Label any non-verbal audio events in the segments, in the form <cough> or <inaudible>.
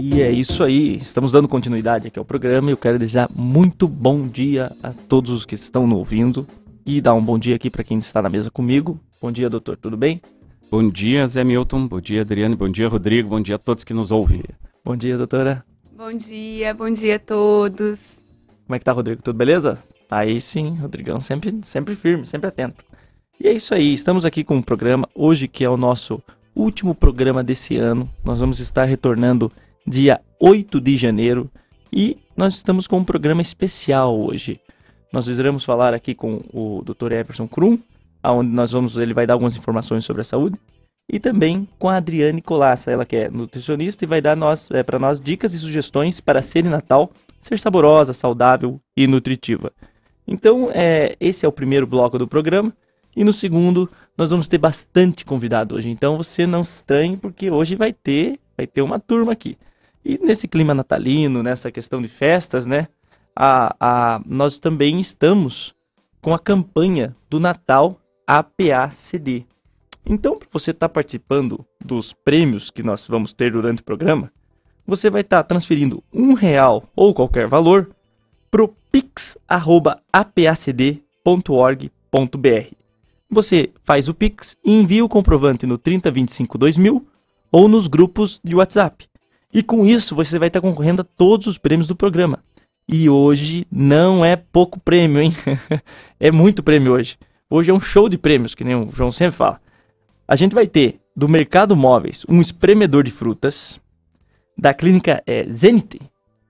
E é isso aí, estamos dando continuidade aqui ao programa e eu quero desejar muito bom dia a todos os que estão nos ouvindo e dar um bom dia aqui para quem está na mesa comigo. Bom dia, doutor, tudo bem? Bom dia, Zé Milton, bom dia, Adriane, bom dia, Rodrigo, bom dia a todos que nos ouvem. Bom dia, doutora. Bom dia, bom dia a todos. Como é que tá, Rodrigo? Tudo beleza? Aí sim, Rodrigão sempre, sempre firme, sempre atento. E é isso aí, estamos aqui com um programa, hoje que é o nosso último programa desse ano. Nós vamos estar retornando dia 8 de janeiro e nós estamos com um programa especial hoje. Nós iremos falar aqui com o Dr. Everson Krum, onde nós vamos, ele vai dar algumas informações sobre a saúde, e também com a Adriane Colassa, ela que é nutricionista e vai dar é, para nós dicas e sugestões para ser Natal ser saborosa, saudável e nutritiva. Então, é, esse é o primeiro bloco do programa. E no segundo, nós vamos ter bastante convidado hoje. Então você não estranhe, porque hoje vai ter, vai ter uma turma aqui. E nesse clima natalino, nessa questão de festas, né? A, a, nós também estamos com a campanha do Natal APACD. Então, para você estar tá participando dos prêmios que nós vamos ter durante o programa, você vai estar tá transferindo um real ou qualquer valor para o pix.apacd.org.br. Você faz o pix e envia o comprovante no 3025 2000 ou nos grupos de WhatsApp. E com isso você vai estar concorrendo a todos os prêmios do programa. E hoje não é pouco prêmio, hein? <laughs> é muito prêmio hoje. Hoje é um show de prêmios, que nem o João sempre fala. A gente vai ter do Mercado Móveis um espremedor de frutas, da clínica é.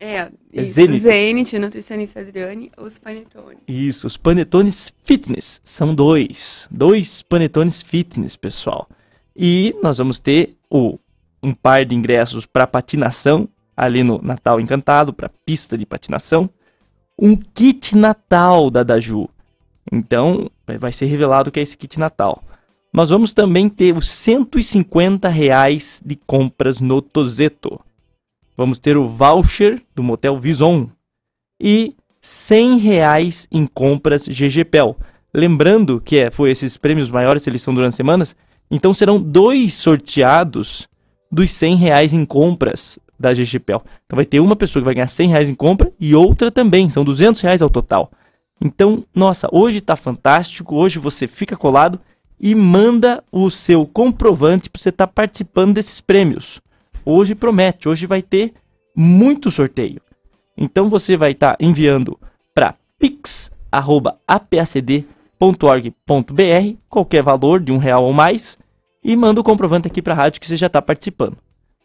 É, é Zenit. Zenit, nutricionista Adriane, os panetones. Isso, os panetones fitness. São dois. Dois panetones fitness, pessoal. E nós vamos ter o um par de ingressos para patinação ali no Natal Encantado, para pista de patinação, um kit Natal da Daju. Então, vai ser revelado que é esse kit Natal. Nós vamos também ter os 150 reais de compras no Tozeto. Vamos ter o voucher do Motel Vison e 100 reais em compras GGPEL. Lembrando que é, foi esses prêmios maiores, eles são durante semanas, então serão dois sorteados dos 100 reais em compras da GGPEL. Então vai ter uma pessoa que vai ganhar 100 reais em compra e outra também, são 200 reais ao total. Então, nossa, hoje está fantástico, hoje você fica colado e manda o seu comprovante para você estar tá participando desses prêmios. Hoje promete, hoje vai ter muito sorteio. Então você vai estar tá enviando para pix@apacd.org.br qualquer valor de um real ou mais e manda o comprovante aqui para a rádio que você já está participando.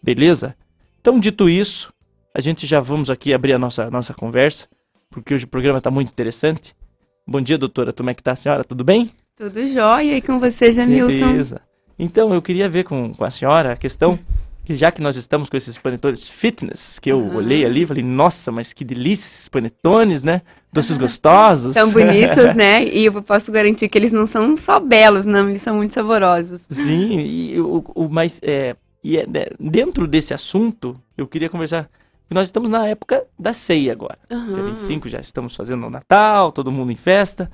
Beleza? Então, dito isso, a gente já vamos aqui abrir a nossa, nossa conversa, porque hoje o programa está muito interessante. Bom dia, doutora. Como é que tá a senhora? Tudo bem? Tudo jóia. E com você, Jamilton? Beleza. Então, eu queria ver com, com a senhora a questão que já que nós estamos com esses panetones fitness, que eu uhum. olhei ali e falei, nossa, mas que delícia esses panetones, né? Doces gostosos. São bonitos, <laughs> né? E eu posso garantir que eles não são só belos, não, eles são muito saborosos. Sim, e o, o mais é, e é, né, dentro desse assunto, eu queria conversar nós estamos na época da ceia agora. Uhum. Dia 25 já estamos fazendo o Natal, todo mundo em festa.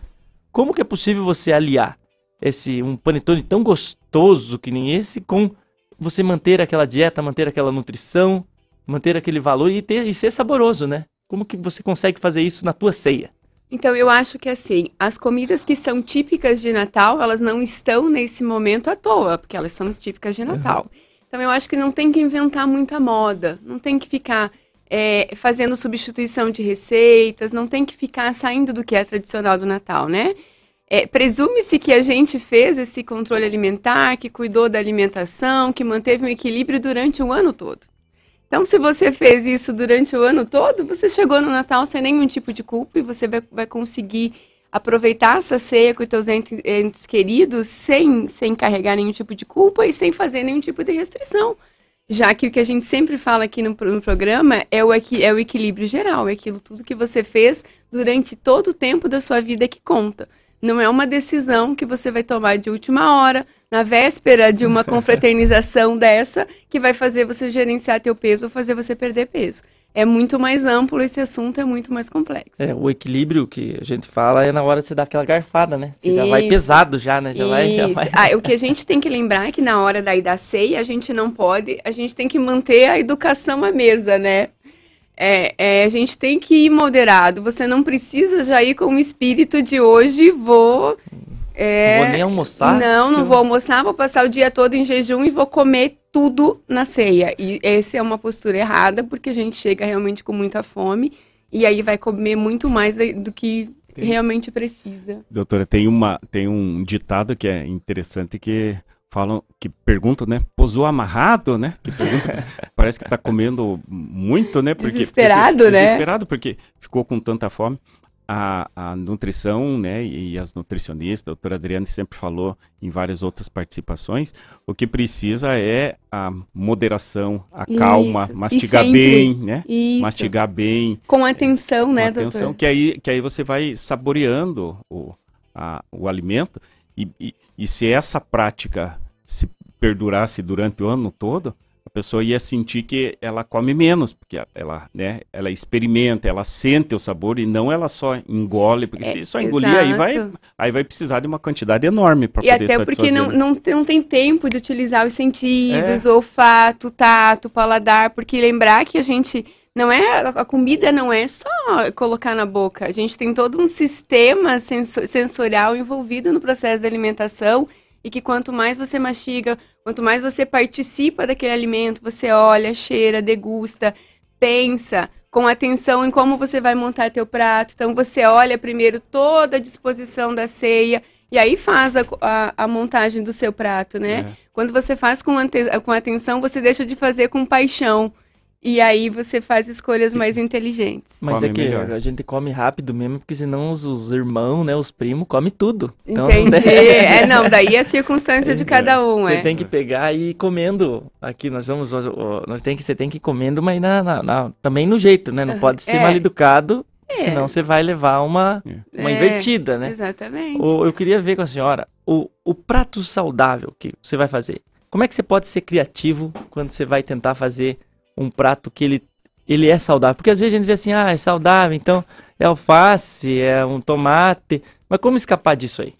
Como que é possível você aliar esse um panetone tão gostoso que nem esse com você manter aquela dieta, manter aquela nutrição, manter aquele valor e, ter, e ser saboroso, né? Como que você consegue fazer isso na tua ceia? Então, eu acho que assim, as comidas que são típicas de Natal, elas não estão nesse momento à toa, porque elas são típicas de Natal. Uhum. Então, eu acho que não tem que inventar muita moda, não tem que ficar é, fazendo substituição de receitas, não tem que ficar saindo do que é tradicional do Natal, né? É, Presume-se que a gente fez esse controle alimentar, que cuidou da alimentação, que manteve um equilíbrio durante o ano todo. Então, se você fez isso durante o ano todo, você chegou no Natal sem nenhum tipo de culpa e você vai, vai conseguir aproveitar essa ceia com os seus entes, entes queridos sem, sem carregar nenhum tipo de culpa e sem fazer nenhum tipo de restrição. Já que o que a gente sempre fala aqui no, no programa é o, é o equilíbrio geral, é aquilo tudo que você fez durante todo o tempo da sua vida que conta. Não é uma decisão que você vai tomar de última hora, na véspera de uma <laughs> confraternização dessa, que vai fazer você gerenciar teu peso ou fazer você perder peso. é muito mais amplo esse assunto, é muito mais complexo. É, o equilíbrio que a gente fala é na hora de você dar aquela garfada, né? Você já vai pesado já, né? Já vai, já vai. Ah, o que a gente tem que lembrar é que na hora daí da ceia, a gente não pode, a gente tem que manter a educação à mesa, né? É, é, a gente tem que ir moderado. Você não precisa já ir com o espírito de hoje vou. É, não vou nem almoçar. Não, não eu... vou almoçar, vou passar o dia todo em jejum e vou comer tudo na ceia. E essa é uma postura errada, porque a gente chega realmente com muita fome e aí vai comer muito mais do que tem. realmente precisa. Doutora, tem, uma, tem um ditado que é interessante que falam, que perguntam, né? Posou amarrado, né? Que pergunta, <laughs> parece que está comendo muito, né? Porque, desesperado, porque, né? Desesperado, porque ficou com tanta fome a, a nutrição, né, e as nutricionistas, a doutora Adriana sempre falou em várias outras participações, o que precisa é a moderação, a Isso. calma, mastigar bem, né? Isso. Mastigar bem. Com atenção, né, com atenção, doutor? Que aí, que aí você vai saboreando o, a, o alimento e, e, e se essa prática se perdurasse durante o ano todo, a pessoa ia sentir que ela come menos, porque ela, né, ela experimenta, ela sente o sabor e não ela só engole, porque é, se só engolir aí vai, aí vai precisar de uma quantidade enorme para poder E até porque não, não, não tem tempo de utilizar os sentidos, é. olfato, tato, paladar, porque lembrar que a gente não é a comida não é só colocar na boca. A gente tem todo um sistema sensorial envolvido no processo da alimentação e que quanto mais você mastiga, quanto mais você participa daquele alimento, você olha, cheira, degusta, pensa com atenção em como você vai montar teu prato. Então você olha primeiro toda a disposição da ceia e aí faz a, a, a montagem do seu prato, né? É. Quando você faz com, com atenção, você deixa de fazer com paixão. E aí você faz escolhas mais inteligentes. Mas come é que melhor. a gente come rápido mesmo, porque senão os, os irmãos, né, os primos, comem tudo. Então, <laughs> Entendi. é, não, daí é a circunstância de cada um, Você é. tem que pegar e ir comendo. Aqui nós vamos, nós tem que, você tem que ir comendo, mas na, na, na também no jeito, né? Não pode ser é. mal educado, é. senão você vai levar uma, uma é, invertida, né? Exatamente. O, eu queria ver com a senhora o, o prato saudável que você vai fazer. Como é que você pode ser criativo quando você vai tentar fazer um prato que ele, ele é saudável. Porque às vezes a gente vê assim, ah, é saudável, então é alface, é um tomate. Mas como escapar disso aí?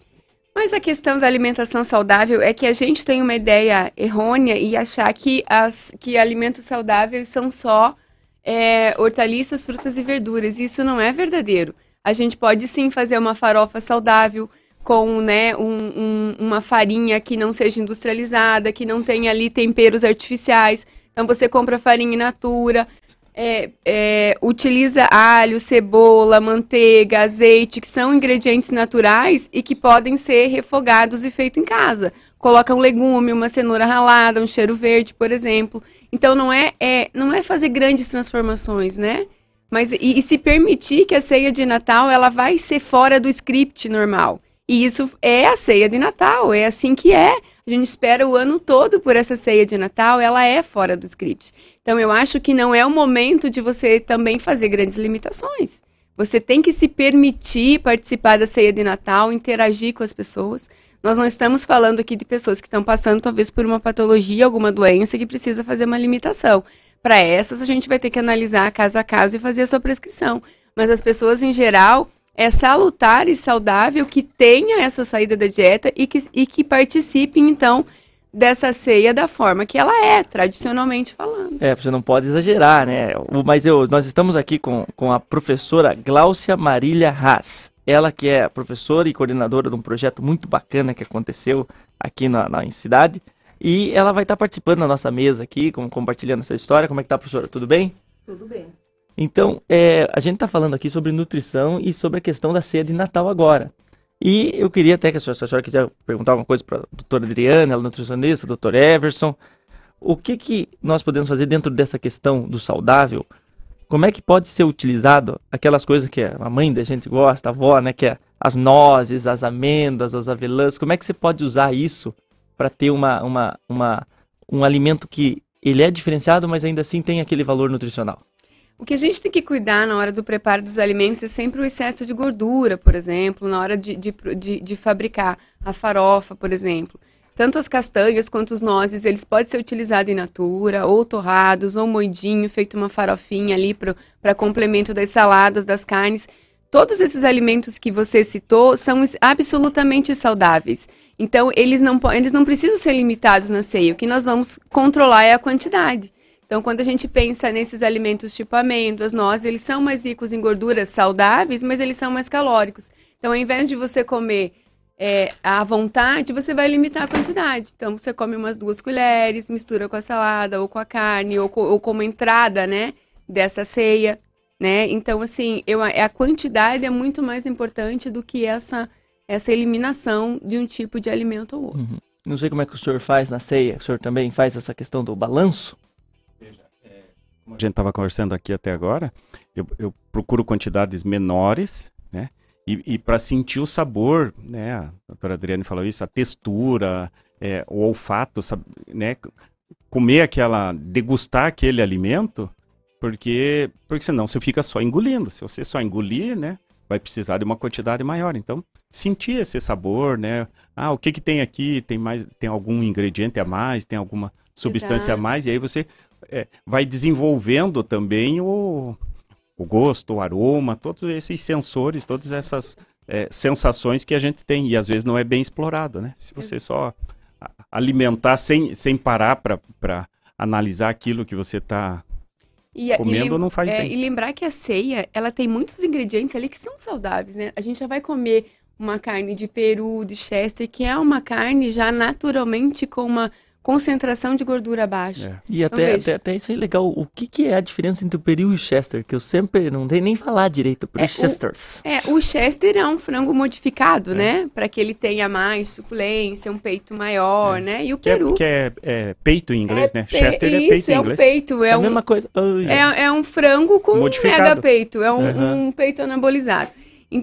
Mas a questão da alimentação saudável é que a gente tem uma ideia errônea e achar que, as, que alimentos saudáveis são só é, hortaliças, frutas e verduras. Isso não é verdadeiro. A gente pode sim fazer uma farofa saudável com né, um, um, uma farinha que não seja industrializada, que não tenha ali temperos artificiais. Então você compra farinha in natura, é, é, utiliza alho, cebola, manteiga, azeite, que são ingredientes naturais e que podem ser refogados e feitos em casa. Coloca um legume, uma cenoura ralada, um cheiro verde, por exemplo. Então não é, é não é fazer grandes transformações, né? Mas e, e se permitir que a ceia de Natal ela vai ser fora do script normal. E isso é a ceia de Natal, é assim que é. A gente espera o ano todo por essa ceia de Natal, ela é fora do script. Então eu acho que não é o momento de você também fazer grandes limitações. Você tem que se permitir participar da ceia de Natal, interagir com as pessoas. Nós não estamos falando aqui de pessoas que estão passando talvez por uma patologia, alguma doença que precisa fazer uma limitação. Para essas, a gente vai ter que analisar caso a caso e fazer a sua prescrição. Mas as pessoas em geral, é salutar e saudável que tenha essa saída da dieta e que, e que participe, então, dessa ceia da forma que ela é, tradicionalmente falando. É, você não pode exagerar, né? Mas eu, nós estamos aqui com, com a professora Gláucia Marília Haas. Ela que é professora e coordenadora de um projeto muito bacana que aconteceu aqui na, na cidade. E ela vai estar participando da nossa mesa aqui, com, compartilhando essa história. Como é que tá, professora? Tudo bem? Tudo bem. Então, é, a gente está falando aqui sobre nutrição e sobre a questão da ceia de Natal agora. E eu queria até que a senhora, se a senhora quiser perguntar alguma coisa para a doutora Adriana, ela é nutricionista, doutor Everson, o que, que nós podemos fazer dentro dessa questão do saudável? Como é que pode ser utilizado aquelas coisas que a mãe da gente gosta, a avó, né, que é as nozes, as amêndoas, as avelãs, como é que você pode usar isso para ter uma, uma, uma, um alimento que ele é diferenciado, mas ainda assim tem aquele valor nutricional? O que a gente tem que cuidar na hora do preparo dos alimentos é sempre o excesso de gordura, por exemplo, na hora de, de, de, de fabricar a farofa, por exemplo. tanto as castanhas quanto os nozes, eles podem ser utilizados in natura, ou torrados, ou moidinho, feito uma farofinha ali para complemento das saladas, das carnes. Todos esses alimentos que você citou são absolutamente saudáveis. Então, eles não, eles não precisam ser limitados na ceia. O que nós vamos controlar é a quantidade. Então, quando a gente pensa nesses alimentos tipo amêndoas, nozes, eles são mais ricos em gorduras saudáveis, mas eles são mais calóricos. Então, ao invés de você comer é, à vontade, você vai limitar a quantidade. Então, você come umas duas colheres, mistura com a salada ou com a carne, ou, ou como entrada, né, dessa ceia, né? Então, assim, eu, a quantidade é muito mais importante do que essa, essa eliminação de um tipo de alimento ou outro. Uhum. Não sei como é que o senhor faz na ceia, o senhor também faz essa questão do balanço? Como a gente estava conversando aqui até agora, eu, eu procuro quantidades menores, né? E, e para sentir o sabor, né? A doutora Adriane falou isso, a textura, é, o olfato, sabe, né? Comer aquela, degustar aquele alimento, porque, porque senão você fica só engolindo. Se você só engolir, né? Vai precisar de uma quantidade maior. Então, sentir esse sabor, né? Ah, o que que tem aqui? Tem mais, tem algum ingrediente a mais? Tem alguma substância Exato. a mais? E aí você é, vai desenvolvendo também o, o gosto, o aroma, todos esses sensores, todas essas é, sensações que a gente tem e às vezes não é bem explorado, né? Se você só alimentar sem, sem parar para analisar aquilo que você está comendo, e, não faz é, bem. E lembrar que a ceia, ela tem muitos ingredientes ali que são saudáveis, né? A gente já vai comer uma carne de peru, de chester, que é uma carne já naturalmente com uma concentração de gordura baixa. É. E então, até, até, até, isso é legal. O que, que é a diferença entre o peru e o chester? Que eu sempre não dei nem falar direito para é, chesters. O, é, o chester é um frango modificado, é. né? Para que ele tenha mais suculência, um peito maior, é. né? E o que é, peru... Que é, é, peito em inglês, né? Pe... Chester isso, é peito em inglês. Isso, é um peito. É, a um, mesma coisa. Oh, é, um frango com modificado. mega peito. É um, uhum. um peito anabolizado.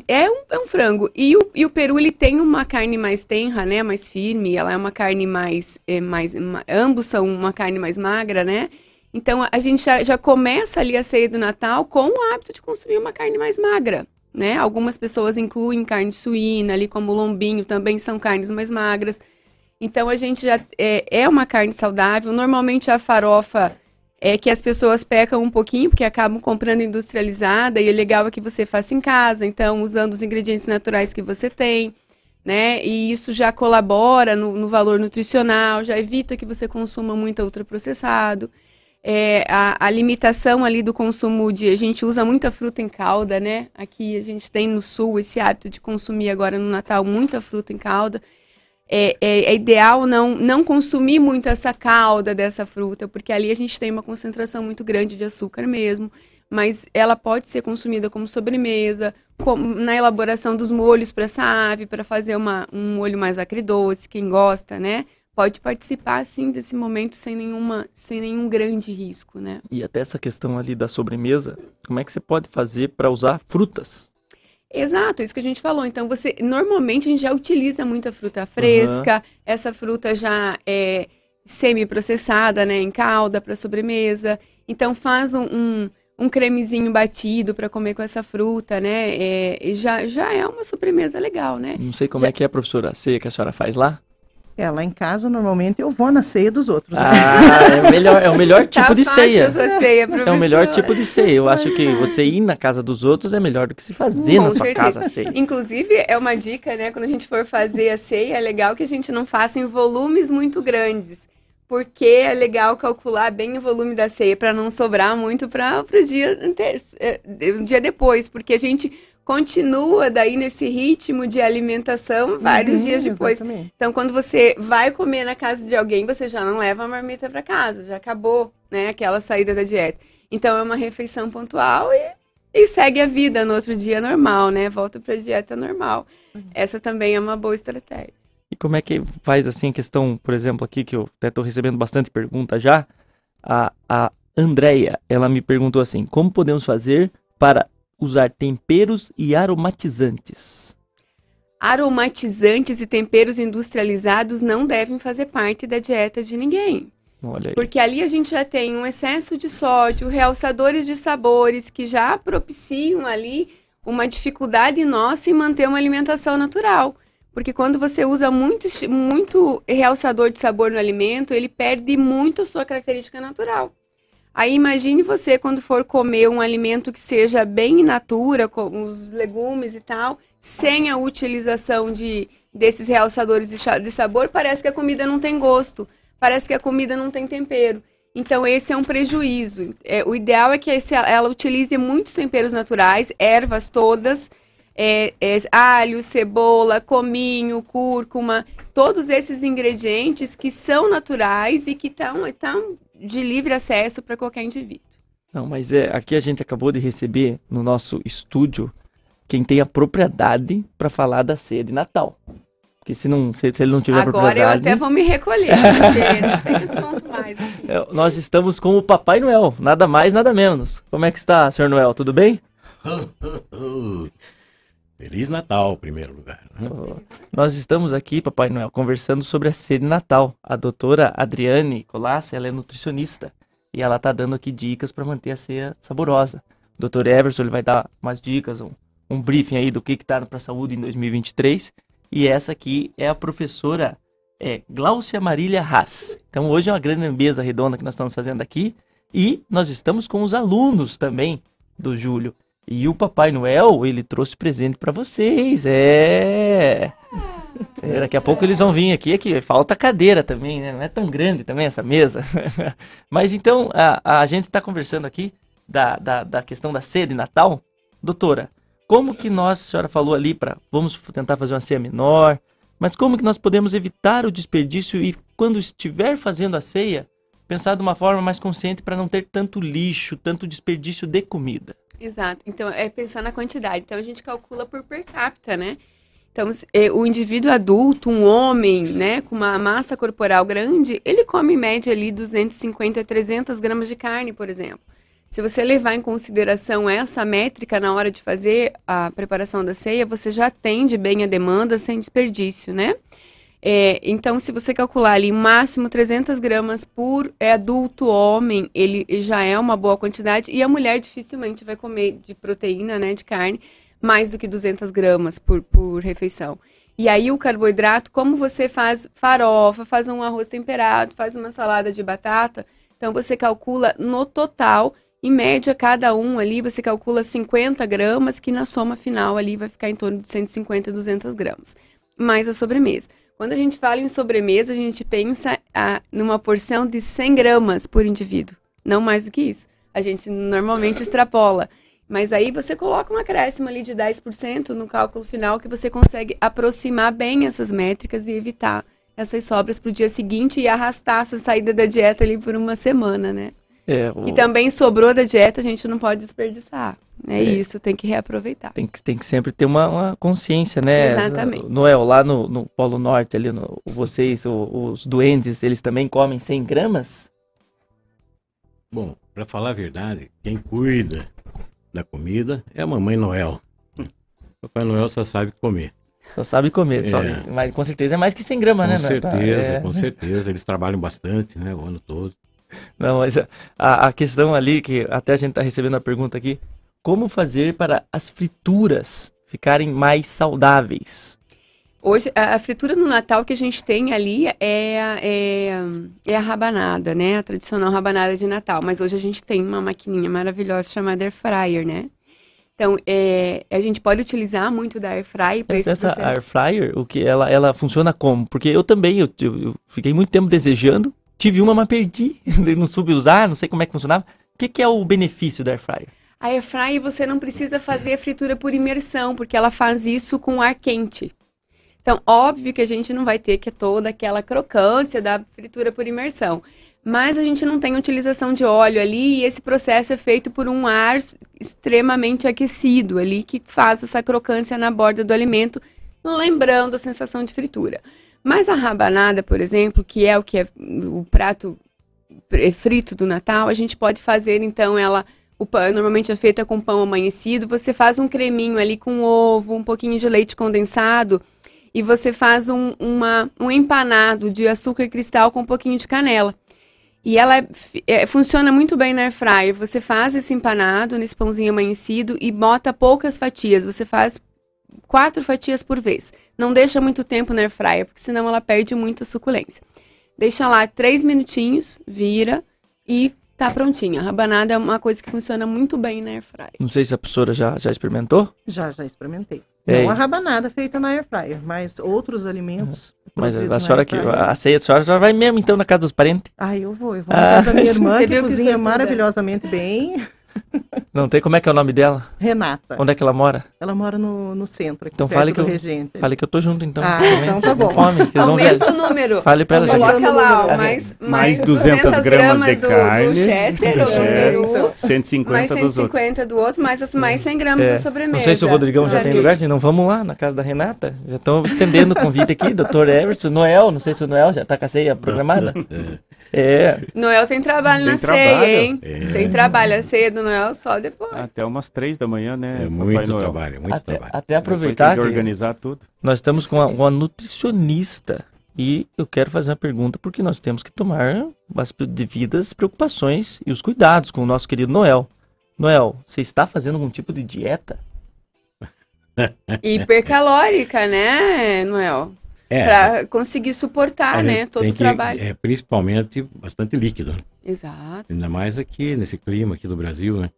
É um, é um frango. E o, e o peru, ele tem uma carne mais tenra, né? Mais firme. Ela é uma carne mais... É, mais ma, ambos são uma carne mais magra, né? Então, a gente já, já começa ali a ceia do Natal com o hábito de consumir uma carne mais magra, né? Algumas pessoas incluem carne suína ali, como lombinho, também são carnes mais magras. Então, a gente já... É, é uma carne saudável. Normalmente, a farofa é que as pessoas pecam um pouquinho, porque acabam comprando industrializada, e o legal é que você faça em casa, então, usando os ingredientes naturais que você tem, né? E isso já colabora no, no valor nutricional, já evita que você consuma muito ultraprocessado. É, a, a, limitação ali do consumo de. A gente usa muita fruta em calda, né? Aqui a gente tem no sul esse hábito de consumir agora no Natal muita fruta em calda é, é, é, ideal não, não consumir muito essa calda dessa fruta, porque ali a gente tem uma concentração muito grande de açúcar mesmo. Mas ela pode ser consumida como sobremesa, na elaboração dos molhos para essa ave, para fazer uma, um molho mais acridoce, quem gosta, né? Pode participar, sim, desse momento sem, nenhuma, sem nenhum grande risco, né? E até essa questão ali da sobremesa, como é que você pode fazer para usar frutas? Exato, isso que a gente falou. Então, você normalmente a gente já utiliza muita fruta fresca, uhum. essa fruta já é semi-processada, né, em calda para sobremesa. Então, faz um, um, um cremezinho batido para comer com essa fruta, né? É, já, já é uma sobremesa legal, né? Não sei como já... é que é a professora ceia que a senhora faz lá. É, lá em casa, normalmente, eu vou na ceia dos outros. Ah, é o melhor, é o melhor tá tipo tá de ceia. ceia é o melhor tipo de ceia. Eu acho que você ir na casa dos outros é melhor do que se fazer Com na sua certeza. casa a ceia. Inclusive, é uma dica, né? Quando a gente for fazer a ceia, é legal que a gente não faça em volumes muito grandes. Porque é legal calcular bem o volume da ceia para não sobrar muito para o dia, dia depois. Porque a gente continua daí nesse ritmo de alimentação vários uhum, dias depois. Exatamente. Então, quando você vai comer na casa de alguém, você já não leva a marmita para casa, já acabou, né, aquela saída da dieta. Então, é uma refeição pontual e, e segue a vida no outro dia normal, né? Volta para a dieta normal. Uhum. Essa também é uma boa estratégia. E como é que faz assim a questão, por exemplo, aqui que eu até estou recebendo bastante pergunta já, a, a Andrea, ela me perguntou assim, como podemos fazer para usar temperos e aromatizantes. Aromatizantes e temperos industrializados não devem fazer parte da dieta de ninguém. Porque ali a gente já tem um excesso de sódio, realçadores de sabores que já propiciam ali uma dificuldade nossa em manter uma alimentação natural. Porque quando você usa muito, muito realçador de sabor no alimento, ele perde muito a sua característica natural. Aí imagine você quando for comer um alimento que seja bem in natura, com os legumes e tal, sem a utilização de desses realçadores de, sabor, parece que a comida não tem gosto, parece que a comida não tem tempero. Então, esse é um prejuízo. É, o ideal é que esse, ela utilize muitos temperos naturais, ervas todas, é, é, alho, cebola, cominho, cúrcuma, todos esses ingredientes que são naturais e que estão de livre acesso para qualquer indivíduo. Não, mas é, aqui a gente acabou de receber no nosso estúdio quem tem a propriedade para falar da ceia de Natal. Porque se, não, se, se ele não tiver Agora propriedade... Agora eu até vou me recolher, porque não tem assunto mais. <laughs> É, nós estamos com o Papai Noel, nada mais, nada menos. Como é que está, senhor Noel? Tudo bem? <laughs> Feliz Natal, em primeiro lugar. Né? Nós estamos aqui, Papai Noel, conversando sobre a ceia de Natal. A doutora Adriane Colassi, ela é nutricionista e ela está dando aqui dicas para manter a ceia saborosa. O doutor Everson ele vai dar umas dicas, um, um briefing aí do que está para a saúde em 2023 e essa aqui é a professora é, Glaucia Marília Haas. Então hoje é uma grande mesa redonda que nós estamos fazendo aqui. E nós estamos com os alunos também do Júlio. E o Papai Noel, ele trouxe presente para vocês. É. é. Daqui a pouco eles vão vir aqui, aqui falta cadeira também, né? Não é tão grande também essa mesa. <laughs> Mas então, a, a gente está conversando aqui da, da, da questão da sede Natal. Doutora, como que nós, a senhora falou ali para vamos tentar fazer uma ceia menor, mas como que nós podemos evitar o desperdício e quando estiver fazendo a ceia, pensar de uma forma mais consciente para não ter tanto lixo, tanto desperdício de comida? Exato. Então, é pensar na quantidade. Então, a gente calcula por per capita, né? Então, é, o indivíduo adulto, um homem, né, com uma massa corporal grande, ele come em média ali 250 a 300 gramas de carne, por exemplo. Se você levar em consideração essa métrica na hora de fazer a preparação da ceia, você já atende bem a demanda sem desperdício, né? É, então, se você calcular ali máximo 300 gramas por adulto homem, ele já é uma boa quantidade. E a mulher dificilmente vai comer de proteína, né, de carne, mais do que 200 gramas por, por refeição. E aí o carboidrato, como você faz farofa, faz um arroz temperado, faz uma salada de batata, então você calcula no total em média, cada um ali você calcula 50 gramas, que na soma final ali vai ficar em torno de 150 a 200 gramas. Mais a sobremesa. Quando a gente fala em sobremesa, a gente pensa ah, numa porção de 100 gramas por indivíduo. Não mais do que isso. A gente normalmente extrapola. Mas aí você coloca um acréscimo ali de 10% no cálculo final que você consegue aproximar bem essas métricas e evitar essas sobras para o dia seguinte e arrastar essa saída da dieta ali por uma semana, né? É, o... E também sobrou da dieta, a gente não pode desperdiçar. É, é, isso, tem que reaproveitar. Tem que, tem que sempre ter uma, uma consciência, né? Exatamente. Noel, lá no, no Polo Norte, ali, no, vocês, o, os duendes, eles também comem 100 gramas? Bom, para falar a verdade, quem cuida da comida é a Mamãe Noel. Papai Noel só sabe comer. Só sabe comer, é. só, mas com certeza é mais que 100 gramas, né? Com certeza, é. com certeza. Eles trabalham bastante, né, o ano todo. <laughs> Não, mas a, a questão ali, que até a gente está recebendo a pergunta aqui, como fazer para as frituras ficarem mais saudáveis? Hoje, a fritura no Natal que a gente tem ali é, é, é, a rabanada, né? A tradicional rabanada de Natal. Mas hoje a gente tem uma maquininha maravilhosa chamada Air Fryer, né? Então, é, a gente pode utilizar muito da Air Fryer para esse Essa processo. Air Fryer, o que ela, ela funciona como? Porque eu também, eu, eu, fiquei muito tempo desejando Tive uma, mas perdi. <laughs> não soube usar, não sei como é que funcionava. O que, que é o benefício da Air Fryer? A Air Fryer você não precisa fazer a fritura por imersão, porque ela faz isso com ar quente. Então, óbvio que a gente não vai ter que toda aquela crocância da fritura por imersão. Mas a gente não tem utilização de óleo ali e esse processo é feito por um ar extremamente aquecido ali que faz essa crocância na borda do alimento, lembrando a sensação de fritura. Mas a rabanada, por exemplo, que é o que é o prato frito do Natal, a gente pode fazer então ela o pão normalmente é feita com pão amanhecido, você faz um creminho ali com ovo, um pouquinho de leite condensado e você faz um, uma, um empanado de açúcar cristal com um pouquinho de canela. E ela é, é, funciona muito bem na air fryer. Você faz esse empanado nesse pãozinho amanhecido e bota poucas fatias. Você faz quatro fatias por vez. Não deixa muito tempo na air fryer, porque senão ela perde muita suculência. Deixa lá três minutinhos, vira e tá prontinha. A rabanada é uma coisa que funciona muito bem na air fryer. Não sei se a professora já, já experimentou, Já, já experimentei. É, Não a rabanada feita na air fryer, mas outros alimentos. mas produzidos a senhora que. A ceia, a senhora já vai mesmo então na casa dos parentes? Ah, eu vou. Eu vou Ah, na casa da minha <laughs> irmã, Você que viu que cozinha sortuda. maravilhosamente bem. Não tem? Como é que é o nome dela? Renata. Onde é que ela mora? Ela mora no, no centro, aqui Então perto fale do que eu- Regente. Fale que eu tô junto então. Ah, também, então tá com bom. Fome, que eles vão ver. Aumenta o número. Fale pra ela, gente. Coloca lá, ó, É, mais, mais 200 gramas de do, carne, do Chester, do ou do Chester. peru, mais 150 dos outros. 150 do outro, mais, as, mais 100 gramas É, da sobremesa. Não sei se o Rodrigão já tem lugar, senão vamos lá na casa da Renata. Já estão estendendo o convite aqui, doutor Everson, Noel, não sei se o Noel já tá com a ceia programada. <laughs> É, Noel tem trabalho Tem na trabalho. ceia, hein? É. Tem trabalho, a ceia do Noel só depois. Até umas 3 da manhã, né? É muito Noel. trabalho, é muito até, trabalho. até aproveitar tem que que organizar tudo. nós estamos com uma, uma nutricionista e eu quero fazer uma pergunta porque nós temos que tomar as devidas preocupações e os cuidados com o nosso querido Noel. Noel, você está fazendo algum tipo de dieta? Hipercalórica, né, Noel? É, Pra conseguir a suportar, né, todo tem o que- trabalho. É, principalmente bastante líquido. né? Exato. Ainda mais aqui, nesse clima aqui do Brasil, né?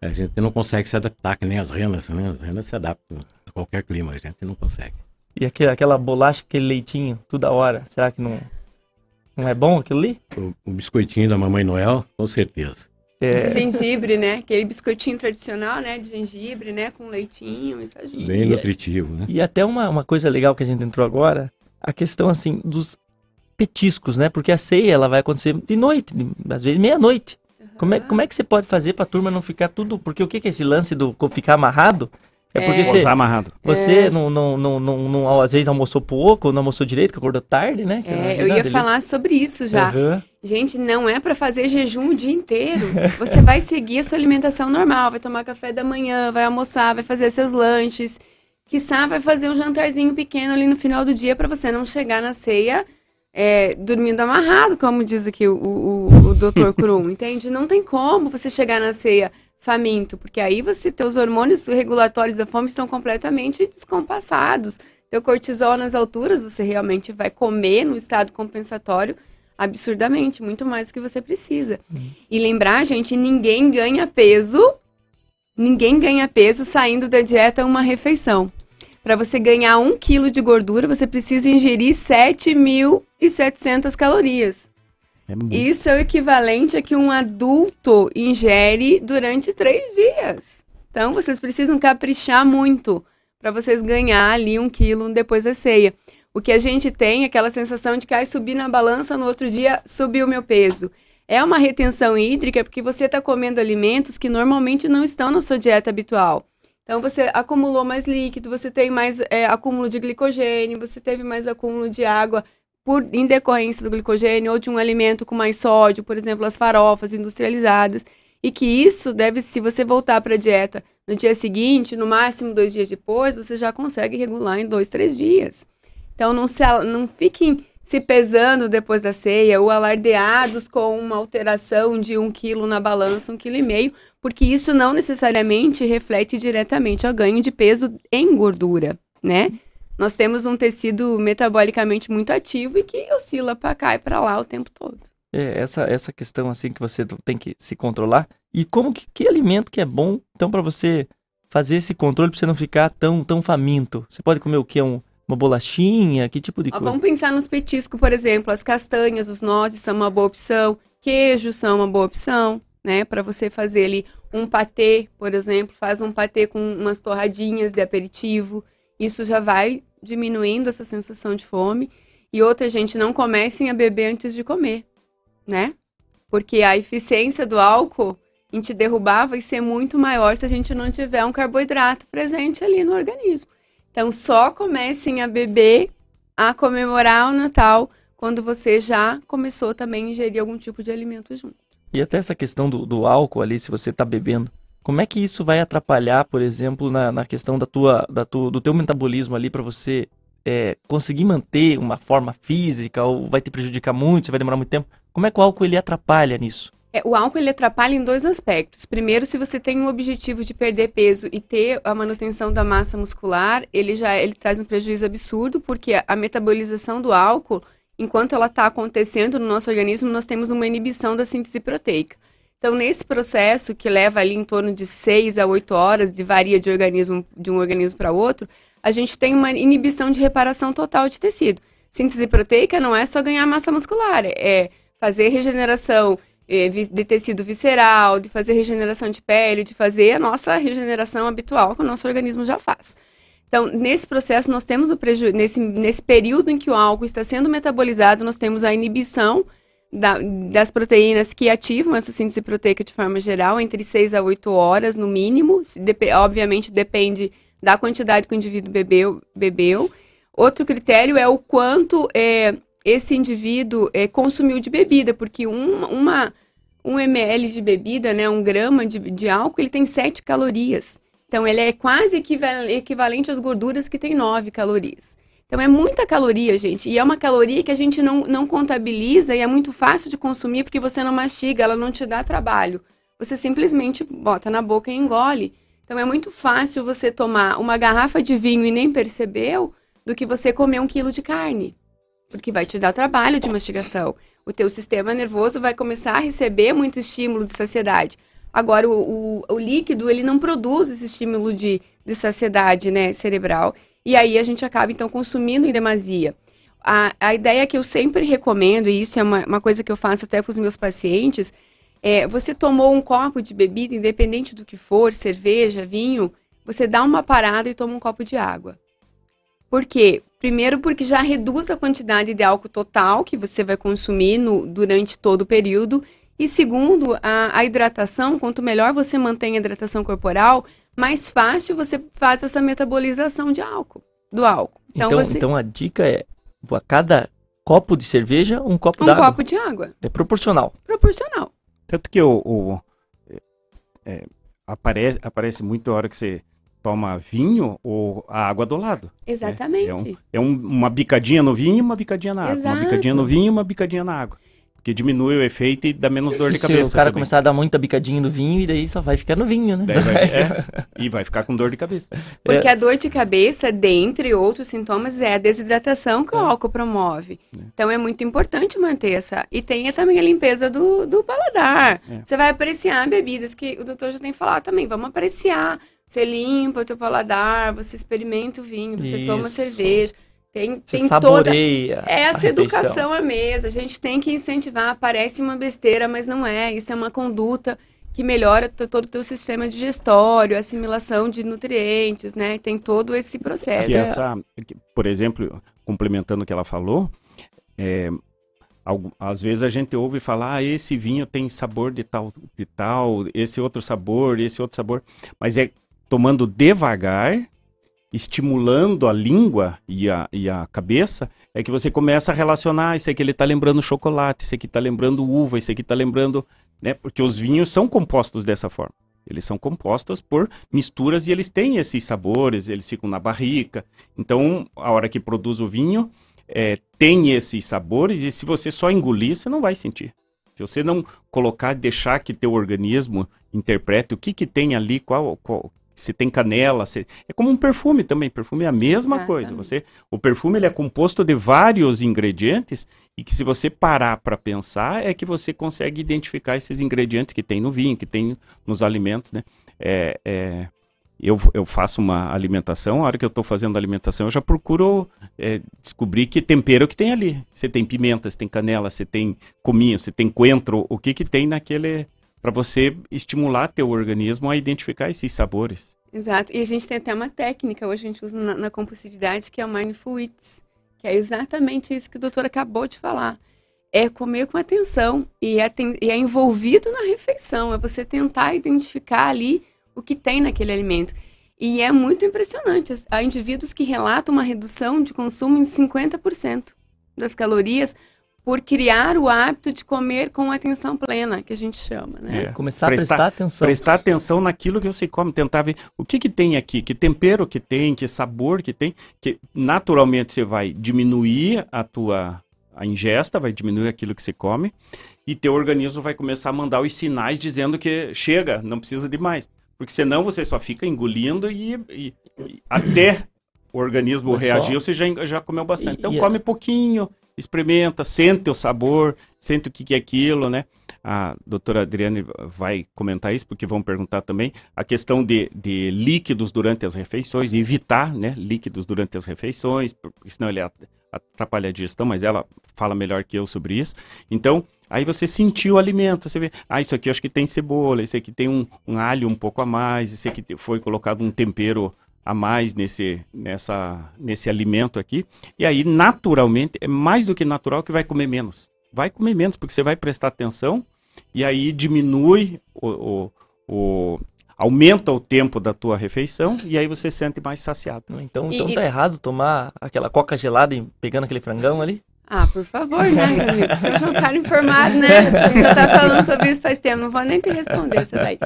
A gente não consegue se adaptar, que nem as renas, né? As renas se adaptam a qualquer clima, a gente não consegue. E aquele, aquela bolacha, aquele leitinho, toda hora, será que não, não é bom aquilo ali? O, o biscoitinho da Mamãe Noel, com certeza. É, Gengibre, né? Aquele biscoitinho tradicional, né? De gengibre, né? Com leitinho, isso ajuda. Bem E- nutritivo, né? E até uma, uma coisa legal que a gente entrou agora, a questão assim dos petiscos, né? Porque a ceia ela vai acontecer de noite, de- às vezes meia-noite. Como é, como é que você pode fazer pra turma não ficar tudo. Porque o que, que é esse lance do ficar amarrado? É porque É. você, amarrado. você É. não, não, não, não, não- às vezes almoçou pouco, ou não almoçou direito, que acordou tarde, né? É, eu verdade, ia eles- falar sobre isso já. Aham. Gente, não é pra fazer jejum o dia inteiro. Você vai seguir a sua alimentação normal, vai tomar café da manhã, vai almoçar, vai fazer seus lanches. Quiçá vai fazer um jantarzinho pequeno ali no final do dia pra você não chegar na ceia é, dormindo amarrado, como diz aqui o, o, o Dr. Kurum, <laughs> entende? Não tem como você chegar na ceia faminto, porque aí você, teus hormônios regulatórios da fome estão completamente descompassados. Teu cortisol nas alturas, você realmente vai comer no estado compensatório absurdamente, muito mais do que você precisa. E lembrar, gente, ninguém ganha peso, ninguém ganha peso saindo da dieta uma refeição. Para você ganhar um quilo de gordura, você precisa ingerir 7.700 calorias. É muito. Isso é o equivalente a que um adulto ingere durante três dias. Então, vocês precisam caprichar muito para vocês ganhar ali um quilo depois da ceia. O que a gente tem é aquela sensação de que ai, subir na balança no outro dia, subiu o meu peso. É uma retenção hídrica porque você está comendo alimentos que normalmente não estão na sua dieta habitual. Então, você acumulou mais líquido, você tem mais é, acúmulo de glicogênio, você teve mais acúmulo de água por em decorrência do glicogênio ou de um alimento com mais sódio, por exemplo, as farofas industrializadas, e que isso deve, se você voltar para a dieta no dia seguinte, no máximo dois dias depois, você já consegue regular em dois, três dias. Então não, se, não fiquem se pesando depois da ceia ou alardeados com uma alteração de um quilo na balança, um quilo e meio, porque isso não necessariamente reflete diretamente ao ganho de peso em gordura, né? Nós temos um tecido metabolicamente muito ativo e que oscila para cá e para lá o tempo todo. É, essa, essa questão assim que você tem que se controlar. E como que, que alimento que é bom, então, para você fazer esse controle, para você não ficar tão, tão faminto? Você pode comer o quê? Um, uma bolachinha? Que tipo de Ó, coisa? vamos pensar nos petiscos, por exemplo, as castanhas, os nozes são uma boa opção, queijos são uma boa opção, né? Para você fazer ali um patê, por exemplo, faz um patê com umas torradinhas de aperitivo. Isso já vai diminuindo essa sensação de fome. E outra, gente, não comecem a beber antes de comer, né? Porque a eficiência do álcool em te derrubar vai ser muito maior se a gente não tiver um carboidrato presente ali no organismo. Então, só comecem a beber, a comemorar o Natal, quando você já começou também a ingerir algum tipo de alimento junto. E até essa questão do, do álcool ali, se você tá bebendo, como é que isso vai atrapalhar, por exemplo, na, na questão da tua, da do teu metabolismo ali para você é, conseguir manter uma forma física ou vai te prejudicar muito, você vai demorar muito tempo? Como é que o álcool ele atrapalha nisso? É, o álcool ele atrapalha em dois aspectos. Primeiro, se você tem um objetivo de perder peso e ter a manutenção da massa muscular, ele já ele traz um prejuízo absurdo, porque a metabolização do álcool, enquanto ela está acontecendo no nosso organismo, nós temos uma inibição da síntese proteica. Então, nesse processo que leva ali em torno de 6 a 8 horas, de varia de organismo de um organismo para outro, a gente tem uma inibição de reparação total de tecido. Síntese proteica não é só ganhar massa muscular, é fazer regeneração é, de tecido visceral, de fazer regeneração de pele, de fazer a nossa regeneração habitual que o nosso organismo já faz. Então, nesse processo, nós temos o prejuízo, nesse, nesse período em que o álcool está sendo metabolizado, nós temos a inibição da, das proteínas que ativam essa síntese proteica de forma geral, entre 6 a 8 horas no mínimo. Dep obviamente, depende da quantidade que o indivíduo bebeu. bebeu. Outro critério é o quanto é, esse indivíduo é, consumiu de bebida, porque um, uma, um ml de bebida, né, um grama de, de álcool, ele tem 7 calorias. Então, ele é quase equivalente às gorduras que tem 9 calorias. Então, é muita caloria, gente. E é uma caloria que a gente não, não contabiliza e é muito fácil de consumir porque você não mastiga, ela não te dá trabalho. Você simplesmente bota na boca e engole. Então, é muito fácil você tomar uma garrafa de vinho e nem percebeu do que você comer um quilo de carne porque vai te dar trabalho de mastigação. O teu sistema nervoso vai começar a receber muito estímulo de saciedade. Agora, o, o, o líquido, ele não produz esse estímulo de, de saciedade né, cerebral. E aí a gente acaba, então, consumindo em demasia. A, a ideia que eu sempre recomendo, e isso é uma, uma coisa que eu faço até com os meus pacientes, é você tomou um copo de bebida, independente do que for, cerveja, vinho, você dá uma parada e toma um copo de água. Por quê? Primeiro, porque já reduz a quantidade de álcool total que você vai consumir no, durante todo o período. E segundo, a, a hidratação, quanto melhor você mantém a hidratação corporal, mais fácil você faz essa metabolização de álcool, do álcool. Então, então, você... então a dica é, a cada copo de cerveja, um copo um d'água. Um copo de água. É proporcional. Proporcional. Tanto que o, o é, aparece, aparece muito a hora que você toma vinho ou a água do lado. Exatamente. É, é, um, é um, uma bicadinha no vinho e uma bicadinha na água. Exato. Uma bicadinha no vinho e uma bicadinha na água. Porque diminui o efeito e dá menos dor de cabeça. Se o cara também. começar a dar muita bicadinha no vinho e daí só vai ficar no vinho, né? Vai, é, e vai ficar com dor de cabeça. Porque é. a dor de cabeça, dentre outros sintomas, é a desidratação que o é. álcool promove. É. Então é muito importante manter essa. E tem também a limpeza do, do paladar. É. Você vai apreciar bebidas que o doutor já tem falado também. Vamos apreciar você limpa o teu paladar, você experimenta o vinho, você Isso. toma cerveja. Tem, tem saboreia toda. É essa educação à mesa. A gente tem que incentivar. Parece uma besteira, mas não é. Isso é uma conduta que melhora todo o teu sistema digestório, assimilação de nutrientes, né? Tem todo esse processo. Que essa, por exemplo, complementando o que ela falou, é, às vezes a gente ouve falar, ah, esse vinho tem sabor de tal, de tal, esse outro sabor, esse outro sabor, mas é tomando devagar, estimulando a língua e a, e a cabeça, é que você começa a relacionar, isso aqui ele está lembrando chocolate, isso aqui está lembrando uva, isso aqui está lembrando, né? Porque os vinhos são compostos dessa forma. Eles são compostos por misturas e eles têm esses sabores, eles ficam na barrica. Então, a hora que produz o vinho, é, tem esses sabores e se você só engolir, você não vai sentir. Se você não colocar, deixar que teu organismo interprete o que que tem ali, qual, qual se tem canela, se... é como um perfume também. Perfume é a mesma Exatamente. coisa. Você, o perfume ele é composto de vários ingredientes e que se você parar para pensar é que você consegue identificar esses ingredientes que tem no vinho, que tem nos alimentos, né? É, é... Eu, eu faço uma alimentação, a hora que eu estou fazendo alimentação, eu já procuro é, descobrir que tempero que tem ali. Você tem pimenta, você tem canela, você tem cominho, você tem coentro, o que que tem naquele para você estimular teu organismo a identificar esses sabores. Exato. E a gente tem até uma técnica, hoje a gente usa na, na compulsividade, que é o Mindful Eats, que é exatamente isso que o doutor acabou de falar. É comer com atenção e é, e é envolvido na refeição, é você tentar identificar ali o que tem naquele alimento. E é muito impressionante. Há indivíduos que relatam uma redução de consumo em 50% das calorias por criar o hábito de comer com atenção plena, que a gente chama, né? É. Começar prestar, a prestar atenção. Prestar atenção naquilo que você come, tentar ver o que que tem aqui, que tempero que tem, que sabor que tem, que naturalmente você vai diminuir a tua a ingesta, vai diminuir aquilo que você come, e teu organismo vai começar a mandar os sinais dizendo que chega, não precisa de mais. Porque senão você só fica engolindo e, e- e até o organismo só. reagir, você já, já comeu bastante. E- Então e é- come pouquinho, experimenta, sente o sabor, sente o que, que é aquilo, né? A doutora Adriane vai comentar isso, porque vão perguntar também a questão de, de líquidos durante as refeições, evitar né, líquidos durante as refeições, porque senão ele at- atrapalha a digestão, mas ela fala melhor que eu sobre isso. Então, aí você sentiu o alimento, você vê, ah, isso aqui acho que tem cebola, esse aqui tem um, um alho um pouco a mais, esse aqui foi colocado um tempero a mais nesse, nessa, nesse alimento aqui. E aí, naturalmente, é mais do que natural que vai comer menos. Vai comer menos, porque você vai prestar atenção e aí diminui o, o, o- aumenta o tempo da tua refeição e aí você se sente mais saciado. Então, E- então e- tá errado tomar aquela coca gelada e pegando aquele frangão ali? Ah, por favor, né, amigo? Seja um cara informado, né? Gente já tá falando sobre isso faz tempo, não vou nem te responder essa daí.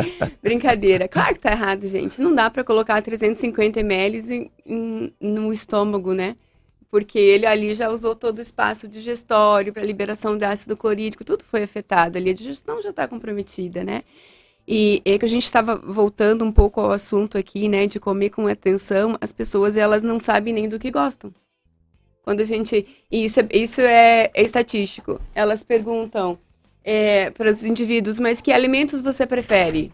Brincadeira. Claro que tá errado, gente. Não dá pra colocar 350 ml em- em- no estômago, né? Porque ele ali já usou todo o espaço digestório para liberação de ácido clorídrico, tudo foi afetado ali, a digestão já está comprometida, né? E é que a gente estava voltando um pouco ao assunto aqui, né, de comer com atenção, as pessoas elas não sabem nem do que gostam. Quando a gente. e Isso é, isso é, é estatístico. Elas perguntam é, para os indivíduos, mas que alimentos você prefere?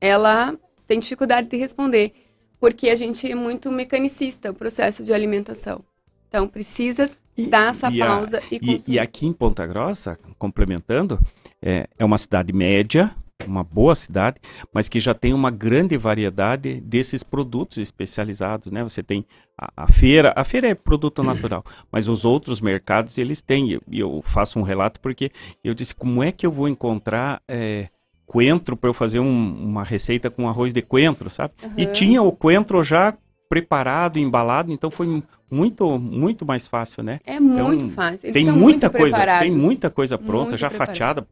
Ela tem dificuldade de responder, porque a gente é muito mecanicista, o processo de alimentação. Então, precisa E- dar essa e a- pausa e, E, consumir. e aqui em Ponta Grossa, complementando, é, é uma cidade média, uma boa cidade, mas que já tem uma grande variedade desses produtos especializados, né? Você tem a, a feira, a feira é produto <clears throat> natural, mas os outros mercados eles têm. E eu, e eu faço um relato porque eu disse como é que eu vou encontrar é, coentro para eu fazer um- uma receita com arroz de coentro, sabe? E Aham. tinha o coentro já preparado, embalado, então foi muito muito mais fácil, né? É muito Então, fácil. Eles tem estão muita muito coisa, tem preparados. muita coisa pronta, Muito já preparado. fatiada,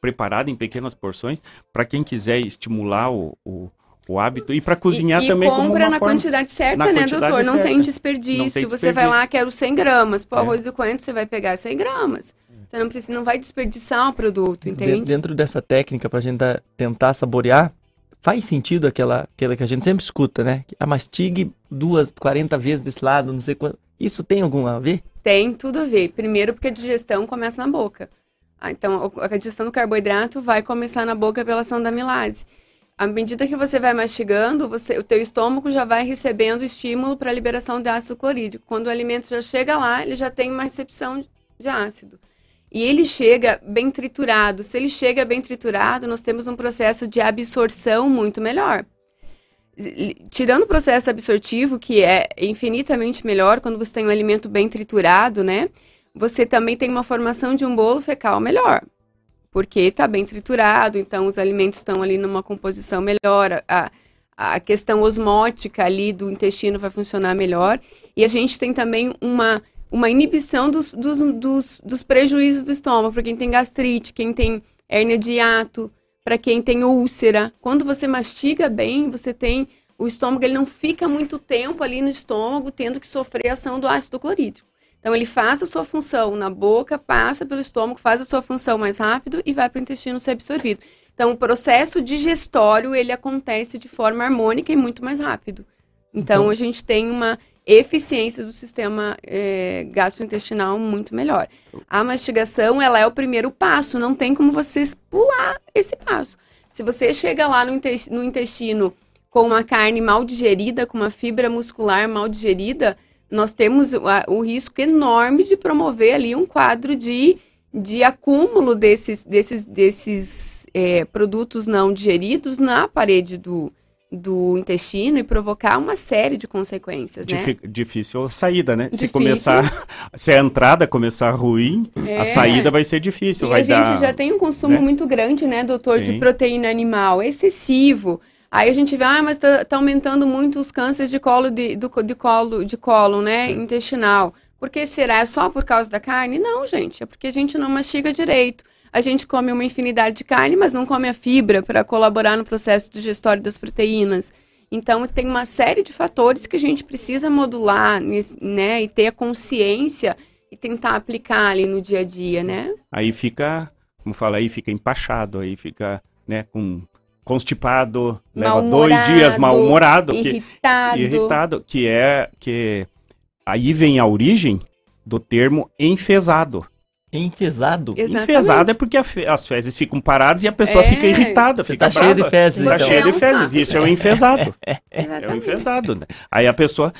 preparada em pequenas porções, para quem quiser estimular o, o, o hábito e para cozinhar e, também e como compra uma na forma. quantidade certa, na né, quantidade doutor? Não certa. tem desperdício. Não tem Você vai desperdício. lá, quero 100 gramas. Pro É. arroz e coentro, você vai pegar 100 gramas. Você não precisa, não vai desperdiçar o produto, De- entende? dentro dessa técnica pra gente tá- tentar saborear, faz sentido aquela, aquela que a gente sempre escuta, né? A mastigue duas, 40 vezes desse lado, não sei quanto. Isso tem algum a ver? Tem tudo a ver. Primeiro, porque a digestão começa na boca. Ah, então, a digestão do carboidrato vai começar na boca pela ação da amilase. À medida que você vai mastigando, você, o teu estômago já vai recebendo estímulo para a liberação de ácido clorídrico. Quando o alimento já chega lá, ele já tem uma recepção de ácido. E ele chega bem triturado. Se ele chega bem triturado, nós temos um processo de absorção muito melhor. Tirando o processo absortivo, que é infinitamente melhor quando você tem um alimento bem triturado, né? Você também tem uma formação de um bolo fecal melhor. Porque está bem triturado, então os alimentos estão ali numa composição melhor, a, a questão osmótica ali do intestino vai funcionar melhor. E a gente tem também uma, uma inibição dos, dos, dos, dos prejuízos do estômago, para quem tem gastrite, quem tem hérnia de hiato, para quem tem úlcera. Quando você mastiga bem, você tem o estômago, ele não fica muito tempo ali no estômago tendo que sofrer a ação do ácido clorídrico. Então ele faz a sua função na boca, passa pelo estômago, faz a sua função mais rápido e vai para o intestino ser absorvido. Então o processo digestório ele acontece de forma harmônica e muito mais rápido. Então, Então- a gente tem uma eficiência do sistema eh, gastrointestinal muito melhor. A mastigação, ela é o primeiro passo, não tem como você pular esse passo. Se você chega lá no intes- no intestino com uma carne mal digerida, com uma fibra muscular mal digerida, nós temos o, risco enorme de promover ali um quadro de, de acúmulo desses, desses, desses eh, produtos não digeridos na parede do, do intestino e provocar uma série de consequências, né? Difícil a saída, né? Se Difícil. começar, <laughs> se a entrada começar ruim, É. a saída vai ser difícil, E vai a gente dar. já tem um consumo né? muito grande, né, doutor, de Sim. proteína animal, excessivo. Aí a gente vê, ah, mas tá, tá aumentando muito os cânceres de colo de, do, de colo, de colo, né, intestinal. Por que será? É só por causa da carne? Não, gente, é porque a gente não mastiga direito. A gente come uma infinidade de carne, mas não come a fibra para colaborar no processo digestório das proteínas. Então, tem uma série de fatores que a gente precisa modular, né, e ter a consciência e tentar aplicar ali no dia a dia, né? Aí fica, como fala aí, fica empachado, aí fica, né, com constipado, leva dois dias mal-humorado, que, Irritado. irritado, que é que aí vem a origem do termo enfesado. Enfesado. Exatamente. Enfesado é porque fe- as fezes ficam paradas e a pessoa É. fica irritada, Você fica tá cheio de brava. fezes, Tá então. cheio é de um fezes, isso é o enfesado. <laughs> É o Exatamente. enfesado, né? Aí a pessoa,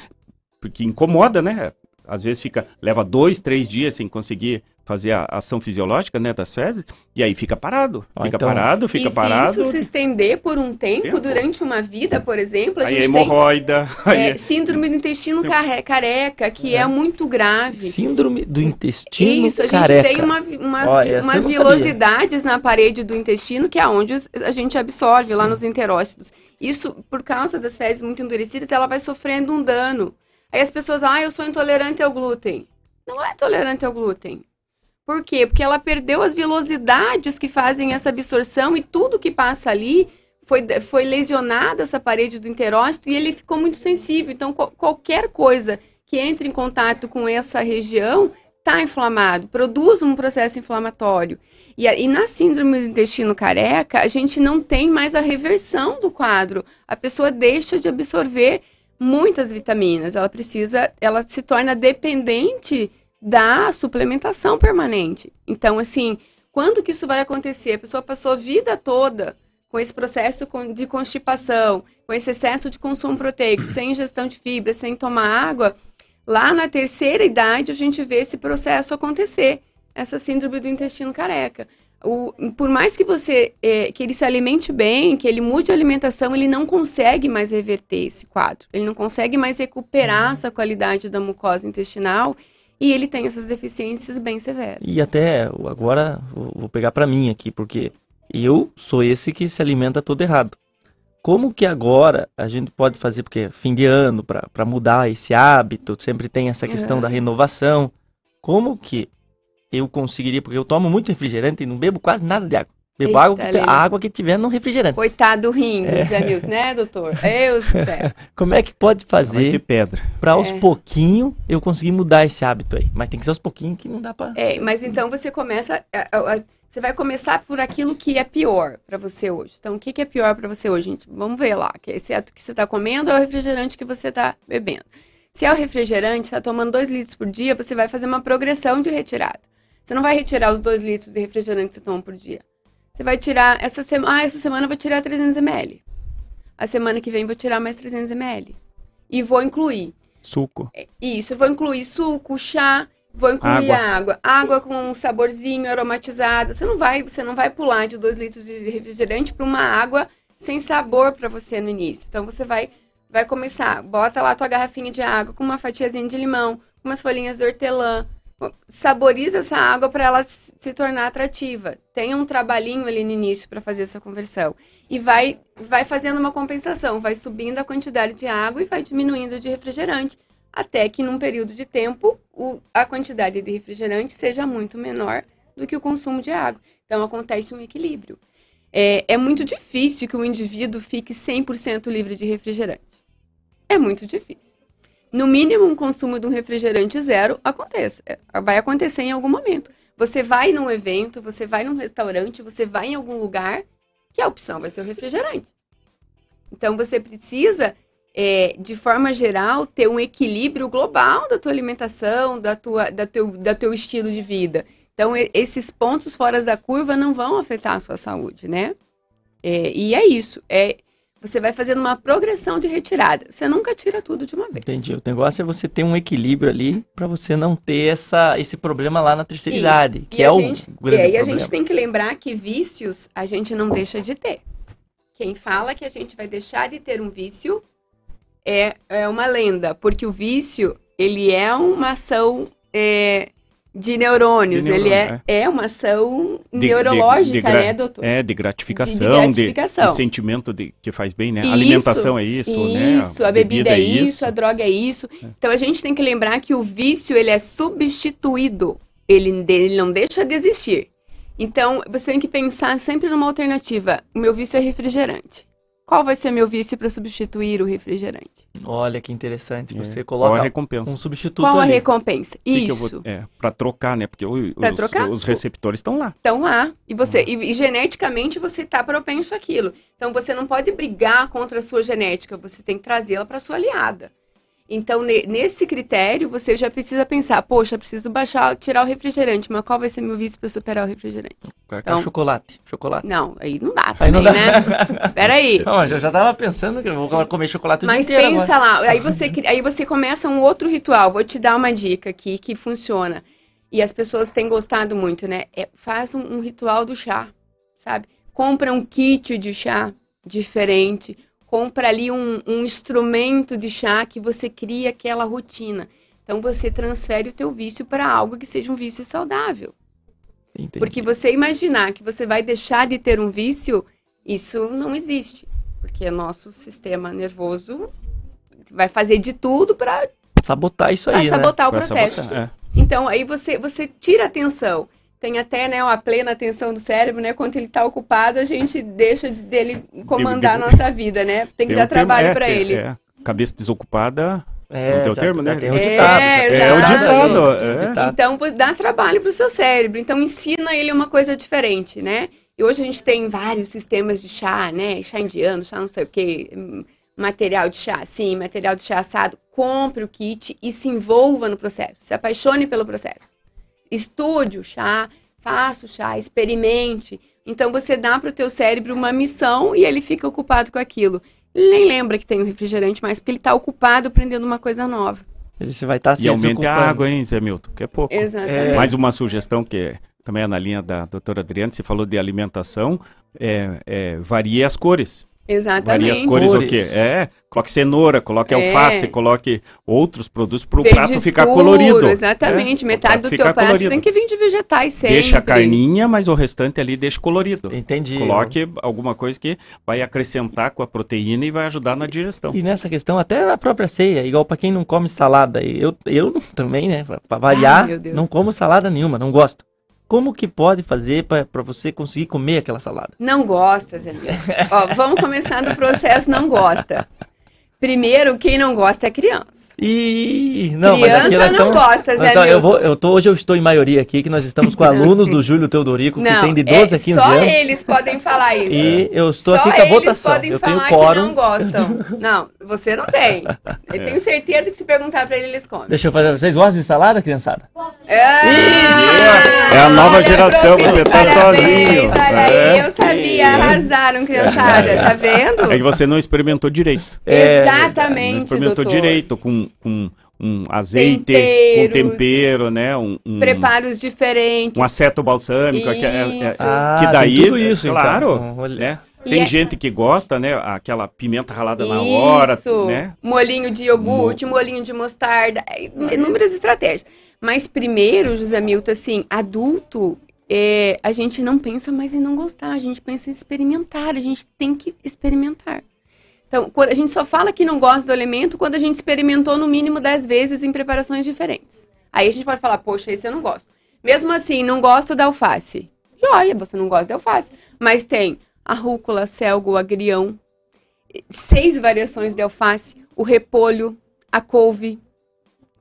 porque incomoda, né? Às vezes fica, leva dois, três dias sem conseguir fazer a ação fisiológica, né, das fezes, e aí fica parado. Ó, fica então- parado, fica e parado. se isso se estender por um tempo, Tempo. durante uma vida, por exemplo, a Aí é gente tem hemorroida, aí é, é- síndrome do intestino care- careca, que é, muito grave. Síndrome do intestino Isso, a gente careca. tem uma, umas, eu umas vilosidades na parede do intestino, que é onde a gente absorve, lá nos enterócitos. Isso, por causa das fezes muito endurecidas, ela vai sofrendo um dano. Aí as pessoas, ah, eu sou intolerante ao glúten. Não é intolerante ao glúten. Por quê? Porque ela perdeu as vilosidades que fazem essa absorção e tudo que passa ali foi, foi lesionada essa parede do enterócito e ele ficou muito sensível. Então, qual- qualquer coisa que entre em contato com essa região está inflamado, produz um processo inflamatório. E, e na síndrome do intestino careca, a gente não tem mais a reversão do quadro. A pessoa deixa de absorver muitas vitaminas. Ela precisa, ela se torna dependente da suplementação permanente. Então, assim, quando que isso vai acontecer? A pessoa passou a vida toda com esse processo de constipação, com esse excesso de consumo proteico, sem ingestão de fibra, sem tomar água. Lá na terceira idade, a gente vê esse processo acontecer, essa síndrome do intestino careca. O- por mais que você eh, que ele se alimente bem, que ele mude a alimentação, ele não consegue mais reverter esse quadro. Ele não consegue mais recuperar essa qualidade da mucosa intestinal e ele tem essas deficiências bem severas. E até agora vou pegar pra mim aqui, porque eu sou esse que se alimenta todo errado. Como que agora a gente pode fazer, porque é fim de ano, pra pra mudar esse hábito, sempre tem essa questão Aham. da renovação. Como que eu conseguiria, porque eu tomo muito refrigerante e não bebo quase nada de água. Bebo Eita, água que, a água que tiver no refrigerante. Coitado do rim, do Zé Milton, né, doutor? Deus do céu. <laughs> Como é que pode fazer pedra. pra aos É. pouquinho eu conseguir mudar esse hábito aí? Mas tem que ser aos pouquinhos que não dá pra... É, mas então você começa. você vai começar por aquilo que é pior para você hoje. Então, o que, que é pior para você hoje, gente? Vamos ver lá. Que esse ato que você está comendo é o refrigerante que você está bebendo. Se é o refrigerante, está tomando 2 litros por dia, você vai fazer uma progressão de retirada. Você não vai retirar os 2 litros de refrigerante que você toma por dia. Você vai tirar essa semana. Ah, essa semana eu vou tirar 300 ml. A semana que vem vou tirar mais 300 ml. E vou incluir Suco. isso, eu vou incluir suco, chá, vou incluir Água. água. Água com um saborzinho aromatizado. Você não vai, você não vai pular de 2 litros de refrigerante para uma água sem sabor para você no início. Então você vai vai começar, bota lá a tua garrafinha de água com uma fatiazinha de limão, umas folhinhas de hortelã. Saboriza essa água para ela se tornar atrativa. Tenha um trabalhinho ali no início para fazer essa conversão. E vai, vai fazendo uma compensação, vai subindo a quantidade de água e vai diminuindo de refrigerante até que num período de tempo o- a quantidade de refrigerante seja muito menor do que o consumo de água. Então acontece um equilíbrio. É, é muito difícil que o indivíduo fique 100% livre de refrigerante. É muito difícil. No mínimo, um consumo de um refrigerante zero aconteça. É, Vai acontecer em algum momento. Você vai num evento, você vai num restaurante, você vai em algum lugar que a opção vai ser o refrigerante. Então você precisa é, de forma geral, ter um equilíbrio global da tua alimentação, da tua, da teu, da teu estilo de vida. Então, esses pontos fora da curva não vão afetar a sua saúde, né? É, e é isso. É, você vai fazendo uma progressão de retirada. Você nunca tira tudo de uma vez. Entendi. O negócio é você ter um equilíbrio ali pra você não ter essa, esse problema lá na terceira Isso. idade, que E é o gente- grande E aí a gente tem que lembrar que vícios a gente não deixa de ter. Quem fala que a gente vai deixar de ter um vício é, é uma lenda, porque o vício, ele é uma ação é, de neurônios, De ele é, neurônio, é uma ação De- neurológica, de né, doutor? É, de gratificação, De gratificação. de sentimento de, que faz bem, né? Isso, a alimentação é isso, né? Isso, a bebida é isso, a droga é isso. Então a gente tem que lembrar que o vício ele é substituído, ele, ele não deixa de existir. Então você tem que pensar sempre numa alternativa. O meu vício é refrigerante. Qual vai ser meu vício para substituir o refrigerante? Olha que interessante. É, Você Qual a coloca recompensa? um substituto Qual a ali. recompensa? O que Isso. vou- é, pra trocar, né? Porque o- os, trocar? os receptores estão lá. Então lá, e você e, e geneticamente você tá propenso àquilo. Então você não pode brigar contra a sua genética, você tem que trazê-la para sua aliada. Então ne- nesse critério você já precisa pensar, poxa, preciso baixar, tirar o refrigerante, mas qual vai ser meu vício para superar o refrigerante? Colocar Então- chocolate. Chocolate. Não, aí não dá Aí também, não dá. né? Peraí. <laughs> Não, eu já tava pensando que eu vou comer chocolate Mas pensa agora. lá, aí você, aí você começa um outro ritual. Vou te dar uma dica aqui que funciona. E as pessoas têm gostado muito, né? É, faz um, um ritual do chá, sabe? Compra um kit de chá diferente. Compra ali um, um instrumento de chá que você cria aquela rotina. Então você transfere o teu vício para algo que seja um vício saudável. Entendi. Porque você imaginar que você vai deixar de ter um vício, isso não existe. Porque o nosso sistema nervoso vai fazer de tudo para Sabotar isso aí, né? sabotar o Pra processo. sabotar, é. Então, aí você, você tira a atenção. Tem até né, uma plena atenção do cérebro, né? Quando ele está ocupado, a gente deixa de- dele comandar a nossa vida, né? Tem que Tem dar um trabalho é, para tem- ele. é. Cabeça desocupada. É, Não tem o termo, né? Tem o É, ditado. já tem É, o ditado, tem o é. ditado. Então, dá trabalho para o seu cérebro. Então, ensina ele uma coisa diferente, né? E hoje a gente tem vários sistemas de chá, né? Chá indiano, chá não sei o quê, material de chá assim, material de chá assado. Compre o kit e se envolva no processo. Se apaixone pelo processo. Estude o chá, faça o chá, experimente. Então, você dá para o teu cérebro uma missão e ele fica ocupado com aquilo. Ele nem lembra que tem um refrigerante mais, porque ele está ocupado aprendendo uma coisa nova. Ele se vai estar se E aumente a água, hein, Zé Milton? Que é pouco. Exatamente. Mais uma sugestão que é- também é na linha da doutora Adriana, você falou de alimentação, é, é, varie as cores. Exatamente. Varie as cores, o Cores. quê? É, coloque cenoura, coloque É. alface, coloque outros produtos para o prato ficar escuro, colorido. Exatamente. É, Metade o do ficar teu prato colorido. tem que vir de vegetais sempre. Deixa a carninha, mas o restante ali deixa colorido. Entendi. Coloque alguma coisa que vai acrescentar com a proteína e vai ajudar na digestão. E nessa questão, até na própria ceia, igual pra quem não come salada, eu, eu também, né, pra variar, Ai, não como salada nenhuma, não gosto. Como que pode fazer pra você conseguir comer aquela salada? Não gosta, Zé. Ó, vamos começar do processo não gosta. Primeiro, quem não gosta é criança. E não, mas criança aqui nós não estamos... gosta, Zé estamos- eu vou, eu tô, hoje eu estou em maioria aqui, que nós estamos com <laughs> alunos do Júlio Teodorico, que não, tem de 12 a 15 é, só anos. eles podem falar <laughs> isso. E eu estou só aqui com a eles votação. podem Eu tenho falar que quórum. não gostam. <laughs> Não, você não tem. Eu tenho certeza que se perguntar pra ele, eles comem. Deixa eu fazer. Vocês gostam de salada, criançada? Ah, É a nova olha, geração, você tá parabéns, sozinho. Olha aí, É. eu sabia, arrasaram, criançada, tá vendo? É que você não experimentou direito. É, Não Exatamente, experimentou doutor. direito com, com um azeite, Temperos. com tempero, né? Um, um, Preparos diferentes. um aceto balsâmico. que, é- é- Isso. Ah, que daí, tem tudo isso, claro, então. Né? E Tem é- gente que gosta, né? Aquela pimenta ralada na hora, Isso. né? Molinho de iogurte, molinho de mostarda, é, inúmeras estratégias. Mas primeiro, José Milton, assim, adulto, é, a gente não pensa mais em não gostar, a gente pensa em experimentar, a gente tem que experimentar. Então, a gente só fala que não gosta do alimento quando a gente experimentou no mínimo 10 vezes em preparações diferentes. Aí a gente pode falar, poxa, esse eu não gosto. Mesmo assim, não gosto da alface. Joia, você não gosta da alface. Mas tem a rúcula, selga, o agrião, seis variações de alface, o repolho, a couve.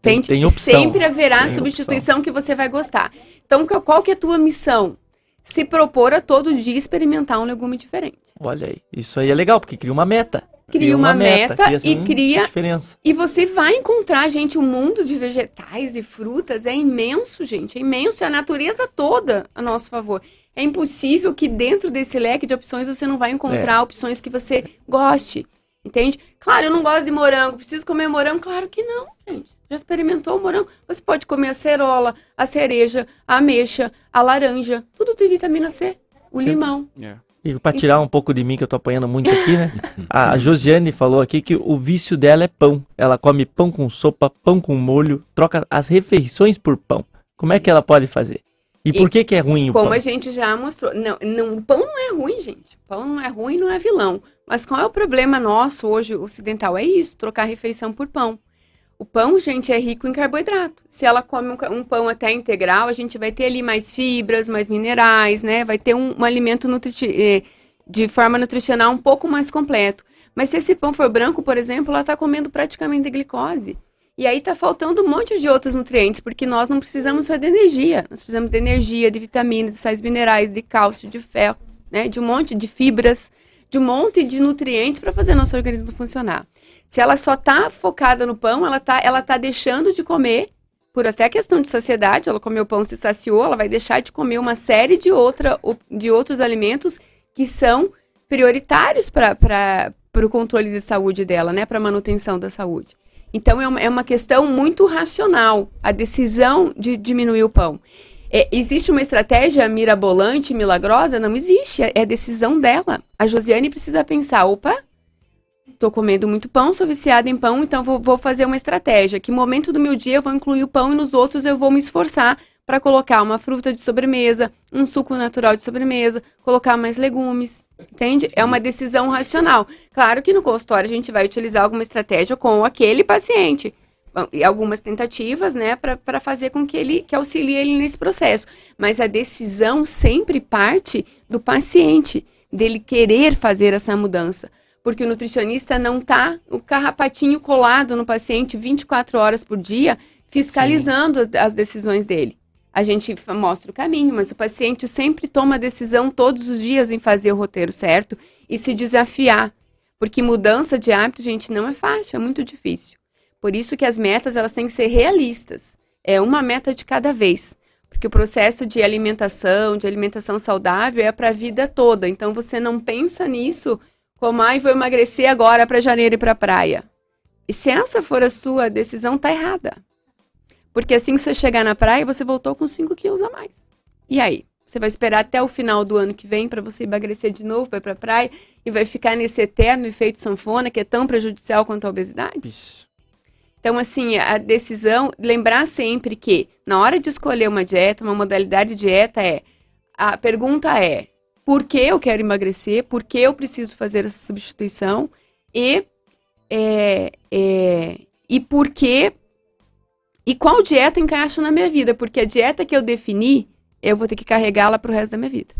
Tem- Entende? tem opção. Sempre haverá Tem substituição que você vai gostar. Então, qual- qual que é a tua missão? Se propor a todo dia experimentar um legume diferente. Olha aí. Isso aí é legal, porque cria uma meta. Cria uma meta e assim, cria- diferença. E você vai encontrar, gente, o mundo de vegetais e frutas é imenso, gente. É imenso. É a natureza toda a nosso favor. É impossível que dentro desse leque de opções você não vai encontrar opções que você goste. Entende? Claro, eu não gosto de morango. Preciso comer morango? Claro que não, gente. Já experimentou o morango? Você pode comer a cerola, a cereja, a ameixa, a laranja. Tudo tem vitamina C. O Sim. limão. É. E pra tirar um pouco de mim, que eu tô apanhando muito aqui, né? <laughs> A a Josiane falou aqui que o vício dela é pão. Ela come pão com sopa, pão com molho, troca as refeições por pão. Como é que ela pode fazer? E, E por que que é ruim o Como pão? a gente já mostrou. Não, não, pão não é ruim, gente. Pão não é ruim, não é vilão. Mas qual é o problema nosso hoje, ocidental? É isso, trocar refeição por pão. O pão, gente, é rico em carboidrato. Se ela come um, um pão até integral, a gente vai ter ali mais fibras, mais minerais, né? Vai ter um, um alimento nutritivo. de forma nutricional um pouco mais completo. Mas se esse pão for branco, por exemplo, ela está comendo praticamente glicose. E aí está faltando um monte de outros nutrientes, porque nós não precisamos só de energia. Nós precisamos de energia, de vitaminas, de sais minerais, de cálcio, de ferro, né? De um monte de fibras, de um monte de nutrientes para fazer nosso organismo funcionar. Se ela só está focada no pão, ela está ela tá deixando de comer, por até questão de saciedade, ela comeu pão, se saciou, ela vai deixar de comer uma série de, outra, de outros alimentos que são prioritários para o controle de saúde dela, né? Para manutenção da saúde. Então é uma, é uma questão muito racional a decisão de diminuir o pão. É, existe uma estratégia mirabolante, milagrosa? Não existe. É, é decisão dela. A Josiane precisa pensar: opa, tô comendo muito pão, sou viciada em pão, então vou, vou fazer uma estratégia. Que momento do meu dia eu vou incluir o pão e nos outros eu vou me esforçar para colocar uma fruta de sobremesa, um suco natural de sobremesa, colocar mais legumes. Entende? É uma decisão racional. Claro que no consultório a gente vai utilizar alguma estratégia com aquele paciente. E algumas tentativas, né, para fazer com que ele que auxilie ele nesse processo. Mas a decisão sempre parte do paciente, dele querer fazer essa mudança. Porque o nutricionista não tá o carrapatinho colado no paciente 24 horas por dia, fiscalizando as, as decisões dele a gente mostra o caminho, mas o paciente sempre toma a decisão todos os dias em fazer o roteiro certo e se desafiar. Porque mudança de hábito, gente, não é fácil, é muito difícil. Por isso que as metas, elas têm que ser realistas. É uma meta de cada vez. Porque o processo de alimentação, de alimentação saudável, é para a vida toda. Então, você não pensa nisso como, ai, vou emagrecer agora para janeiro e para praia. E se essa for a sua decisão, tá errada. Porque assim que você chegar na praia, você voltou com 5 quilos a mais. E aí? Você vai esperar até o final do ano que vem para você emagrecer de novo, vai para praia e vai ficar nesse eterno efeito sanfona que é tão prejudicial quanto a obesidade? Isso. Então, assim, a decisão, lembrar sempre que na hora de escolher uma dieta, uma modalidade de dieta é a pergunta é por que eu quero emagrecer, por que eu preciso fazer essa substituição e é, é, e por que e qual dieta encaixa na minha vida, porque a dieta que eu defini, eu vou ter que carregá-la para o resto da minha vida.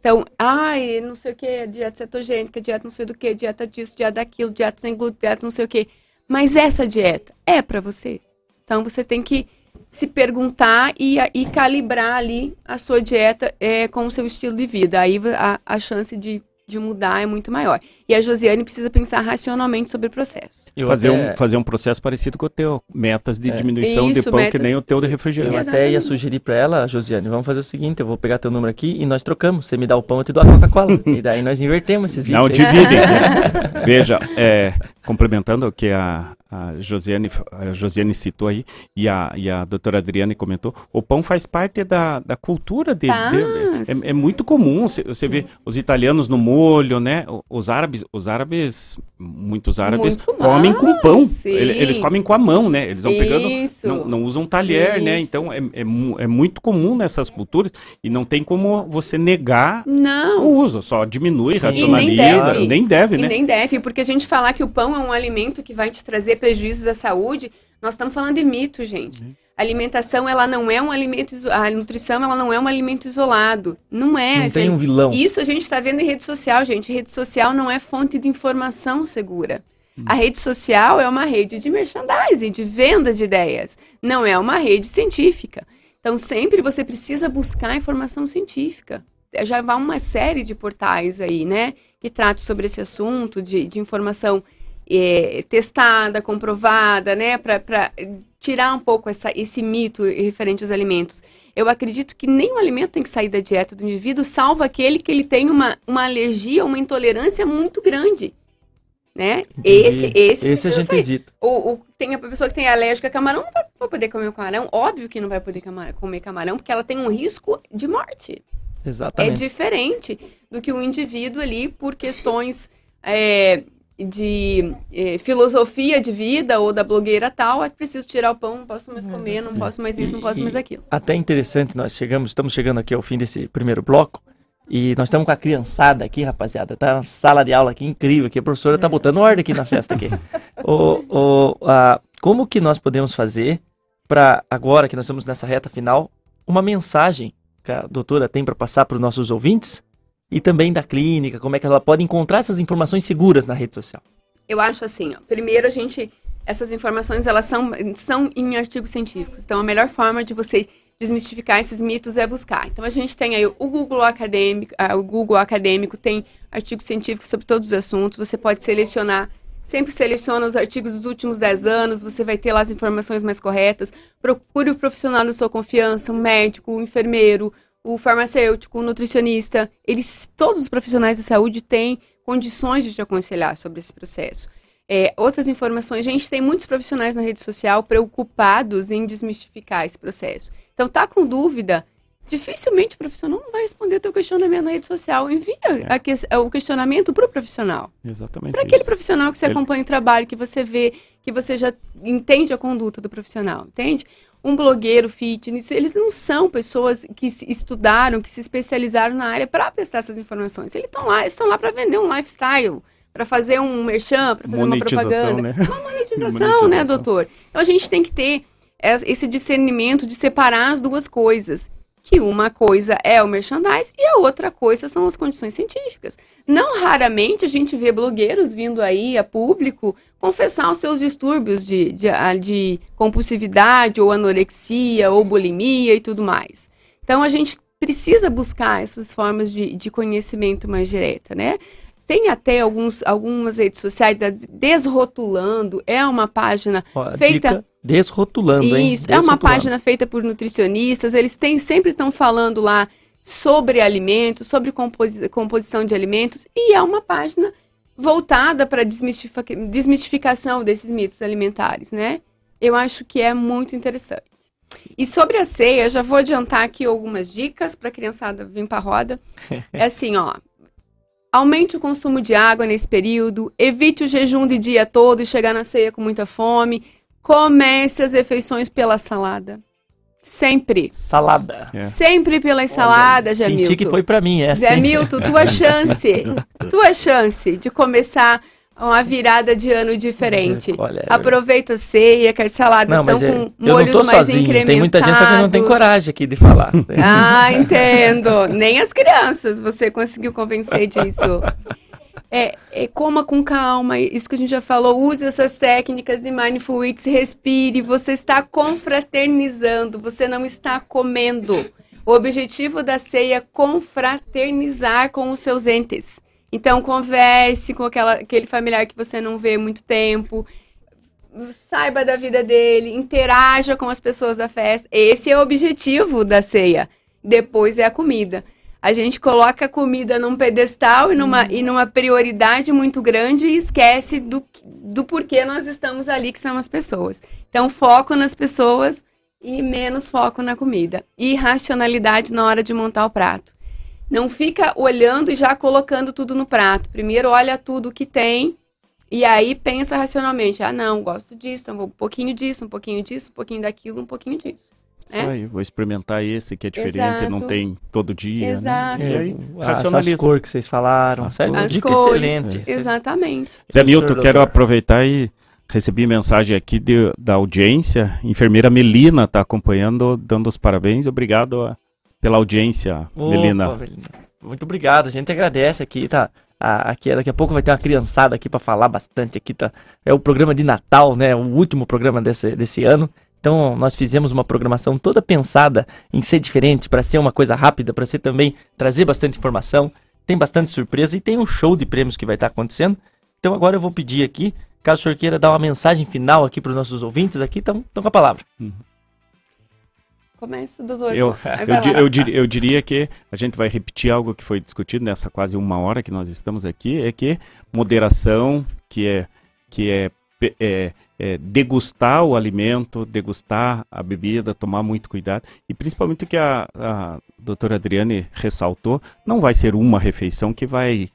Então, ai, não sei o que, dieta cetogênica, dieta não sei do que, dieta disso, dieta daquilo, dieta sem glúten, dieta não sei o que. Mas essa dieta é para você. Então, você tem que se perguntar e, e calibrar ali a sua dieta é, com o seu estilo de vida. Aí a, a chance de de mudar é muito maior. E a Josiane precisa pensar racionalmente sobre o processo. fazer, até... um, fazer um processo parecido com o teu, metas de é. diminuição Isso, de pão, metas... que nem o teu de refrigerante. Eu até ia sugerir para ela, Josiane, vamos fazer o seguinte, eu vou pegar teu número aqui e nós trocamos. Você me dá o pão, eu te dou a Coca-Cola. <laughs> e daí nós invertemos esses vídeos. Não dividem. <laughs> Veja, é, complementando o que a, a Josiane, a Josiane citou aí, e a, e a doutora Adriane comentou, o pão faz parte da, da cultura dele. De, é, é, muito comum, você, você vê os italianos no molho, né? Os árabes, os árabes, muitos árabes muito comem mais, com pão. Eles, eles, comem com a mão, né? Eles vão pegando, não, não usam talher, né? Isso. né? Então é, é, é, muito comum nessas culturas e não tem como você negar não. o uso, só diminui, racionaliza, nem deve, nem deve né? nem deve, porque a gente falar que o pão é um alimento que vai te trazer prejuízos à saúde, nós estamos falando de mito, gente. A alimentação, ela não é um alimento, a nutrição, ela não é um alimento isolado. Não é. Não tem um vilão. Isso a gente está vendo em rede social, gente. Rede social não é fonte de informação segura. Hum. A rede social é uma rede de merchandising, de venda de ideias. Não é uma rede científica. Então, sempre você precisa buscar informação científica. Já vai uma série de portais aí, né? Que tratam sobre esse assunto, de, de informação é, testada, comprovada, né, para tirar um pouco essa, esse mito referente aos alimentos. Eu acredito que nenhum alimento tem que sair da dieta do indivíduo, salvo aquele que ele tem uma, uma alergia, uma intolerância muito grande. Né? Esse, esse, esse a gente sair. hesita. O, o, tem a pessoa que tem alérgica a camarão, não vai, vai poder comer camarão. Óbvio que não vai poder camarão, comer camarão, porque ela tem um risco de morte. Exatamente. É diferente do que o indivíduo ali, por questões é, de eh, filosofia de vida ou da blogueira tal, é preciso tirar o pão, não posso mais comer, não posso mais isso, não posso mais aquilo. Até interessante, nós chegamos, estamos chegando aqui ao fim desse primeiro bloco. E nós estamos com a criançada aqui, rapaziada. Tá uma sala de aula aqui incrível, que a professora tá botando ordem aqui na festa aqui. <laughs> o, o, a, como que nós podemos fazer para agora que nós estamos nessa reta final, uma mensagem que a doutora tem para passar para os nossos ouvintes e também da clínica, como é que ela pode encontrar essas informações seguras na rede social? Eu acho assim, ó, primeiro a gente, essas informações elas são, são em artigos científicos, então a melhor forma de você desmistificar esses mitos é buscar. Então a gente tem aí o Google Acadêmico, ah, o Google Acadêmico tem artigos científicos sobre todos os assuntos, você pode selecionar Sempre seleciona os artigos dos últimos 10 anos, você vai ter lá as informações mais corretas. Procure o profissional da sua confiança, um médico, um enfermeiro, o farmacêutico, o nutricionista. Eles, todos os profissionais de saúde têm condições de te aconselhar sobre esse processo. É, outras informações, gente, tem muitos profissionais na rede social preocupados em desmistificar esse processo. Então, tá com dúvida? dificilmente o profissional não vai responder o teu questionamento na rede social. Envia é. que, o questionamento para o profissional. Exatamente. Para aquele profissional que você Ele... acompanha o trabalho, que você vê, que você já entende a conduta do profissional, entende? Um blogueiro fitness, eles não são pessoas que estudaram, que se especializaram na área para prestar essas informações. Eles estão lá, estão lá para vender um lifestyle, para fazer um merchan, para fazer uma propaganda. Né? Uma monetização, monetização, né, doutor? Então a gente tem que ter esse discernimento de separar as duas coisas que uma coisa é o merchandise e a outra coisa são as condições científicas. Não raramente a gente vê blogueiros vindo aí a público confessar os seus distúrbios de, de, de compulsividade ou anorexia ou bulimia e tudo mais. Então a gente precisa buscar essas formas de, de conhecimento mais direta, né? Tem até alguns, algumas redes sociais desrotulando, é uma página Ó, feita. Dica Desrotulando, hein? Isso, é uma página feita por nutricionistas, eles têm, sempre estão falando lá sobre alimentos, sobre composi composição de alimentos, e é uma página voltada para desmistific desmistificação desses mitos alimentares, né? Eu acho que é muito interessante. E sobre a ceia, já vou adiantar aqui algumas dicas para a criançada vir para a roda. <laughs> É assim, ó. Aumente o consumo de água nesse período, evite o jejum de dia todo e chegar na ceia com muita fome. Comece as refeições pela salada. Sempre. Salada. É. Sempre pela salada, Jamilton. Senti que foi para mim essa. Jamilton, tua <laughs> chance. tua chance de começar uma virada de ano diferente. Olha, é Aproveita a ceia, que as saladas não, estão com molhos mais sozinho. incrementados. Tem muita gente que não tem coragem aqui de falar. <laughs> ah, entendo. Nem as crianças você conseguiu convencer disso. É, é, coma com calma, isso que a gente já falou, use essas técnicas de mindful eats, respire, você está confraternizando, você não está comendo. O objetivo da ceia é confraternizar com os seus entes. Então, converse com aquela, aquele familiar que você não vê há muito tempo, saiba da vida dele, interaja com as pessoas da festa. Esse é o objetivo da ceia. Depois é a comida a gente coloca a comida num pedestal e numa, uhum. e numa prioridade muito grande e esquece do, do porquê nós estamos ali, que são as pessoas. Então, foco nas pessoas e menos foco na comida. E racionalidade na hora de montar o prato. Não fica olhando e já colocando tudo no prato. Primeiro olha tudo que tem e aí pensa racionalmente. Ah, não, gosto disso, então vou um pouquinho disso, um pouquinho disso, um pouquinho daquilo, um pouquinho disso. Isso é? aí, vou experimentar esse que é diferente, Exato. não tem todo dia. Né? Exato. Né? E aí, racionaliza. As cores que vocês falaram, as sério, as dica cores, excelente. Exatamente. Zé Milton, quero aproveitar e recebi mensagem aqui de, da audiência. Enfermeira Melina está acompanhando, dando os parabéns. Obrigado a, pela audiência, Opa, Melina. Muito obrigado, a gente agradece aqui, tá? aqui, daqui a pouco vai ter uma criançada aqui para falar bastante aqui, tá? É o programa de Natal, né? O último programa desse, desse ano. Então, nós fizemos uma programação toda pensada em ser diferente, para ser uma coisa rápida, para ser também trazer bastante informação. Tem bastante surpresa e tem um show de prêmios que vai estar tá acontecendo. Então, agora eu vou pedir aqui, caso o senhor queira dar uma mensagem final aqui para os nossos ouvintes, aqui estão com a palavra. Uhum. Começa, doutor. Eu, eu, eu, dir, eu, diria que a gente vai repetir algo que foi discutido nessa quase uma hora que nós estamos aqui, é que moderação, que é, que é, é é, degustar o alimento, degustar a bebida, tomar muito cuidado. E principalmente o que a, a doutora Adriane ressaltou, não vai ser uma refeição que vai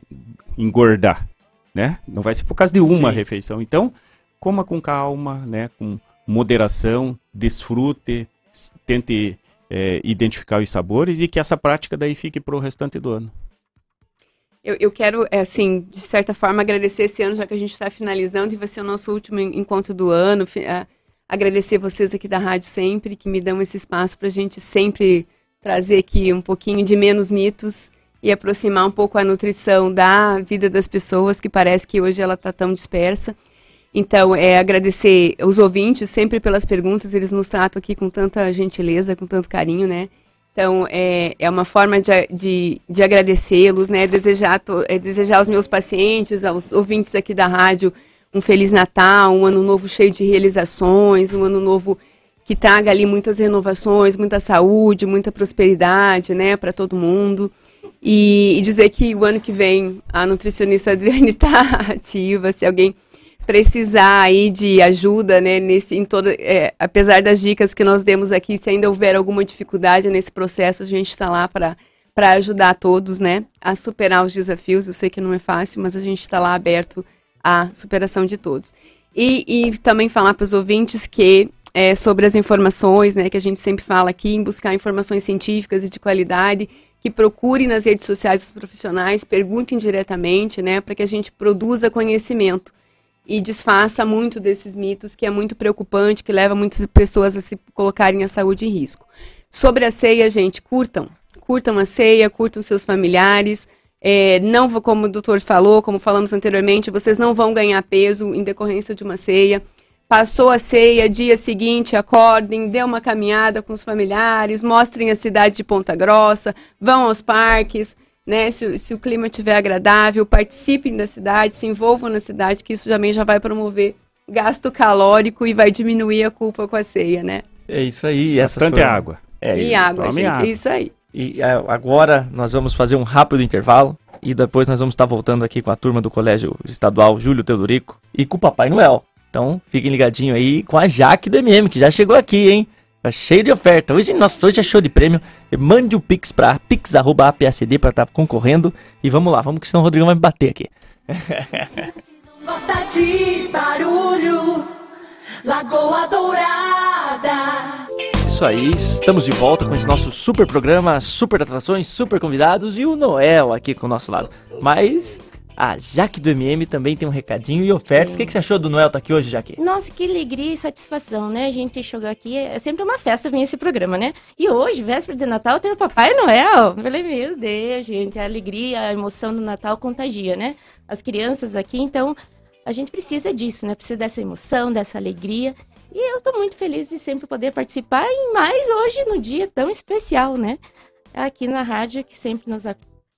engordar, né? Não vai ser por causa de uma Sim. refeição. Então, coma com calma, né? Com moderação, desfrute, tente é, identificar os sabores e que essa prática daí fique para o restante do ano. Eu, eu quero, é, assim, de certa forma, agradecer esse ano, já que a gente está finalizando e vai ser o nosso último encontro do ano. É, agradecer vocês aqui da rádio sempre, que me dão esse espaço para a gente sempre trazer aqui um pouquinho de menos mitos e aproximar um pouco a nutrição da vida das pessoas, que parece que hoje ela está tão dispersa. Então, é agradecer os ouvintes sempre pelas perguntas, eles nos tratam aqui com tanta gentileza, com tanto carinho, né? Então, é, é uma forma de, de, de agradecê-los, né? Desejar, to, é, desejar aos meus pacientes, aos ouvintes aqui da rádio, um Feliz Natal, um ano novo cheio de realizações, um ano novo que traga ali muitas renovações, muita saúde, muita prosperidade, né, para todo mundo. E, e, dizer que o ano que vem a nutricionista Adriane está <laughs> ativa, se alguém precisar aí de ajuda, né, nesse, em toda, é, apesar das dicas que nós demos aqui, se ainda houver alguma dificuldade nesse processo, a gente está lá para para ajudar todos, né, a superar os desafios. Eu sei que não é fácil, mas a gente está lá aberto à superação de todos. E, e também falar para os ouvintes que é, sobre as informações, né, que a gente sempre fala aqui, em buscar informações científicas e de qualidade, que procure nas redes sociais os profissionais, perguntem diretamente, né, para que a gente produza conhecimento e desfaça muito desses mitos que é muito preocupante, que leva muitas pessoas a se colocarem a saúde em risco. Sobre a ceia, gente, curtam, curtam a ceia, curtam seus familiares. É, não, como o doutor falou, como falamos anteriormente, vocês não vão ganhar peso em decorrência de uma ceia. Passou a ceia, dia seguinte, acordem, dê uma caminhada com os familiares, mostrem a cidade de Ponta Grossa, vão aos parques, né? Se, se o clima estiver agradável, participem da cidade, se envolvam na cidade, que isso também já vai promover gasto calórico e vai diminuir a culpa com a ceia, né? É isso aí. Bastante foram... água. É, e água, gente, água. isso aí. E agora nós vamos fazer um rápido intervalo e depois nós vamos estar voltando aqui com a turma do Colégio Estadual Júlio Teodorico e com o Papai Noel. Então, fiquem ligadinho aí com a Jaque do MM, que já chegou aqui, hein? Tá cheio de oferta. Hoje, nossa, hoje é show de prêmio. Mande o um Pix pra pix.apsd pra estar tá concorrendo. E vamos lá, vamos que senão o Rodrigão vai me bater aqui. <laughs> Gosta de barulho, Lagoa Dourada. Isso aí, estamos de volta com esse nosso super programa, super atrações, super convidados e o Noel aqui com o nosso lado. Mas a Jaque do MM também tem um recadinho e ofertas. O que, que, você achou do Noel estar tá aqui hoje, Jaque? Nossa, que alegria e satisfação, né? A gente chegou aqui, é sempre uma festa vir esse programa, né? E hoje, véspera de Natal, tem o Papai Noel. Eu falei, meu Deus, gente, a alegria, a emoção do Natal contagia, né? As crianças aqui, então, a gente precisa disso, né? Precisa dessa emoção, dessa alegria. E eu estou muito feliz de sempre poder participar, e mais hoje, no dia tão especial, né? Aqui na rádio, que sempre nos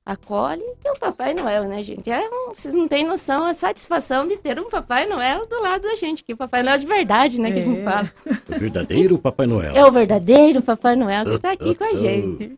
acolhe e o Papai Noel, né, gente? É um, vocês não têm noção a satisfação de ter um Papai Noel do lado da gente, que o Papai Noel de verdade, né, que a gente é. fala. O verdadeiro Papai Noel. É o verdadeiro Papai Noel que está aqui com a gente.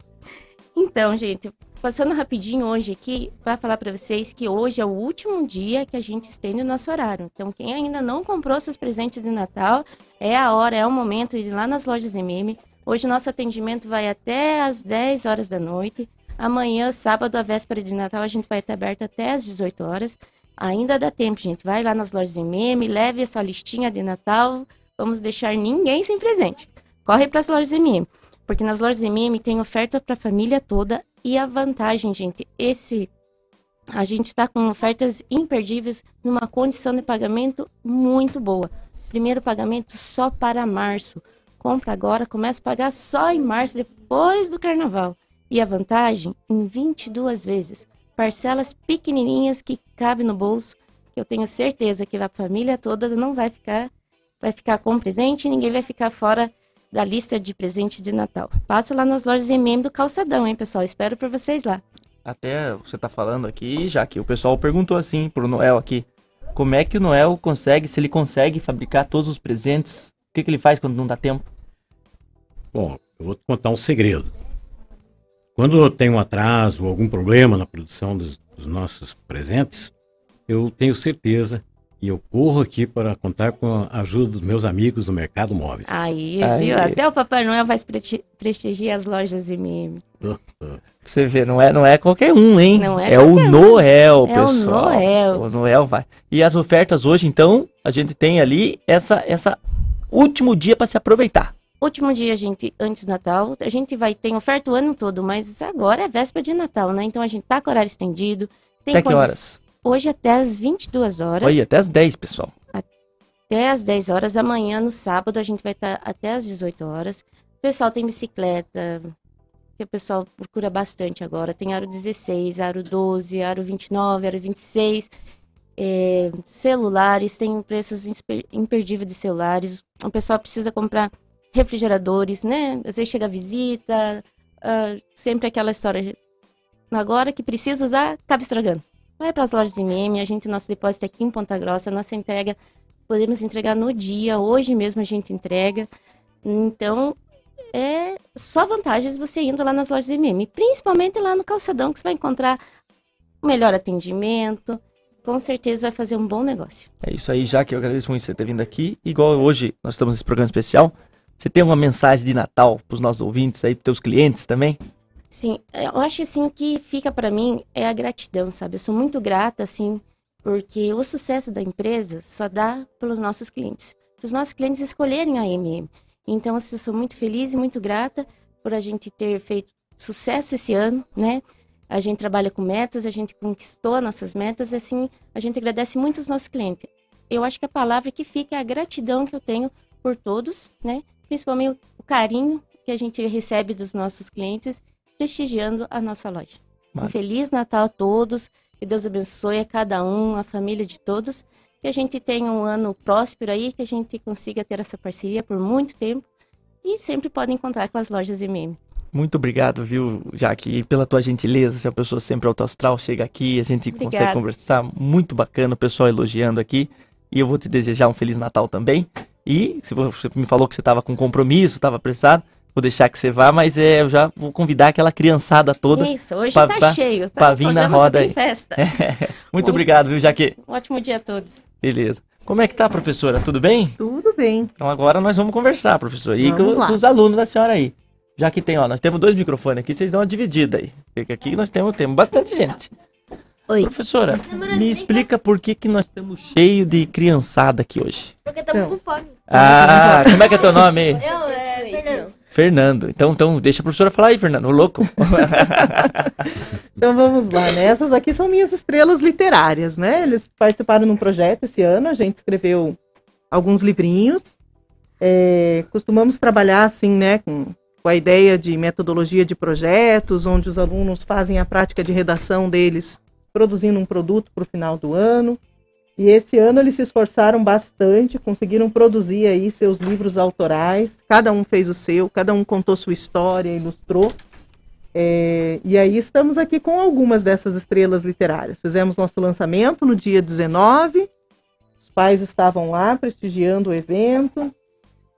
Então, gente, passando rapidinho hoje aqui para falar para vocês que hoje é o último dia que a gente estende o nosso horário. Então, quem ainda não comprou seus presentes de Natal, é a hora, é o momento de ir lá nas lojas MM. Hoje nosso atendimento vai até às 10 horas da noite. Amanhã, sábado, a véspera de Natal, a gente vai estar aberto até às 18 horas. Ainda dá tempo, gente. Vai lá nas lojas MM, leve essa listinha de Natal. Vamos deixar ninguém sem presente. Corre para as lojas MM, porque nas lojas MM tem oferta para a família toda e a vantagem, gente, esse a gente está com ofertas imperdíveis numa condição de pagamento muito boa. Primeiro pagamento só para março. Compra agora, começa a pagar só em março, depois do carnaval. E a vantagem? Em 22 vezes. Parcelas pequenininhas que cabem no bolso, que eu tenho certeza que a família toda não vai ficar vai ficar com presente e ninguém vai ficar fora da lista de presentes de Natal. Passa lá nas lojas MM do Calçadão, hein, pessoal? Espero por vocês lá. Até você tá falando aqui, já que o pessoal perguntou assim pro Noel aqui, como é que o Noel consegue, se ele consegue fabricar todos os presentes, o que, que ele faz quando não dá tempo? Bom, eu vou te contar um segredo. Quando tem um atraso ou algum problema na produção dos, dos nossos presentes, eu tenho certeza e eu corro aqui para contar com a ajuda dos meus amigos do Mercado Móveis. Aí, Aí. viu? Até o Papai Noel vai prestigiar as lojas MM. Você vê, não é, não é qualquer um, hein? Não é, é o um. Noel, é pessoal. O Noel. O Noel vai. E as ofertas hoje, então, a gente tem ali essa, essa último dia para se aproveitar. Último dia, gente, antes do Natal, a gente vai ter oferta o ano todo, mas agora é véspera de Natal, né? Então a gente tá com horário estendido. Tem até que horas? Hoje até as 22 horas. Oi, até as 10, pessoal. Até as 10 horas. Amanhã, no sábado, a gente vai estar tá até as 18 horas. O pessoal tem bicicleta, que o pessoal procura bastante agora. Tem aro 16, aro 12, aro 29, aro 26. É, celulares, tem preços imperdíveis de celulares. O pessoal precisa comprar refrigeradores, né? Às vezes chega a visita, ah, sempre aquela história. Agora que precisa usar, acaba estragando. Vai para as lojas MM, a gente, nosso depósito é aqui em Ponta Grossa, nossa entrega, podemos entregar no dia, hoje mesmo a gente entrega. Então, é só vantagens você indo lá nas lojas MM, principalmente lá no calçadão, que você vai encontrar o melhor atendimento, com certeza vai fazer um bom negócio. É isso aí, já que eu agradeço muito você ter vindo aqui. Igual hoje nós estamos nesse programa especial. Você tem uma mensagem de Natal para os nossos ouvintes aí, para teus clientes também? Sim, eu acho assim que fica para mim é a gratidão, sabe? Eu sou muito grata assim, porque o sucesso da empresa só dá pelos nossos clientes. Os nossos clientes escolherem a MM. Então, assim, eu sou muito feliz e muito grata por a gente ter feito sucesso esse ano, né? A gente trabalha com metas, a gente conquistou nossas metas, assim, a gente agradece muito os nossos clientes. Eu acho que a palavra que fica é a gratidão que eu tenho por todos, né? Principalmente o carinho que a gente recebe dos nossos clientes prestigiando a nossa loja. Um Feliz Natal a todos, que Deus abençoe a cada um, a família de todos, que a gente tenha um ano próspero aí, que a gente consiga ter essa parceria por muito tempo e sempre pode encontrar com as lojas MM. Muito obrigado, viu, Jaque, pela tua gentileza. Você é uma pessoa sempre alto astral, chega aqui, a gente consegue Obrigada. conversar. Muito bacana, o pessoal elogiando aqui. E eu vou te desejar um Feliz Natal também. E se você me falou que você estava com compromisso, estava apressado, vou deixar que você vá, mas é, eu já vou convidar aquela criançada toda. Isso, hoje pra- tá pra- cheio, tá? pra vir na roda aí. festa. <laughs> Muito Bom. obrigado, viu, Jaque? Um ótimo dia a todos. Beleza. Como é que tá, professora? Tudo bem? Tudo bem. Então agora nós vamos conversar, professor. E Vamos com, lá. com os alunos da senhora aí. Já que tem, ó, nós temos dois microfones aqui, vocês dão uma dividida aí. Porque aqui nós temos, temos bastante gente. Oi. Professora, me explica por que, que nós estamos cheios de criançada aqui hoje. Porque estamos Então. com fome. Ah, como é que é teu nome <laughs> aí? Eu, é, Fernando. Fernando. Então, então deixa a professora falar aí, Fernando. Ô louco. <laughs> Então vamos lá, né? Essas aqui são minhas estrelas literárias, né? Eles participaram num projeto esse ano, a gente escreveu alguns livrinhos. É, costumamos trabalhar assim, né, com, com a ideia de metodologia de projetos, onde os alunos fazem a prática de redação deles, produzindo um produto para o final do ano. E esse ano eles se esforçaram bastante, conseguiram produzir aí seus livros autorais. Cada um fez o seu, cada um contou sua história, ilustrou. É, e aí estamos aqui com algumas dessas estrelas literárias. Fizemos nosso lançamento no dia 19. Os pais estavam lá prestigiando o evento.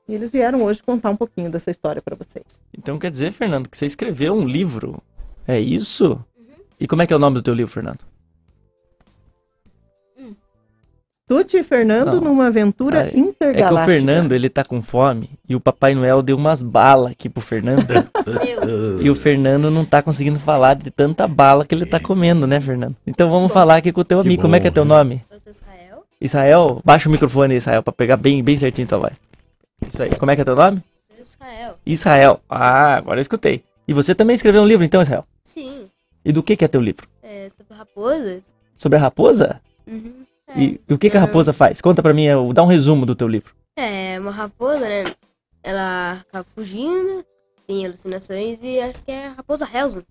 E eles vieram hoje contar um pouquinho dessa história para vocês. Então quer dizer, Fernando, que você escreveu um livro? É isso? E como é que é o nome do teu livro, Fernando? Tuti e Fernando Não. numa aventura Ah, é- É intergaláctica. que o Fernando, ele tá com fome e o Papai Noel deu umas balas aqui pro Fernando. <laughs> E o Fernando não tá conseguindo falar de tanta bala que ele tá comendo, né, Fernando? Então vamos falar aqui com o teu Que amigo. Como é que é bom, teu nome? Eu sou Israel. Israel? Baixa o microfone aí, Israel, pra pegar bem, bem certinho tua voz. Isso aí. Como é que é teu nome? Sou Israel. Israel. Ah, agora eu escutei. E você também escreveu um livro, então, Israel? Sim. E do que que é teu livro? É, sobre raposas. Sobre a raposa? Uhum. E, e o que que a raposa faz? Conta pra mim, é, dá um resumo do teu livro. É, uma raposa, né? Ela acaba fugindo, tem alucinações e acho que é a raposa Helsing.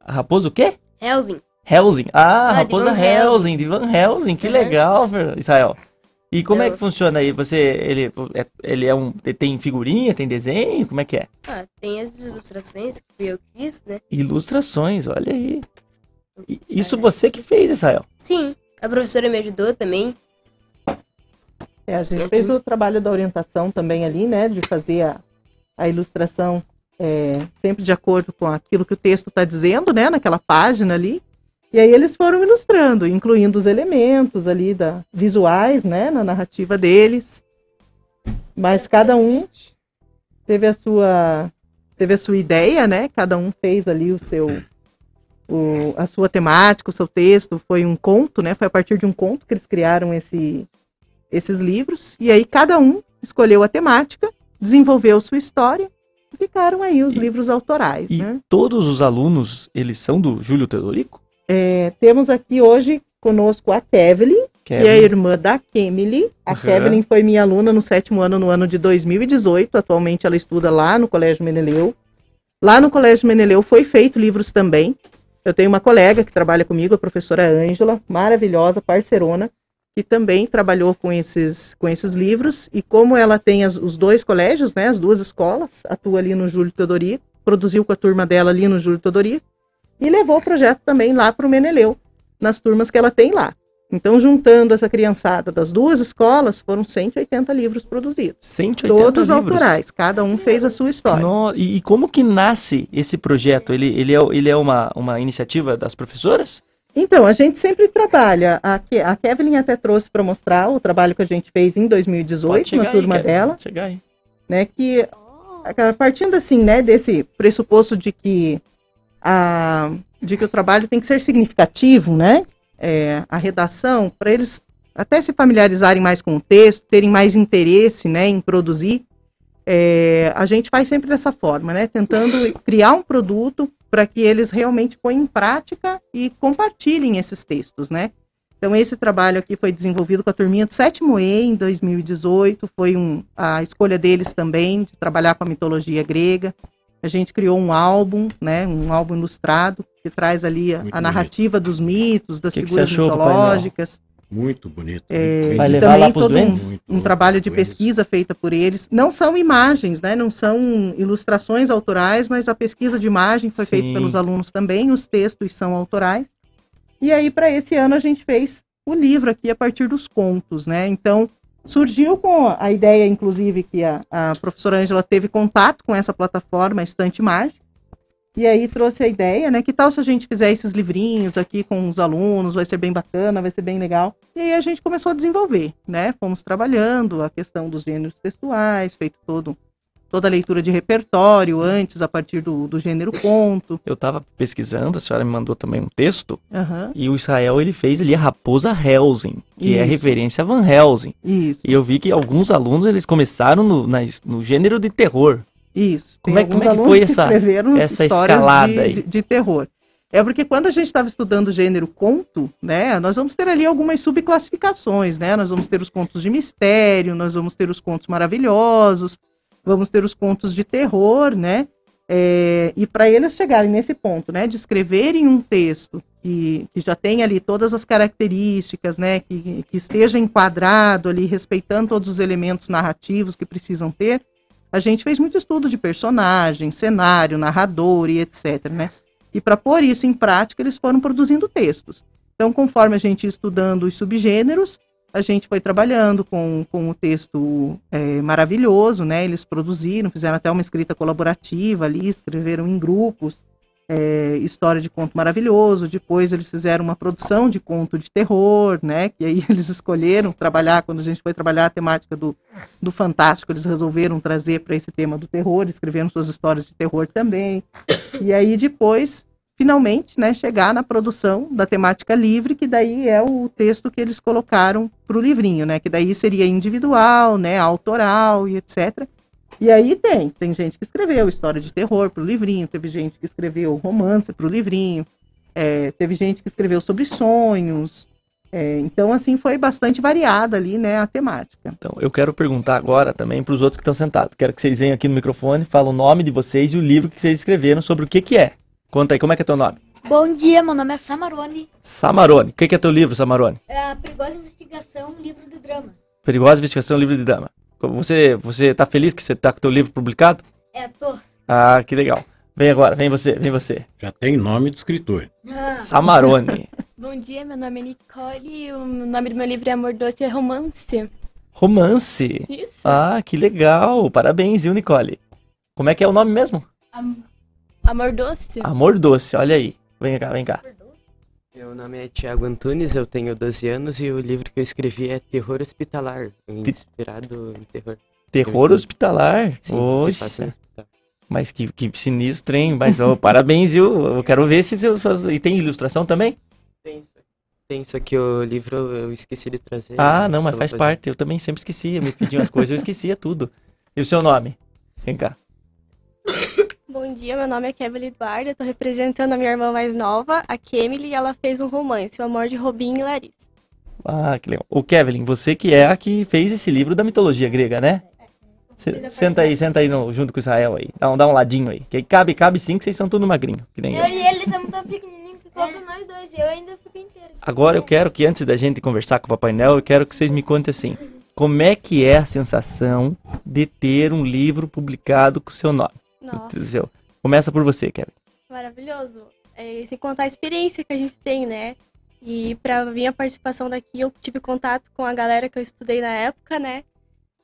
A raposa o quê? Helsing. Helsing. Ah, Ah, de raposa Van Helsing, de Van Helsing. Que Uhum. legal, Israel. E como é Eu- que funciona aí? Você, ele, é, ele é um, tem figurinha, tem desenho? Como é que é? Ah, tem as ilustrações que eu fiz, né? Ilustrações, olha aí. Isso você que fez, Israel. Sim. A professora me ajudou também. É, a gente fez o trabalho da orientação também ali, né? De fazer a, a ilustração é, sempre de acordo com aquilo que o texto está dizendo, né? Naquela página ali. E aí eles foram ilustrando, incluindo os elementos ali da, visuais, né? Na narrativa deles. Mas cada um teve a sua teve a sua ideia, né? Cada um fez ali o seu o, a sua temática, o seu texto, foi um conto, né? Foi a partir de um conto que eles criaram esse esses livros e aí cada um escolheu a temática, desenvolveu sua história e ficaram aí os E- livros autorais, E né? todos os alunos, eles são do Júlio Teodorico? É, temos aqui hoje conosco a Kevlin, que é a irmã da Kemily. A Uhum. Kevlin foi minha aluna no sétimo ano, no ano de 2018. Atualmente ela estuda lá no Colégio Meneleu. Lá no Colégio Meneleu foi feito livros também. Eu tenho uma colega que trabalha comigo, a professora Ângela, maravilhosa, parcerona, que também trabalhou com esses, com esses livros. E como ela tem as, os dois colégios, né, as duas escolas, atua ali no Júlio Teodorico, produziu com a turma dela ali no Júlio Teodorico, e levou o projeto também lá para o Meneleu, nas turmas que ela tem lá. Então, juntando essa criançada das duas escolas, foram 180 livros produzidos. 180 Todos livros. autorais, cada um fez a sua história. No- e, e como que nasce esse projeto? Ele, ele é, ele é uma, uma iniciativa das professoras? Então, a gente sempre trabalha. A, Ke- a Kevin até trouxe para mostrar o trabalho que a gente fez em 2018 chegar na aí, turma Kevin, dela, pode chegar aí. né? Que partindo assim, né, desse pressuposto de que a, de que o trabalho tem que ser significativo, né? É, a redação para eles até se familiarizarem mais com o texto, terem mais interesse, né, em produzir. é, a gente faz sempre dessa forma, né? Tentando criar um produto para que eles realmente ponham em prática e compartilhem esses textos, né? Então, esse trabalho aqui foi desenvolvido com a turminha do sétimo E em 2018. Foi um, a escolha deles também de trabalhar com a mitologia grega. A gente criou um álbum, né? Um álbum ilustrado que traz ali a, a narrativa dos mitos, das Que que figuras Noel? mitológicas. Muito bonito. É, Vai levar lá também pros todo doentes? um, Muito um trabalho de doentes. pesquisa feita por eles. Não são imagens, né? Não são ilustrações autorais, mas a pesquisa de imagem foi feita Sim. pelos alunos também. Os textos são autorais. E aí, para esse ano, a gente fez o livro aqui a partir dos contos, né? Então, surgiu com a ideia, inclusive, que a, a professora Ângela teve contato com essa plataforma, Estante Mágica, e aí trouxe a ideia, né? Que tal se a gente fizer esses livrinhos aqui com os alunos? Vai ser bem bacana, vai ser bem legal. E aí a gente começou a desenvolver, né? Fomos trabalhando a questão dos gêneros textuais, feito todo, toda a leitura de repertório antes, a partir do, do gênero conto. Eu tava pesquisando, a senhora me mandou também um texto, Aham, e o Israel ele fez ali a Raposa Helsing, que é Isso. referência a Van Helsing. isso, E eu vi que alguns alunos eles começaram no, na- no gênero de terror. isso. Como é- como é que foi essa- essa escalada de, aí? de, de terror. É porque quando a gente estava estudando o gênero conto, né, nós vamos ter ali algumas subclassificações, né? Nós vamos ter os contos de mistério, nós vamos ter os contos maravilhosos, vamos ter os contos de terror, né? É, e para eles chegarem nesse ponto, né, de escreverem um texto que, que já tem ali todas as características, né, que, que esteja enquadrado ali, respeitando todos os elementos narrativos que precisam ter, a gente fez muito estudo de personagem, cenário, narrador e etc, né? E para pôr isso em prática, eles foram produzindo textos. Então, conforme a gente ia estudando os subgêneros, a gente foi trabalhando com, com o texto é, maravilhoso, né? Eles produziram, fizeram até uma escrita colaborativa ali, escreveram em grupos, é, história de conto maravilhoso. Depois eles fizeram uma produção de conto de terror, né? Que aí <laughs> eles escolheram trabalhar, quando a gente foi trabalhar a temática do, do fantástico, eles resolveram trazer para esse tema do terror, escreveram suas histórias de terror também. E aí depois finalmente, né, chegar na produção da temática livre, que daí é o texto que eles colocaram para o livrinho, né, que daí seria individual, né, autoral e etc. E aí tem, tem gente que escreveu história de terror para o livrinho, teve gente que escreveu romance para o livrinho, é, teve gente que escreveu sobre sonhos. é, então, assim, foi bastante variada ali, né, a temática. Então, eu quero perguntar agora também para os outros que estão sentados. Quero que vocês venham aqui no microfone, falem o nome de vocês e o livro que vocês escreveram sobre o que que é. Conta aí, como é que é teu nome? Bom dia, meu nome é Samarone. Samarone. O que que é teu livro, Samarone? É a Perigosa Investigação, livro de drama. Perigosa Investigação Livro de Dama. Você, você tá feliz que você tá com teu livro publicado? É, tô. Ah, que legal. Vem agora, vem você, vem você. Já tem nome do escritor. Ah, Samarone. <laughs> Bom dia, meu nome é Nicole e o nome do meu livro é Amor Doce e Romance. Romance. Isso. Ah, que legal. Parabéns, viu, Nicole? Como é que é o nome mesmo? Am- Amor Doce. Amor Doce, olha aí. Vem cá, vem cá. Meu nome é Tiago Antunes, eu tenho 12 anos e o livro que eu escrevi é Terror Hospitalar, inspirado em terror. Terror Eu- hospitalar. Sim, hospital. mas que, que sinistro, hein? Mas ó, parabéns, viu? Eu quero ver se suas... E tem ilustração também? Tem isso, tem isso aqui, o livro eu esqueci de trazer. Ah, não, mas faz fazer. parte. Eu também sempre esquecia. Me pediam as coisas, eu esquecia tudo. E o seu nome? Vem cá. <coughs> Bom dia, meu nome é Kevin Eduardo, eu tô representando a minha irmã mais nova, a Kemily, e ela fez um romance, O Amor de Robinho e Larissa. Ah, que legal. O Kevin, você que é a que fez esse livro da mitologia grega, né? Se- senta aí, senta aí no- junto com o Israel aí. Dá um, dá um ladinho aí. Que aí cabe, cabe sim, que vocês são tudo magrinho. Que nem eu. Eu e ele somos tão pequenininhos que cobre nós dois. E eu ainda fico inteiro. Agora eu quero que antes da gente conversar com o Papai Noel, eu quero que vocês me contem assim. Como é que é a sensação de ter um livro publicado com o seu nome? Nossa, Começa por você, Kevin. maravilhoso. É, sem contar a experiência que a gente tem, né? E pra minha participação daqui, eu tive contato com a galera que eu estudei na época, né?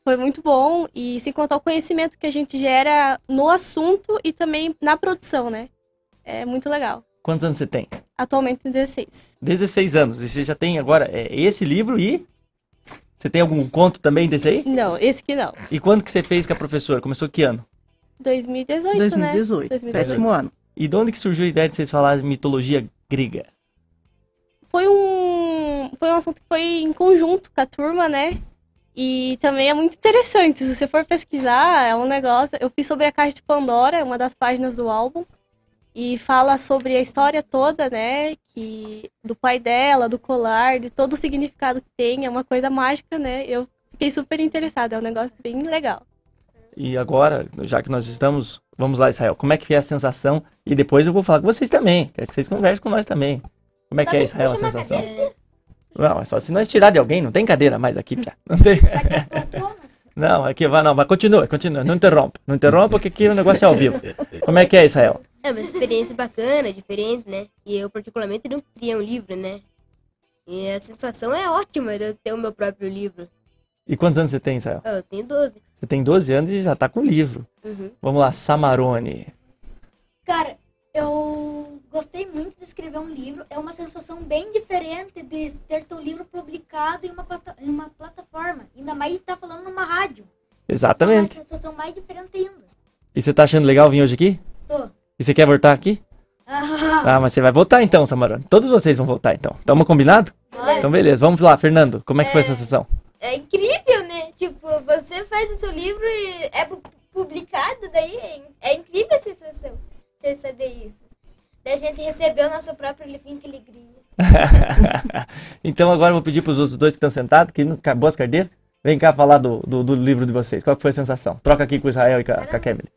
Foi muito bom. E sem contar o conhecimento que a gente gera no assunto e também na produção, né? É muito legal. Quantos anos você tem? Atualmente tem 16. 16 anos. E você já tem agora é, esse livro e. Você tem algum conto também desse aí? Não, esse que não. E quando que você fez com a professora? Começou que ano? 2018, né? 2018, 2018. sétimo ano. E de onde que surgiu a ideia de vocês falarem mitologia grega? foi um foi um assunto que foi em conjunto com a turma, né? E também é muito interessante. Se você for pesquisar, é um negócio. Eu fiz sobre a Caixa de Pandora, uma das páginas do álbum, e fala sobre a história toda, né? Que do pai dela, do colar, de todo o significado que tem. É uma coisa mágica, né? Eu fiquei super interessada. É um negócio bem legal. E agora, já que nós estamos, vamos lá, Israel. Como é que é a sensação? E depois eu vou falar com vocês também. Quero que vocês conversem com nós também. Como é que é, Israel, a sensação? Não, é só se nós tirar de alguém, não tem cadeira mais aqui, já. <laughs> Não tem. Não, aqui vai, não, vai, continua, continua, não interrompa. Não interrompa, porque aqui o negócio é ao vivo. Como é que é, Israel? É uma experiência bacana, diferente, né? E eu, particularmente, não queria um livro, né? E a sensação é ótima de eu ter o meu próprio livro. E quantos anos você tem, Israel? Eu tenho 12. Você tem 12 anos e já tá com livro. Uhum. Vamos lá, Samarone. Cara, eu gostei muito de escrever um livro. É uma sensação bem diferente de ter teu livro publicado em uma, em uma plataforma. Ainda mais estar falando numa rádio. Exatamente. É uma sensação mais diferente ainda. E você tá achando legal vir hoje aqui? Tô. E você quer voltar aqui? Ah, Ah, mas você vai voltar então, Samarone. Todos vocês vão voltar então. Tamo combinado? Então beleza, vamos lá, Fernando. Como é que foi a sensação? É incrível? Tipo, você faz o seu livro e é pu- publicado, daí é, é incrível a sensação. Você saber isso. Daí a gente recebeu o nosso próprio livrinho, que alegria. <laughs> então agora eu vou pedir pros outros dois que estão sentados, que não acabou as cadeiras, vem cá falar do, do, do livro de vocês. Qual foi a sensação? Troca aqui com o Israel e com a, com a Kemily.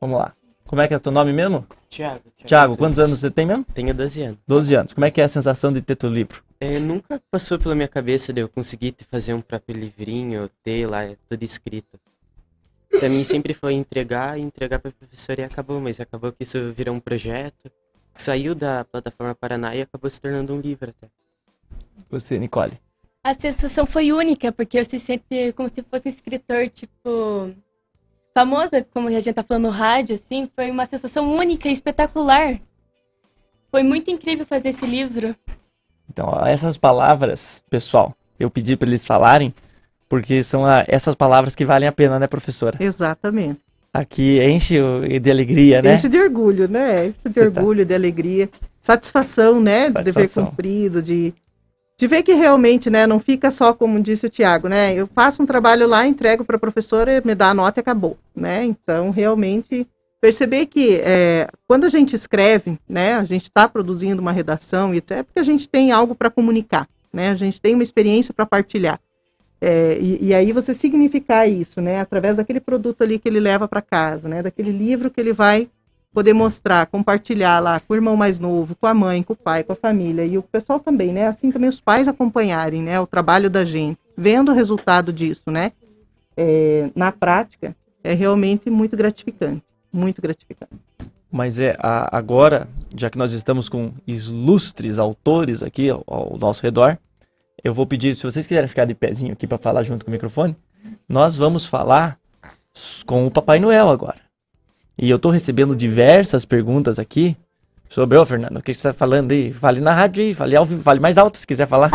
Vamos lá. Como é que é o teu nome mesmo? Tiago. Thiago, quantos anos você tem mesmo? Tenho 12 anos. 12 anos. Como é que é a sensação de ter teu livro? É, nunca passou pela minha cabeça de eu conseguir te fazer um próprio livrinho, ter lá tudo escrito. Pra mim sempre foi entregar, entregar pra professora e acabou, mas acabou que isso virou um projeto. Saiu da plataforma Paraná e acabou se tornando um livro até. Você, Nicole. A sensação foi única, porque você se sente como se fosse um escritor, tipo, famoso, como a gente tá falando no rádio, assim. Foi uma sensação única e espetacular. Foi muito incrível fazer esse livro. Então, ó, essas palavras, pessoal, eu pedi para eles falarem, porque são a- essas palavras que valem a pena, né, professora? Exatamente. Aqui enche de alegria, né? Esse de orgulho, né? Esse de Você tá- orgulho, de alegria. Satisfação, né? De dever Satisfação. cumprido, de, de ver que realmente, né? Não fica só como disse o Tiago, né? Eu faço um trabalho lá, entrego para a professora, me dá a nota e acabou, né? Então, realmente, perceber que é, quando a gente escreve, né? A gente está produzindo uma redação e etc. É porque a gente tem algo para comunicar, né? A gente tem uma experiência para partilhar. É, e, e aí você significar isso, né? Através daquele produto ali que ele leva para casa, né? Daquele livro que ele vai poder mostrar, compartilhar lá com o irmão mais novo, com a mãe, com o pai, com a família e o pessoal também, né? Assim também os pais acompanharem, né? O trabalho da gente, vendo o resultado disso, né? É, na prática, é realmente muito gratificante, muito gratificante. Mas é a- agora, já que nós estamos com ilustres autores aqui ao, ao nosso redor, eu vou pedir, se vocês quiserem ficar de pezinho aqui para falar junto com o microfone, nós vamos falar com o Papai Noel agora. E eu tô recebendo diversas perguntas aqui sobre, ô Fernando, o que você tá falando aí? Fale na rádio aí, fale, ao vivo, fale mais alto se quiser falar.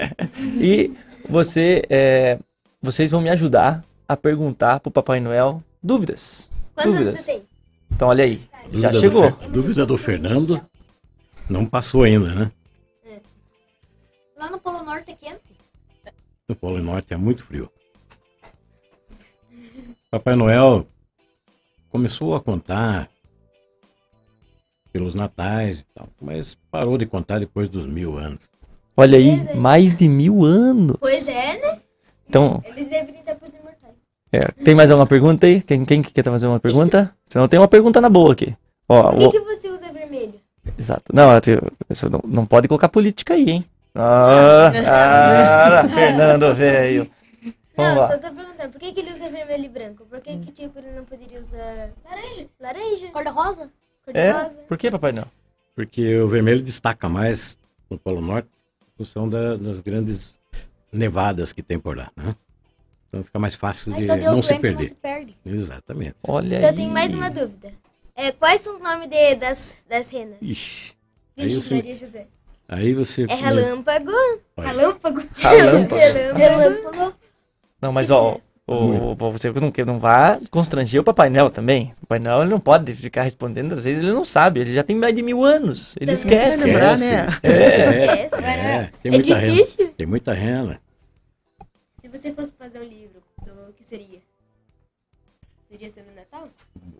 <laughs> e você, é, vocês vão me ajudar a perguntar pro Papai Noel dúvidas. Quantos dúvidas. anos você tem? Então olha aí, já Dúvida do chegou. Fer- dúvida do Fernando não passou ainda, né? Lá no Polo Norte é quente. No Polo Norte é muito frio. Papai Noel começou a contar pelos natais e tal, mas parou de contar depois dos mil anos. Olha aí, mais de mil anos. Pois é, né? Então, Eles deveriam. É, tem mais alguma pergunta aí? Quem, quem que quer fazer uma pergunta? Senão tem uma pergunta na boa aqui. Ó, Por que, o- que você usa vermelho? Exato. Não, você não, não pode colocar política aí, hein? Ah, <laughs> ah, Fernando, velho. Vamos não, lá. só tô perguntando, por que, que ele usa vermelho e branco? Por que, que tipo, ele não poderia usar laranja? Laranja? Cor-de-rosa? É? Cor-de-rosa? Por que, Papai Noel? Porque o vermelho destaca mais no Polo Norte em função da- das grandes nevadas que tem por lá, né? Então fica mais fácil Aí de cadê não se doentes não perder. se perde? Exatamente. Olha Eu aí. tenho mais uma dúvida. É, quais são os nomes de- das, das renas? Ixi. Aí Vixe, você, Maria José. aí você É relâmpago. Olha. Relâmpago. Relâmpago. <laughs> Relâmpago. Não, mas ó, o, o- você não, não vá constranger o Papai Noel também. O Papai Noel ele não pode ficar respondendo, às vezes ele não sabe, ele já tem mais de mil anos. Ele Também. esquece. Vai lembrar, né? É, É, é, tem É muita renda. difícil? Tem muita renda. Se você fosse fazer um livro, do que seria? Seria sobre o Natal?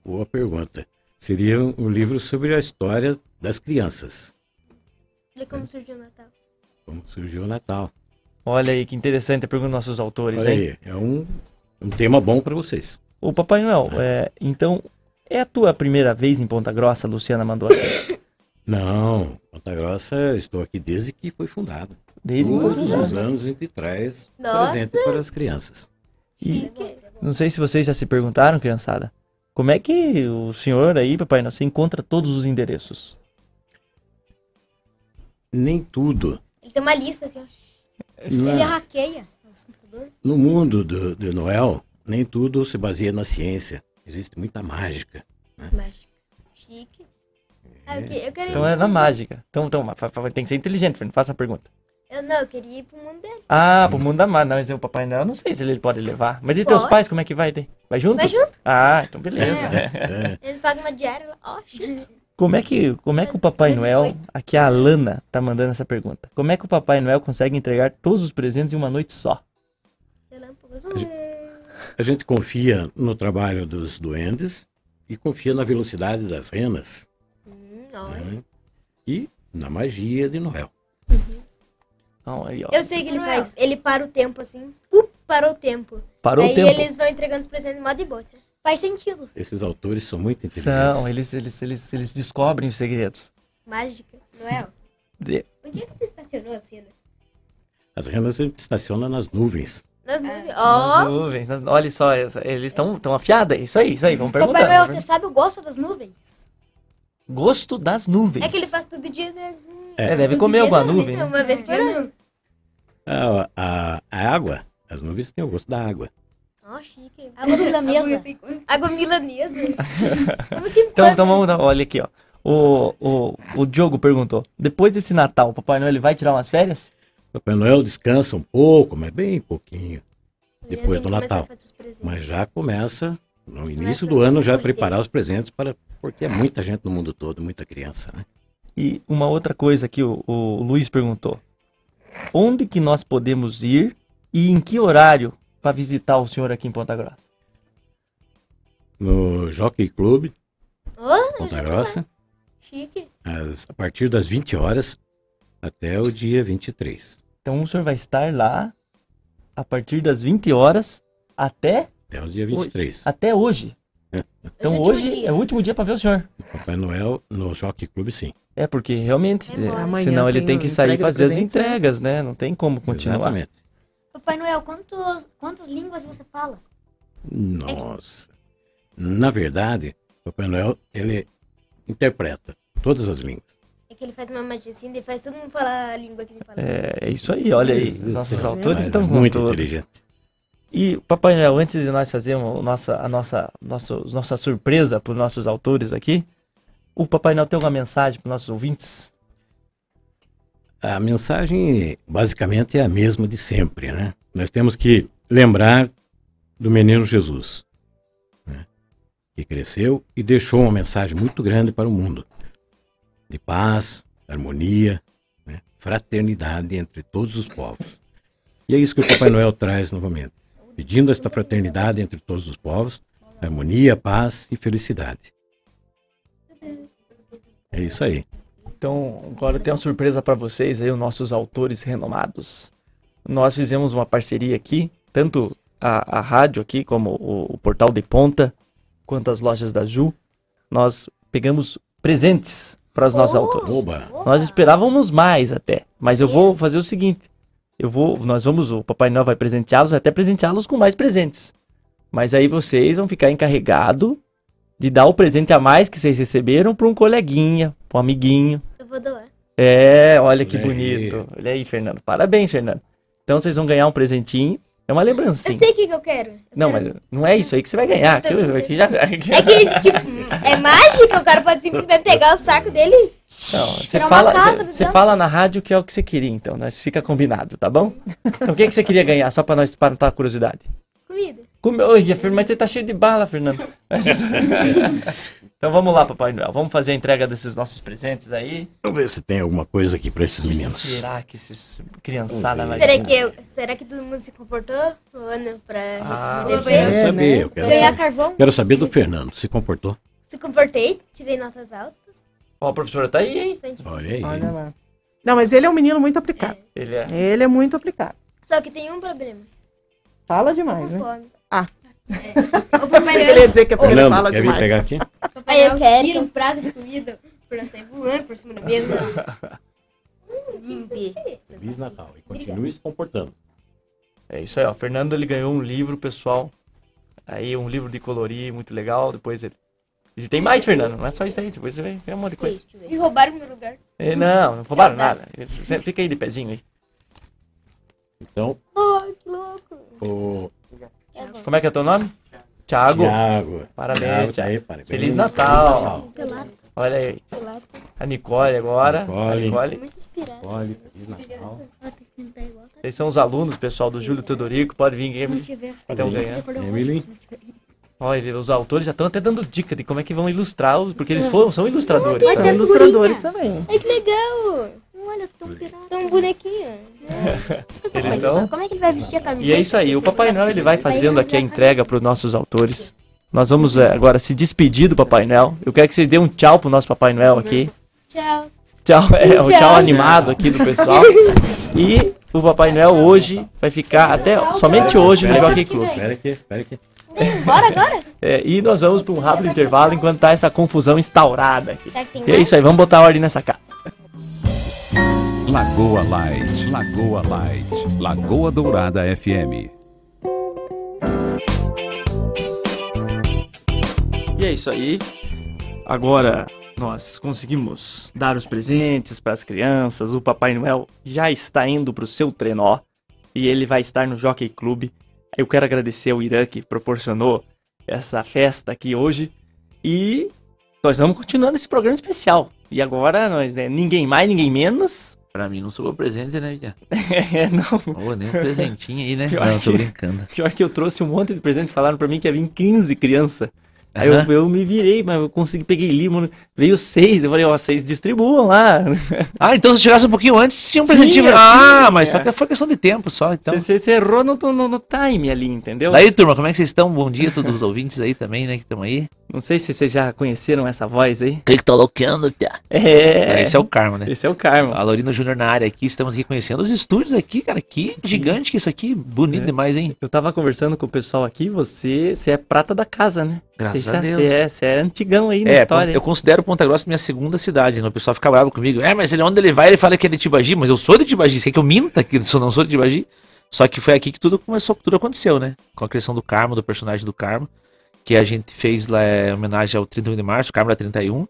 Boa pergunta. Seria um livro sobre a história das crianças. De como surgiu o Natal. Como surgiu o Natal. Olha aí que interessante a pergunta dos nossos autores, Olha hein? aí, é um, um tema bom para vocês. O Papai Noel, é, então, é a tua primeira vez em Ponta Grossa, Luciana mandou aqui. Não, Ponta Grossa, estou aqui desde que foi fundado. Desde Todos os anos a gente traz Nossa. presente para as crianças. E não sei se vocês já se perguntaram, criançada, como é que o senhor aí, Papai Noel, você encontra todos os endereços? Nem tudo. Ele tem uma lista assim, ó. Não Ele é- hackeia os computadores. No mundo do, do Noel, nem tudo se baseia na ciência. Existe muita mágica. Mágica. Chique. Ah, eu, que- eu Então é na mágica. Então, então tem que ser inteligente, Fernando, faça a pergunta. Eu não, eu queria ir pro mundo dele. Ah, pro mundo da mágica. Não, mas o Papai Noel, não sei se ele pode levar. Mas e teus Pode. pais, como é que vai? daí? Vai junto? Vai junto. Ah, então beleza. É. Ele paga uma diária lá. Ó, chique. Como é que, como é que o Papai Noel, aqui a Alana tá mandando essa pergunta. Como é que o Papai Noel consegue entregar todos os presentes em uma noite só? Relâmpagos. A gente confia no trabalho dos duendes e confia na velocidade das renas Hum, olha. né? e na magia de Noel. Então, aí, ó. Eu sei o que ele faz. Ele para o tempo assim. Uh, parou o tempo. Parou Aí o tempo. eles vão entregando os presentes de modo de boa. Faz sentido. Esses autores são muito inteligentes. São, eles, eles, eles, eles descobrem os segredos. Mágica. Noel. De- Onde é que tu estacionou assim, né? As renas a gente estaciona nas nuvens. Nas nuvens. Nas Ó. nuvens, nas- olha só, eles estão tão afiados. Isso aí, isso aí, vamos perguntar. Papai Noel, você sabe o gosto das nuvens? Gosto das nuvens. É que ele faz todo dia, né? É, deve Todo comer alguma nuvem, né? Uma vez por ano. A, a, a água, as nuvens têm o gosto da água. Ó, chique. Água milanesa. Água milanesa. Como que Então, então vamos dar, olha aqui, ó. O, o, o Diogo perguntou: depois desse Natal, o Papai Noel ele vai tirar umas férias? Papai Noel descansa um pouco, mas bem pouquinho, depois do Natal. Mas já começa, no início Começa do ano, já preparar os presentes para. Porque é muita gente no mundo todo, muita criança, né? E uma outra coisa que o, o Luiz perguntou: onde que nós podemos ir e em que horário para visitar o senhor aqui em Ponta Grossa? No Jockey Club, Ó, Ponta Grossa, chique. às- a partir das 20 horas até o dia 23. Então o senhor vai estar lá a partir das 20 horas até, Até o dia 23. até hoje. <laughs> Então Hoje é o último hoje dia. é o último dia para ver o senhor. Papai Noel no Jockey Club, sim. É porque realmente, É senão ele tem que sair e fazer as né? entregas, né? Não tem como continuar. Exatamente. Papai Noel, quantos, quantas línguas você fala? Nossa. Na verdade, Papai Noel, ele interpreta todas as línguas. É que ele faz uma magia assim, ele faz todo mundo falar a língua que ele fala. É, é isso aí, olha aí. Isso, Os nossos isso. autores Mas estão é muito tudo. inteligente. E, Papai Noel, antes de nós fazermos o nossa, a nossa, nosso, nossa surpresa para os nossos autores aqui, o Papai Noel tem alguma mensagem para os nossos ouvintes? A mensagem basicamente é a mesma de sempre, né? Nós temos que lembrar do menino Jesus, né? que cresceu e deixou uma mensagem muito grande para o mundo, de paz, harmonia, né? fraternidade entre todos os povos. E é isso que o Papai Noel traz novamente, pedindo esta fraternidade entre todos os povos, harmonia, paz e felicidade. É isso aí. Então, agora eu tenho uma surpresa para vocês aí, os nossos autores renomados. Nós fizemos uma parceria aqui, tanto a, a rádio aqui, como o, o Portal de Ponta, quanto as lojas da Ju, nós pegamos presentes para os nossos autores. Oba! Nós esperávamos mais até, mas eu vou fazer o seguinte, eu vou, nós vamos, o Papai Noel vai presenteá-los, vai até presenteá-los com mais presentes. Mas aí vocês vão ficar encarregados de dar o presente a mais que vocês receberam para um coleguinha, para um amiguinho. Eu vou doar. É, olha que Olha aí. bonito. Olha aí, Fernando. Parabéns, Fernando. Então vocês vão ganhar um presentinho. É uma Eu lembrancinha. sei o que, que eu quero. Eu Não, quero- mas não é isso aí que você vai ganhar. Eu Aquilo aqui já... É que, tipo, é mágica, o cara pode simplesmente pegar o saco dele Não, você fala, casa você- fala na rádio que é o que você queria, então. Nós fica combinado, tá bom? Então o que, que você queria ganhar, só pra nós para a curiosidade? Come... Oi, mas você tá cheio de bala, Fernando. <laughs> então vamos lá, Papai Noel. Vamos fazer a entrega desses nossos presentes aí. Vamos ver se tem alguma coisa aqui para esses que meninos. será que esses criançada vai Será ganhar? que, eu, será que todo mundo se comportou no ano pra Ah, Eu quero É, saber, né? eu quero Ganhar saber. carvão? Quero saber do Fernando, se comportou. Se comportei, tirei notas altas. Ó, a professora tá aí, hein? Olha aí. Olha lá. Não, mas ele é um menino muito aplicado. Ele é. Ele é muito aplicado. Só que tem um problema. Fala Tô demais, né? fome. Ah. É. O Papai Você queria Noel, dizer que ele Fernando, fala quer vir demais. pegar aqui? Papai Noel eu quero. tira um prato de comida pra não sair voando por cima da mesa. <laughs> Me ver. Feliz Natal. E continue se comportando. É isso aí, ó. Fernando ele ganhou um livro, pessoal. Aí um livro de colorir, muito legal. Depois ele. E tem mais, Fernando. Não é só isso aí. Depois você ver um monte de coisa. Me roubaram meu lugar. É, não, não roubaram nada. Você Fica aí de pezinho aí. Então, Ai, que louco. o Como é que é o teu nome? Thiago. Thiago. Parabéns, Thiago, tá aí, parabéns. Feliz Natal. Pelado, Olha aí. A Nicole agora. Nicole. A Nicole. Muito inspirado. Olha, Feliz Natal. Vocês são os alunos, pessoal, do Júlio Teodorico. Pode vir, Emily. Estão ganhando. Emily. Olha, os autores já estão até dando dica de como é que vão ilustrar, os- porque eles foram, são ilustradores. Tem tá? São ilustradores também. Ai, que legal. Olha, tão pirado. Tão bonequinho. <laughs> Eles estão. Como é que ele vai vestir a camisa? E é isso aí, o Papai Noel ele vai fazendo aqui a entrega para os nossos autores. Nós vamos é, agora se despedir do Papai Noel. Eu quero que vocês dêem um tchau pro nosso Papai Noel aqui. Tchau. Tchau, <laughs> é o tchau Tchau. animado aqui do pessoal. <laughs> E o Papai Noel hoje vai ficar até somente hoje no Jockey Club. Espera aqui, espera aqui. Bora agora? É, e nós vamos para um rápido intervalo enquanto tá essa confusão instaurada aqui. Tem E é isso aí, vamos botar ordem nessa casa. Lagoa Light, Lagoa Light, Lagoa Dourada FM. E é isso aí. Agora nós conseguimos dar os presentes para as crianças. O Papai Noel já está indo para o seu trenó e ele vai estar no Jockey Club. Eu quero agradecer ao Irã que proporcionou essa festa aqui hoje e nós vamos continuando esse programa especial. E agora nós, né, ninguém mais, ninguém menos. Pra mim não sobrou presente, né, Via? <laughs> É, não. Ô, nem um presentinho aí, né? Pior Não, tô que- brincando. Pior que eu trouxe um monte de presente, falaram pra mim que ia vir 15 crianças. Aí eu, Aham. eu me virei, mas eu consegui, peguei limo, veio seis. Eu falei, ó, vocês distribuam lá. Ah, então se chegasse um pouquinho antes, tinha um presentinho. tinha, ah, mas só é. que foi questão de tempo só, então. Você errou no, no, no time ali, entendeu? Daí, turma, como é que vocês estão? Bom dia a todos os ouvintes aí também, né, que estão aí. Não sei se vocês já conheceram essa voz aí. Quem que tá louqueando, Pia? É. Esse é o Carmo, né? Esse é o Carmo. A Lorino Júnior na área aqui, estamos aqui conhecendo os estúdios aqui, cara, que gigante que isso aqui, bonito É. demais, hein? Eu tava conversando com o pessoal aqui, você, você é prata da casa, né? Graças você a já- Deus. Você é, você é antigão aí na É, história. eu considero Ponta Grossa minha segunda cidade, né? O pessoal fica bravo comigo. É, mas ele onde ele vai, ele fala que é de Tibagi, mas eu sou de Tibagi. Você quer que eu minta que eu não sou de Tibagi? Só que foi aqui que tudo começou, tudo aconteceu, né? Com a criação do Carmo, do personagem do Carmo, que a gente fez lá em homenagem ao 31 de março, Carmo era 31,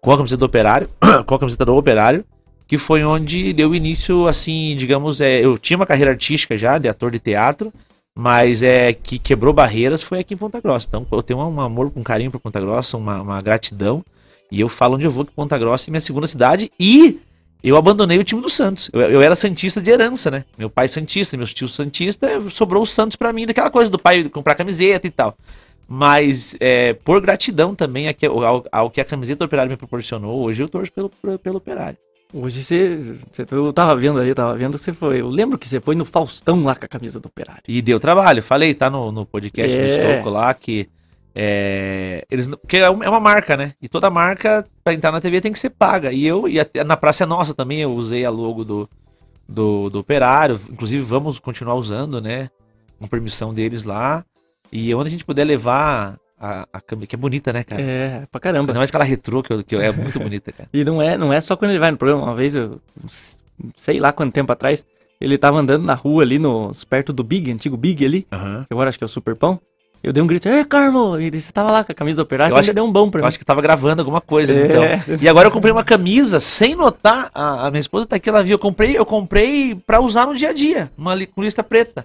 com a camiseta do operário, <coughs> com a camiseta do operário, que foi onde deu início, assim, digamos, é, eu tinha uma carreira artística já, de ator de teatro, mas é que quebrou barreiras foi aqui em Ponta Grossa. Então eu tenho um amor, um carinho por Ponta Grossa, uma, uma gratidão. E eu falo onde eu vou que Ponta Grossa é minha segunda cidade. E eu abandonei o time do Santos. Eu, eu era Santista de herança, né? Meu pai Santista, meus tios Santista, sobrou o Santos pra mim, daquela coisa do pai comprar camiseta e tal. Mas é, por gratidão também ao, ao que a camiseta do operário me proporcionou, hoje eu torço pelo, pelo operário. Hoje você, você- Eu tava vendo aí, eu tava vendo que você foi. Eu lembro que você foi no Faustão lá com a camisa do operário. E deu trabalho. Falei, tá no, no podcast do É. Estouco lá que. É, eles, porque é é uma marca, né? E toda marca, pra entrar na TV, tem que ser paga. E eu, e até na Praça é Nossa também, eu usei a logo do, do, do Operário. Inclusive, vamos continuar usando, né? com permissão deles lá. E onde a gente puder levar a, a câmera, que é bonita, né, cara? É, pra caramba. Ainda mais aquela retrô, que, eu- que eu- é muito bonita, cara. E não é, não é só quando ele vai no programa. Uma vez, eu sei lá quanto tempo atrás, ele tava andando na rua ali, nos, perto do Big, antigo Big ali, Aham. que agora acho que é o Super Pão. Eu dei um grito, Ei, Carmo! E você tava lá com a camisa operária, Eu você acho ainda deu um bom pra Eu mim. acho que tava gravando alguma coisa, É. então. E agora eu comprei uma camisa sem notar. A, a minha esposa tá aqui, ela viu. Eu comprei, eu comprei pra usar no dia a dia, uma li- com lista preta.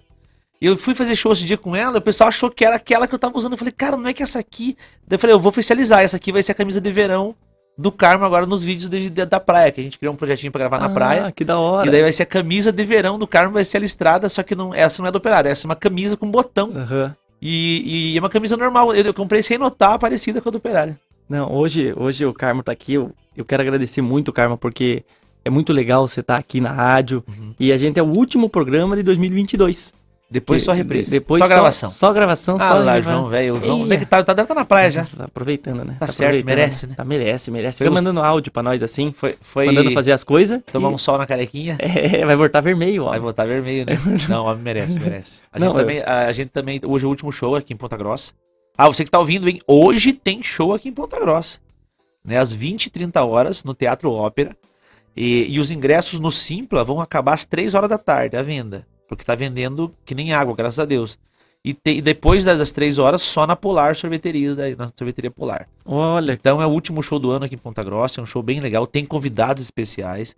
E eu fui fazer show esse dia com ela, o pessoal achou que era aquela que eu tava usando. Eu falei, cara, não é que essa aqui. Daí eu falei, eu vou oficializar, essa aqui vai ser a camisa de verão do Carmo agora nos vídeos de- de- da praia, que a gente criou um projetinho pra gravar na Ah, praia. que da hora. E daí vai ser a camisa de verão do Carmo, vai ser a listrada, só que não, essa não é do operário, essa é uma camisa com botão. Aham. E, e é uma camisa normal, eu, eu comprei sem notar, parecida com a do operário. Não, hoje, hoje o Carmo tá aqui. Eu, eu quero agradecer muito, Carmo, porque é muito legal você estar aqui na rádio. Uhum. E a gente é o último programa de 2022. Depois Que- só reprise. de- Depois só gravação. Só gravação, Ah, só lá, João, velho. João, onde é que tá? tá? Deve estar na praia já. Tá aproveitando, né? Tá certo, aproveitando, merece, né? Tá, merece, merece. Você Fica mandando áudio pra nós assim, Foi, foi mandando fazer as coisas. tomar e- um sol na carequinha. <laughs> É, vai voltar vermelho, ó. Vai voltar vermelho, né? Não, homem merece, merece. A, Não, gente também, a, a gente também, hoje é o último show aqui em Ponta Grossa. Ah, você que tá ouvindo, hein? Hoje tem show aqui em Ponta Grossa. Né, às 20 e 30 horas, no Teatro Ópera. E, e os ingressos no Simpla vão acabar às 3 horas da tarde, a venda. Porque tá vendendo que nem água, graças a Deus. E, te- e depois das, 3 horas, só na Polar Sorveteria, da, na Sorveteria Polar. Olha, Então é o último show do ano aqui em Ponta Grossa, é um show bem legal, tem convidados especiais.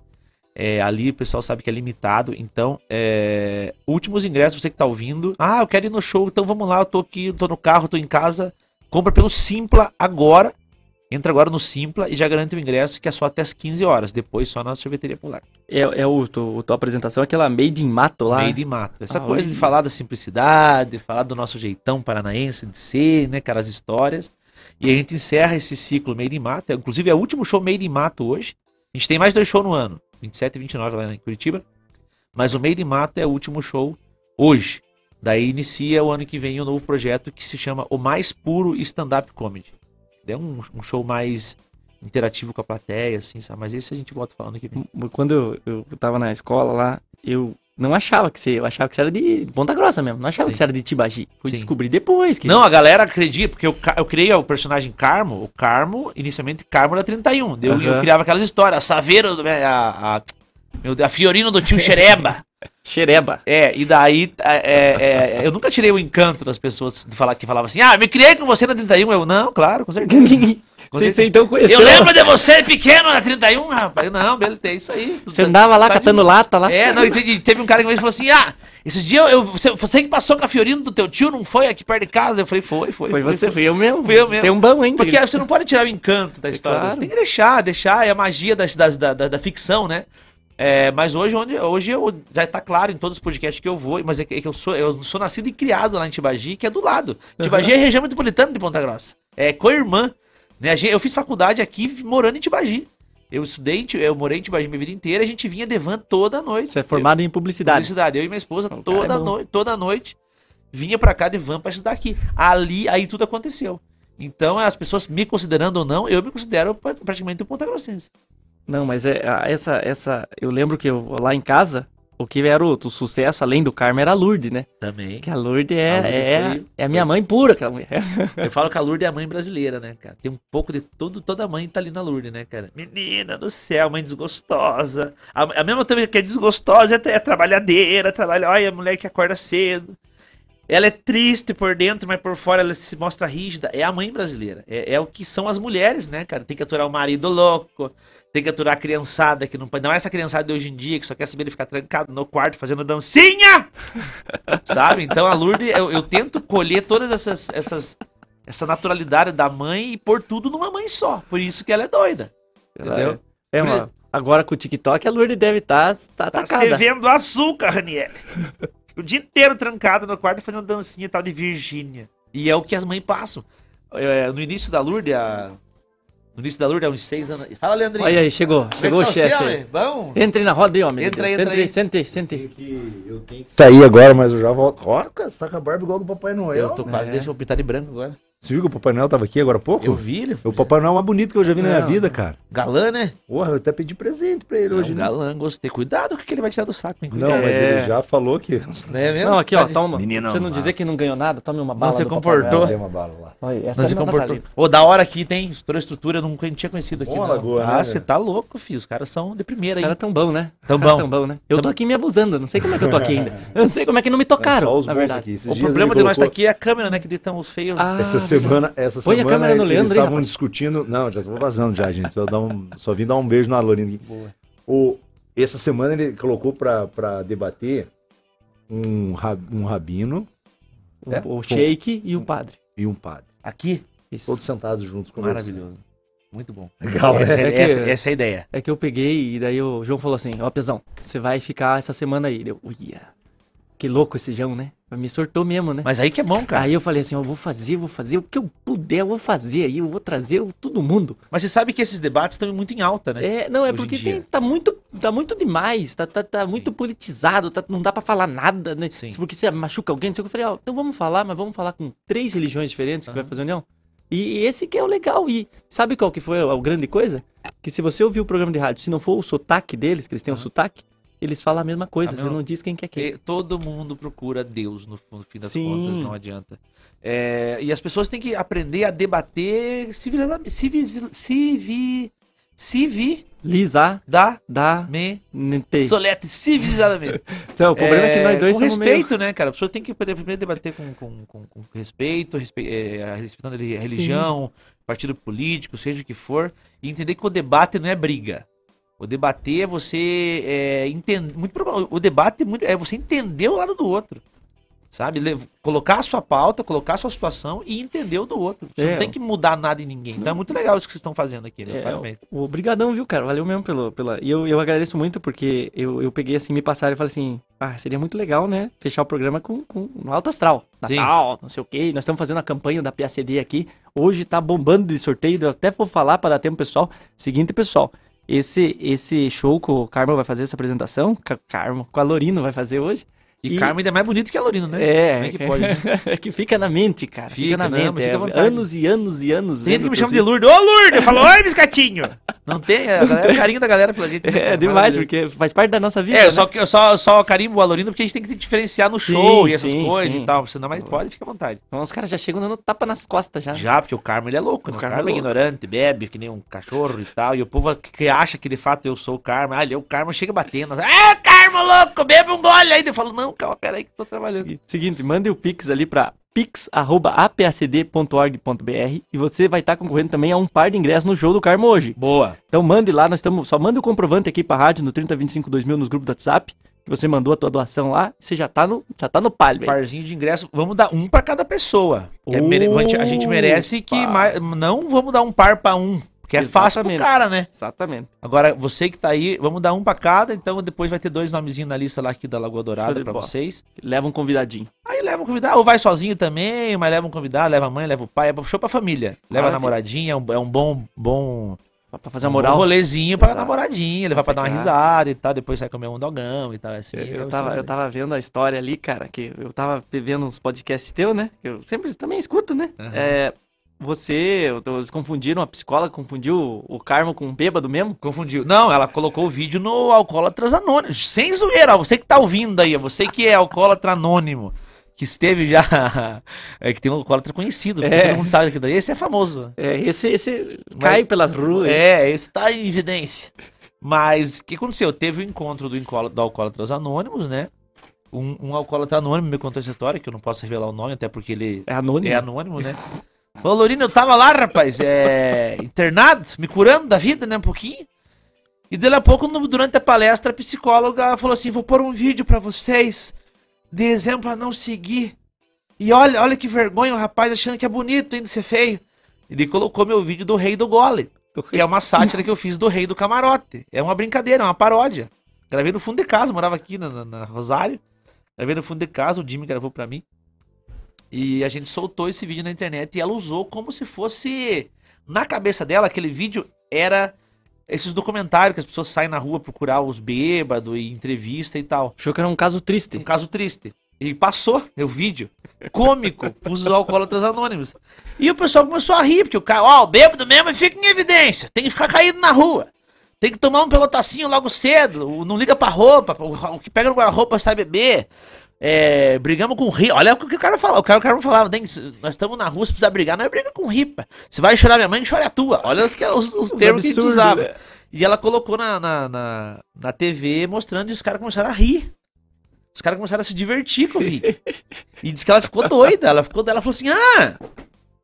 É, ali o pessoal sabe que é limitado, então é, últimos ingressos, você que tá ouvindo. Ah, eu quero ir no show, então vamos lá, eu tô aqui, eu tô no carro, tô em casa. Compra pelo Simpla agora. Entra agora no Simpla e já garante o ingresso que é só até as 15 horas, depois só na sorveteria polar. é, é o, tu, tua apresentação, aquela Made in Mato lá. Made in mato. Essa Ah, coisa oi. de falar da simplicidade, falar do nosso jeitão paranaense de ser, né, cara, as histórias. E a gente encerra esse ciclo Made in Mato. É, Inclusive é o último show Made in Mato hoje. A gente tem mais dois shows no ano, 27 e 29 lá em Curitiba. Mas o Made in Mato é o último show hoje. Daí inicia o ano que vem um novo projeto que se chama O Mais Puro Stand-Up Comedy. É um, um show mais interativo com a plateia, assim, sabe? Mas esse a gente volta falando aqui. Quando eu, eu tava na escola lá, eu não achava que você. Eu achava que você era de Ponta Grossa mesmo. Não achava Sim. que você era de Tibagi. Fui Sim. descobrir depois. Que... Não, a galera acredita, porque eu, eu criei o personagem Carmo, o Carmo, inicialmente Carmo da 31. Eu, eu Aham. criava aquelas histórias, a Saveiro, a, a, meu a Fiorino do tio Xereba. Xereba. É, e daí é, é, é, eu nunca tirei o encanto das pessoas de falar, que falavam assim, ah, me criei com você na 31. Eu, não, claro, com certeza. <laughs> Com Você, certeza. você então conheceu. Eu lembro de você pequeno na 31, rapaz. Não, beleza, é isso aí. Você andava lá Tá de catando boa. lata lá. É, não, e te- teve um cara que vez falou assim: ah, esse dia eu, você, você que passou com a Fiorino do teu tio, não foi aqui perto de casa? Eu falei, foi, foi. Foi você, fui eu mesmo. Fui eu mesmo. Tem um bom ainda. Porque você não pode tirar o encanto da história. claro. Você tem que deixar, deixar, é a magia das, das- da, da, da ficção, né? É, mas hoje, onde, hoje eu, já tá claro em todos os podcasts que eu vou, mas é que, é que eu, sou, eu sou nascido e criado lá em Tibagi, que é do lado. Tibagi é região metropolitana de Ponta Grossa. É co-irmã. Né? Eu fiz faculdade aqui morando em Tibagi. Eu estudei, eu morei em Tibagi minha vida inteira, a gente vinha de van toda noite. Você é formado em publicidade. Publicidade. Eu e minha esposa, cara toda, é noite, toda noite, vinha pra cá de van pra estudar aqui. Ali, aí tudo aconteceu. Então, as pessoas me considerando ou não, eu me considero pra- praticamente um Ponta Grossense. Não, mas é, essa, essa. Eu lembro que eu, lá em casa, o que era o, o sucesso, além do Carmo, era a Lourdes, né? Também. Que a Lourdes é, A Lourdes é, foi- é a minha mãe pura, aquela mulher. Eu falo que a Lourdes é a mãe brasileira, né, cara? Tem um pouco de tudo, toda mãe tá ali na Lourdes, né, cara? Menina do céu, mãe desgostosa. A, a mesma também que é desgostosa é, é trabalhadeira, trabalha, olha, a mulher que acorda cedo. Ela é triste por dentro, mas por fora ela se mostra rígida. É a mãe brasileira. É, é o que são as mulheres, né, cara? Tem que aturar o marido louco, tem que aturar a criançada que não pode. Não é essa criançada de hoje em dia que só quer saber de ficar trancado no quarto fazendo dancinha! <laughs> Sabe? Então a Lourdes, eu, eu tento colher todas essas, essas, essa naturalidade da mãe e pôr tudo numa mãe só. Por isso que ela é doida. Entendeu? É, Por- uma, agora com o TikTok, a Lourdes deve estar tá, tá Tá atacada. vendo açúcar, Raniel. <laughs> o dia inteiro trancado no quarto fazendo dancinha tal de Virgínia. E é o que as mães passam. É, no início da Lourdes, a... no início da Lourdes, há uns seis anos. Fala, Leandrinho. Olha aí, chegou. É que Chegou o tá chefe. homem? aí. Bom? Entre na roda aí, homem. Entra aí, entra aí. Sente, sente, sente. Saí agora, mas eu já volto. Ó, cara, você tá com a barba igual do Papai Noel. Eu tô quase, né? deixa eu pintar de branco agora. Você viu que o Papai Noel tava aqui agora há pouco? Eu vi ele. O Papai Noel mais bonito que eu já vi na minha Não. vida, cara. Galã, né? Porra, eu até pedi presente pra ele É hoje, um né? galã, gostei. Cuidado com o que ele vai tirar do saco, hein? Não, Cuidado. mas É. ele já falou que. É mesmo? Não, aqui, ó, Pode- toma. Menino, você não dizer que não ganhou nada, tome uma bala Não se do Papai comportou. Noel. Dei uma bala lá. Olha, essa Não é se da comportou. Ô, da hora aqui tem. Toda a estrutura, eu não tinha conhecido aqui. Bom, não. Lagoa, né, ah, você velho? tá louco, filho. Os caras são de primeira Os aí. caras tão bom, né? Tão Os bom. Tão bom, né? Eu tô aqui me abusando, não sei como é que eu tô aqui ainda. Eu não sei como é que não me tocaram, Só os na verdade. O problema de nós tá aqui é a câmera, né? Que estamos feios. Ah, semana, essa Põe a semana câmera no eles Leandro aí, estavam discutindo. Não, já tô vazando já, gente. Só, um, só vim dar um beijo na. O, essa semana ele colocou pra, pra debater um, um rabino o, É? o Sheik e o padre. e um padre. Aqui? Isso. Todos sentados juntos conversando. Maravilhoso. Muito bom. Legal, né? essa, é, É que- essa, essa é a ideia. É que eu peguei e daí o João falou assim, ó, Pezão, você vai ficar essa semana aí. Eu, uia, que louco esse João, né? Me sortou mesmo, né? Mas aí que é bom, cara. Aí eu falei assim, eu vou fazer, vou fazer o que eu puder, eu vou fazer aí, eu vou trazer todo mundo. Mas você sabe que esses debates estão muito em alta, né? É, não, é Hoje porque tem- tá muito, tá muito demais, tá, tá, tá muito politizado, tá- não dá pra falar nada, né? Sim. Porque você machuca alguém, não sei o que. Eu falei, ó, então vamos falar, mas vamos falar com três religiões diferentes que vai fazer união. E, e esse que é o legal. E sabe qual que foi a, a grande coisa? Que se você ouvir o programa de rádio, se não for o sotaque deles, que eles têm o sotaque, eles falam a mesma coisa, A você mesma- não diz quem que é quem. Todo mundo procura Deus no, no fim das Sim. contas, não adianta. É, e as pessoas têm que aprender a debater civilizadamente. Civi, civi, civi, Lisa, da, dá, me, solete, civilizadamente. <laughs> Então, o problema é, que nós dois com somos meio- respeito, né, cara? A pessoa tem que aprender a debater com, com, com, com respeito, respe, é, respeitando a religião, partido político, seja o que for, e entender que o debate não é briga. O debater é você é, entender. Muito, o debate é muito- é você entender o lado do outro. Sabe? Le- colocar a sua pauta, colocar a sua situação e entender o do outro. Você É. não tem que mudar nada em ninguém. Então é muito legal isso que vocês estão fazendo aqui, né? É, Parabéns. Obrigadão, viu, cara? Valeu mesmo pelo, pela. E eu, eu agradeço muito porque eu, eu peguei assim, me passaram e falei assim: ah, seria muito legal, né? Fechar o programa com, com no alto astral. Sim. Natal, não sei o quê. Nós estamos fazendo a campanha da PACD aqui. Hoje tá bombando de sorteio. Eu até vou falar para dar tempo, pessoal. Seguinte, pessoal. Esse, esse show que o Carmo vai fazer essa apresentação, Ca- Carmo, com a Lorino vai fazer hoje. E, Carmen ainda é mais bonito que a Lorino, né? É, Como é que pode, né? é <laughs> que fica na mente, cara. Fica, Fica, na não, mente. fica é, à vontade. anos e anos e anos. Tem gente que me chama de Lourdes. Ô, Lourdes! Eu falo, <laughs> oi, biscatinho! Não tem, a galera, é o carinho da galera pela gente. né, <laughs> É demais, porque faz parte da nossa vida. É, né? só, eu só, só carimbo o Alorino porque a gente tem que se diferenciar no Sim, show e essas sim, coisas sim. e tal. Senão, mas pode, fica à vontade. Então os caras já chegam dando tapa nas costas já. Já, porque o Carmo ele é louco, né? O Carmo Carmo, é é louco. ignorante, bebe que nem um cachorro e tal. E o povo que acha que de fato eu sou o Carmo, ah, ele é o Carmo, chega batendo. Ah, Carmo louco, bebe um gole aí. Eu falo, não, calma, peraí que eu tô trabalhando. Seguinte, mande o Pix ali pra pix.apacd.org.br e você vai estar concorrendo também a um par de ingressos no show do Carmo hoje. Boa. Então mande lá, nós estamos. Só manda o comprovante aqui pra rádio no 3025 2000 nos grupos do WhatsApp. Que você mandou a tua doação lá, você já tá no, já tá no palio. Parzinho de ingresso, vamos dar um pra cada pessoa. Que é a gente- gente merece que mais, não vamos dar um par pra um, porque é fácil pro Exatamente. cara, né? Exatamente. Agora, você que tá aí, vamos dar um pra cada, então depois vai ter dois nomezinhos na lista lá aqui da Lagoa Dourada pra bola. vocês. Leva um convidadinho. Aí leva um convidado, ou vai sozinho também, mas leva um convidado, leva a mãe, leva o pai, é show pra família. Leva a namoradinha, é um, é um bom, bom, Pra fazer uma um moral. bom rolezinho pra Exato. namoradinha, levar pra dar uma risada e tal, depois sai comer um dogão e tal, assim. Eu, eu vai tava, eu tava vendo a história ali, cara, que eu tava vendo uns podcasts teu, né? Eu sempre também escuto, né? Aham. É, você, eles confundiram, a psicóloga confundiu o Carmo com um bêbado mesmo? Confundiu. Não, ela colocou o vídeo no Alcoólatras Anônimos. Sem zoeira, você que tá ouvindo aí, você que é alcoólatra anônimo, que esteve já. <laughs> É que tem um alcoólatra conhecido, É. todo mundo sabe que daí. Esse é famoso. É, esse, esse cai pelas ruas. É, esse tá em evidência. Mas o que aconteceu? Teve o encontro do, do Alcoólatras Anônimos, né? Um, um alcoólatra anônimo me contou essa história, que eu não posso revelar o nome, até porque ele É anônimo. é anônimo, né? <laughs> Ô, Lorino, eu tava lá, rapaz, é, internado, me curando da vida, né, um pouquinho. E daí a pouco, durante a palestra, a psicóloga falou assim, vou pôr um vídeo pra vocês, de exemplo a não seguir. E olha, olha que vergonha o rapaz achando que é bonito ainda ser feio. Ele colocou meu vídeo do Rei do Gole, que é uma sátira que eu fiz do Rei do Camarote. É uma brincadeira, é uma paródia. Gravei no fundo de casa, morava aqui na- na Rosário. Gravei no fundo de casa, o Jimmy gravou pra mim. E a gente soltou esse vídeo na internet e ela usou como se fosse. Na cabeça dela, aquele vídeo era esses documentários que as pessoas saem na rua procurar os bêbados e entrevista e tal. Achou que era um caso triste. Um caso triste. E passou o vídeo. Cômico <laughs> pros alcoólatras anônimos. E o pessoal começou a rir, porque o cara, ó, o bêbado mesmo fica em evidência. Tem que ficar caído na rua. Tem que tomar um pelotacinho logo cedo. Não liga pra roupa. O que pega no guarda-roupa sai beber. É, brigamos com ripa. Olha o que o cara falava. O cara, o cara falava, nós estamos na rua, se precisar brigar, não é briga com ripa. Você vai chorar minha mãe, chora a tua. Olha os, os, os <laughs> termos absurdo, que a gente usava. Né? E ela colocou na, na, na, na TV mostrando e os caras começaram a rir. Os caras começaram a se divertir com o vídeo. e disse que ela ficou doida. Ela ficou ela falou assim: ah,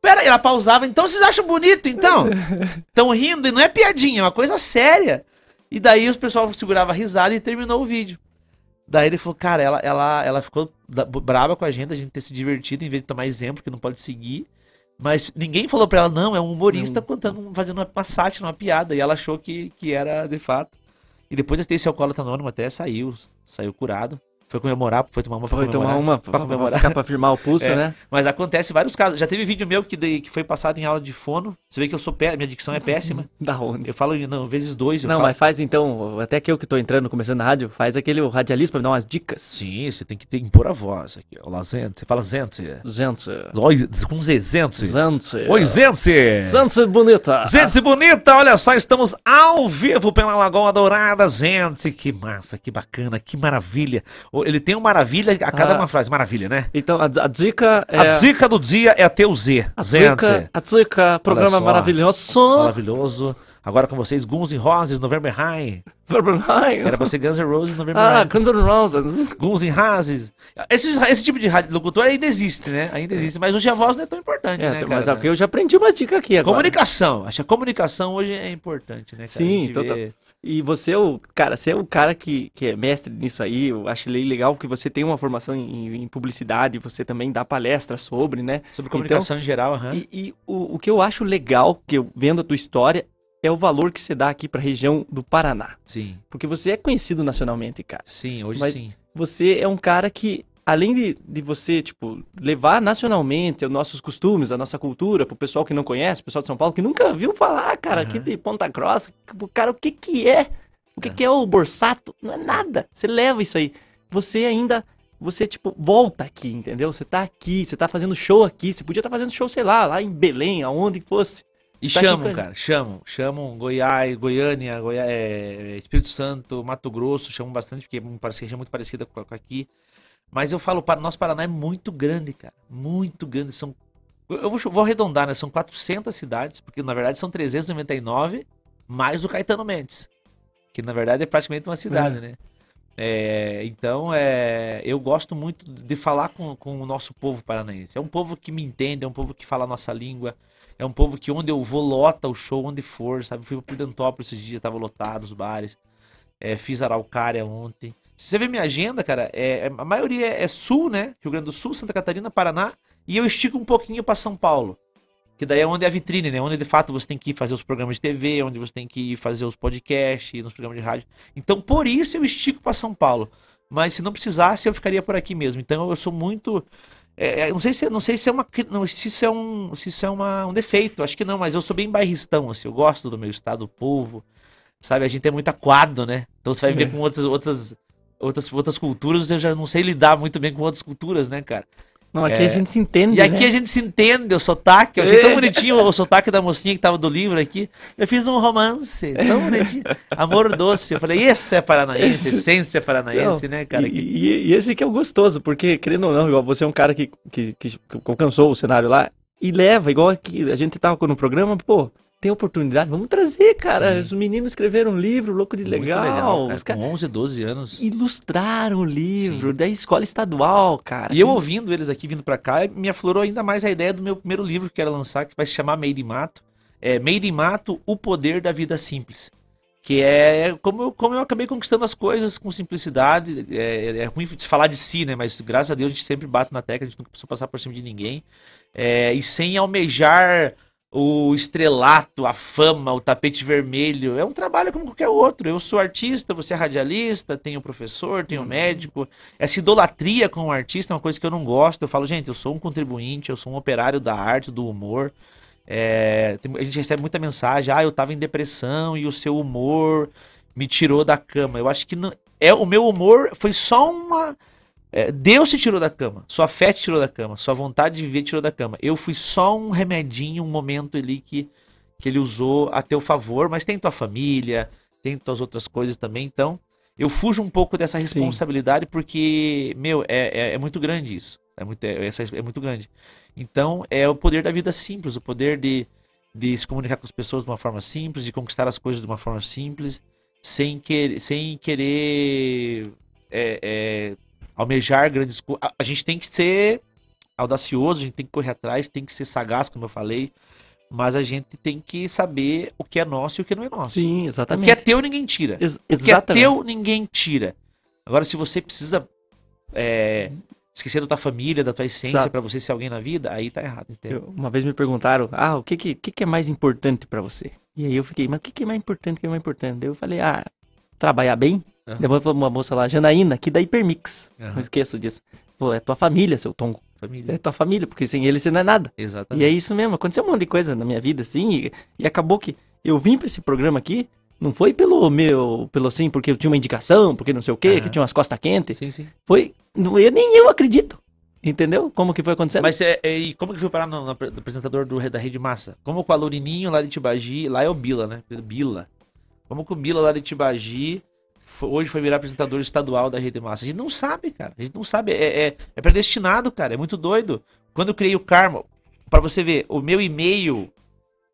pera aí, ela pausava. Então vocês acham bonito, então? <laughs> Estão rindo e não é piadinha, é uma coisa séria. E daí os pessoal segurava a risada e terminou o vídeo. Daí ele falou, cara, ela, ela, ela ficou brava com a gente, a gente ter se divertido em vez de tomar exemplo, que não pode seguir. Mas ninguém falou pra ela, não, é um humorista não. contando, fazendo uma sátira, uma piada. E ela achou que, que era de fato. E depois de ter esse alcoólatra anônimo até saiu, saiu curado. Foi comemorar, foi tomar uma pra foi comemorar. tomar uma <laughs> pra, pra comemorar. Ficar pra firmar o pulso, é, né? Mas acontece vários casos. Já teve vídeo meu que, de, que foi passado em aula de fono. Você vê que eu sou pé, minha dicção é péssima. <laughs> Da onde? Eu falo não, vezes dois. não, falo... mas faz então, até que eu que tô entrando, começando na rádio, faz aquele radialista pra me dar umas dicas. Sim, você tem que ter, impor a voz aqui. Olá, gente. Você fala. Gente. Oi, com Z, gente. Gente. Oi, gente. Gente bonita. Gente bonita, olha só, estamos ao vivo pela Lagoa Dourada, gente. Que massa, que bacana, que maravilha. Ele tem um maravilha a cada ah, uma frase. Maravilha, né? Então, a, a, dica é... A dica do dia é ter o Z. A dica, a dica, programa maravilhoso. Maravilhoso. Agora com vocês, Guns N' Roses, November High. November High? Era pra ser Guns N' Roses, November ah, High. Ah, Guns N' Roses. Guns N' Roses. Esse, esse tipo de locutor ainda existe, né? Ainda existe. Mas hoje a voz não é tão importante, é, né, Mas cara? eu já aprendi uma dica aqui agora. Comunicação. Acho que a comunicação hoje é importante, né, cara? Sim, total. Vê... E você é o cara, você é o cara que, que é mestre nisso aí. Eu acho legal que você tem uma formação em, em publicidade, você também dá palestra sobre, né? Sobre comunicação então, em geral, uhum. E, e o, o que eu acho legal, que eu vendo a tua história, é o valor que você dá aqui para a região do Paraná. Sim. Porque você é conhecido nacionalmente, cara. Sim, hoje Mas sim. Você é um cara que, além de, de você, tipo, levar nacionalmente os nossos costumes, a nossa cultura, pro pessoal que não conhece, pessoal de São Paulo, que nunca viu falar, cara, uhum. aqui de Ponta Grossa, cara, o que que é? O que, é. que é o borsato? Não é nada. Você leva isso aí. Você ainda você, tipo, volta aqui, entendeu? Você tá aqui, você tá fazendo show aqui. Você podia estar tá fazendo show, sei lá, lá em Belém, aonde fosse. E tá chamam, cara, chamam. Chamam Goiás, Goiânia, Goiás, é, Espírito Santo, Mato Grosso, chamam bastante, porque é uma região muito parecida com aqui. Mas eu falo, para nosso Paraná é muito grande, cara. Muito grande. São, eu vou, vou arredondar, né? São 400 cidades, porque na verdade são 399, mais o Caetano Mendes. Que na verdade é praticamente uma cidade, é. né? É, então, é, eu gosto muito de falar com, com o nosso povo paranaense. É um povo que me entende, é um povo que fala a nossa língua. É um povo que onde eu vou lota o show onde for, sabe? Fui para Prudentópolis esse dia, tava lotado os bares. É, fiz Araucária ontem. Se você ver minha agenda, cara, é, é, a maioria é sul, né? Rio Grande do Sul, Santa Catarina, Paraná. E eu estico um pouquinho para São Paulo. Que daí é onde é a vitrine, né? Onde de fato você tem que ir fazer os programas de TV, onde você tem que ir fazer os podcasts, nos programas de rádio. Então, por isso eu estico para São Paulo. Mas se não precisasse, eu ficaria por aqui mesmo. Então, eu sou muito é, é, não sei se não sei se é uma não, se isso é um se isso é uma, um defeito acho que não mas eu sou bem bairristão assim eu gosto do meu estado do povo sabe a gente é muito aquado né então você vai ver é. com outras outras outras outras culturas eu já não sei lidar muito bem com outras culturas né cara não, aqui é... a gente se entende. E aqui né? a gente se entende, o sotaque. Eu achei tão <laughs> bonitinho o sotaque da mocinha que tava do livro aqui. Eu fiz um romance, tão bonitinho. Amor doce. Eu falei, esse é paranaense, esse... essência paranaense, não, né, cara? E, e, e, esse aqui é o gostoso, porque, querendo ou não, igual você é um cara que, que, que, que alcançou o cenário lá e leva, igual que a gente tava no programa, pô, tem oportunidade, vamos trazer, cara. Sim. Os meninos escreveram um livro, louco de legal. legal. Os cara... Com 11, 12 anos. Ilustraram o livro Sim. da escola estadual, cara. E eu ouvindo eles aqui, vindo para cá, me aflorou ainda mais a ideia do meu primeiro livro que era lançar, que vai se chamar Made in Mato. É Made in Mato, O Poder da Vida Simples. Que é como eu, como eu acabei conquistando as coisas com simplicidade. É, é ruim de falar de si, né? Mas graças a Deus a gente sempre bate na tecla, a gente nunca precisa passar por cima de ninguém. É, e sem almejar o estrelato, a fama, o tapete vermelho. É um trabalho como qualquer outro. Eu sou artista, você é radialista, tenho professor, tenho uhum. médico. Essa idolatria com o artista é uma coisa que eu não gosto. Eu falo, gente, eu sou um contribuinte, eu sou um operário da arte, do humor. É, a gente recebe muita mensagem, ah, eu tava em depressão e o seu humor me tirou da cama. Eu acho que não, é o meu humor foi só uma É, Deus te tirou da cama, sua fé te tirou da cama, sua vontade de viver te tirou da cama. Eu fui só um remedinho, um momento ali que, que ele usou a teu favor, mas tem tua família, tem tuas outras coisas também, então eu fujo um pouco dessa responsabilidade porque, meu, é, é, é muito grande isso. É muito, é, é muito grande. Então, é o poder da vida simples, o poder de, de se comunicar com as pessoas de uma forma simples, de conquistar as coisas de uma forma simples, sem, que, sem querer é, é, almejar grandes coisas. A, a gente tem que ser audacioso, a gente tem que correr atrás, tem que ser sagaz, como eu falei, mas a gente tem que saber o que é nosso e o que não é nosso. Sim, O exatamente. que é teu, ninguém tira. Ex- O que é exatamente. teu, ninguém tira. Agora, se você precisa é, esquecer da tua família, da tua essência, pra você ser alguém na vida, aí tá errado? Eu- uma vez me perguntaram, ah, o que que, que, que é mais importante pra você? E aí eu fiquei, mas o que, que é mais importante, o que é mais importante? Daí eu falei, ah, trabalhar bem. Aham. Depois falou uma moça lá, Janaína, que da Hipermix. Aham. Não esqueço disso. Falou, é tua família, seu Tongo. Família. É tua família, porque sem ele você não é nada. Exatamente. E é isso mesmo, aconteceu um monte de coisa na minha vida, assim, e, e acabou que eu vim pra esse programa aqui, não foi pelo meu, pelo assim, porque eu tinha uma indicação, porque não sei o quê, Aham. que tinha umas costas quentes. Sim, sim. Foi, não, eu, nem eu acredito. Entendeu? Como que foi acontecendo? Mas é, é, e como que foi parar no, no apre- no apresentador do, da Rede Massa? Como com o Alurininho lá de Tibagi, lá é o Bila, né? Bila. Como que o Bila lá de Tibagi hoje foi virar apresentador estadual da Rede Massa? A gente não sabe, cara. A gente não sabe. É, é, é predestinado, cara. É muito doido. Quando eu criei o Karma, pra você ver, o meu e-mail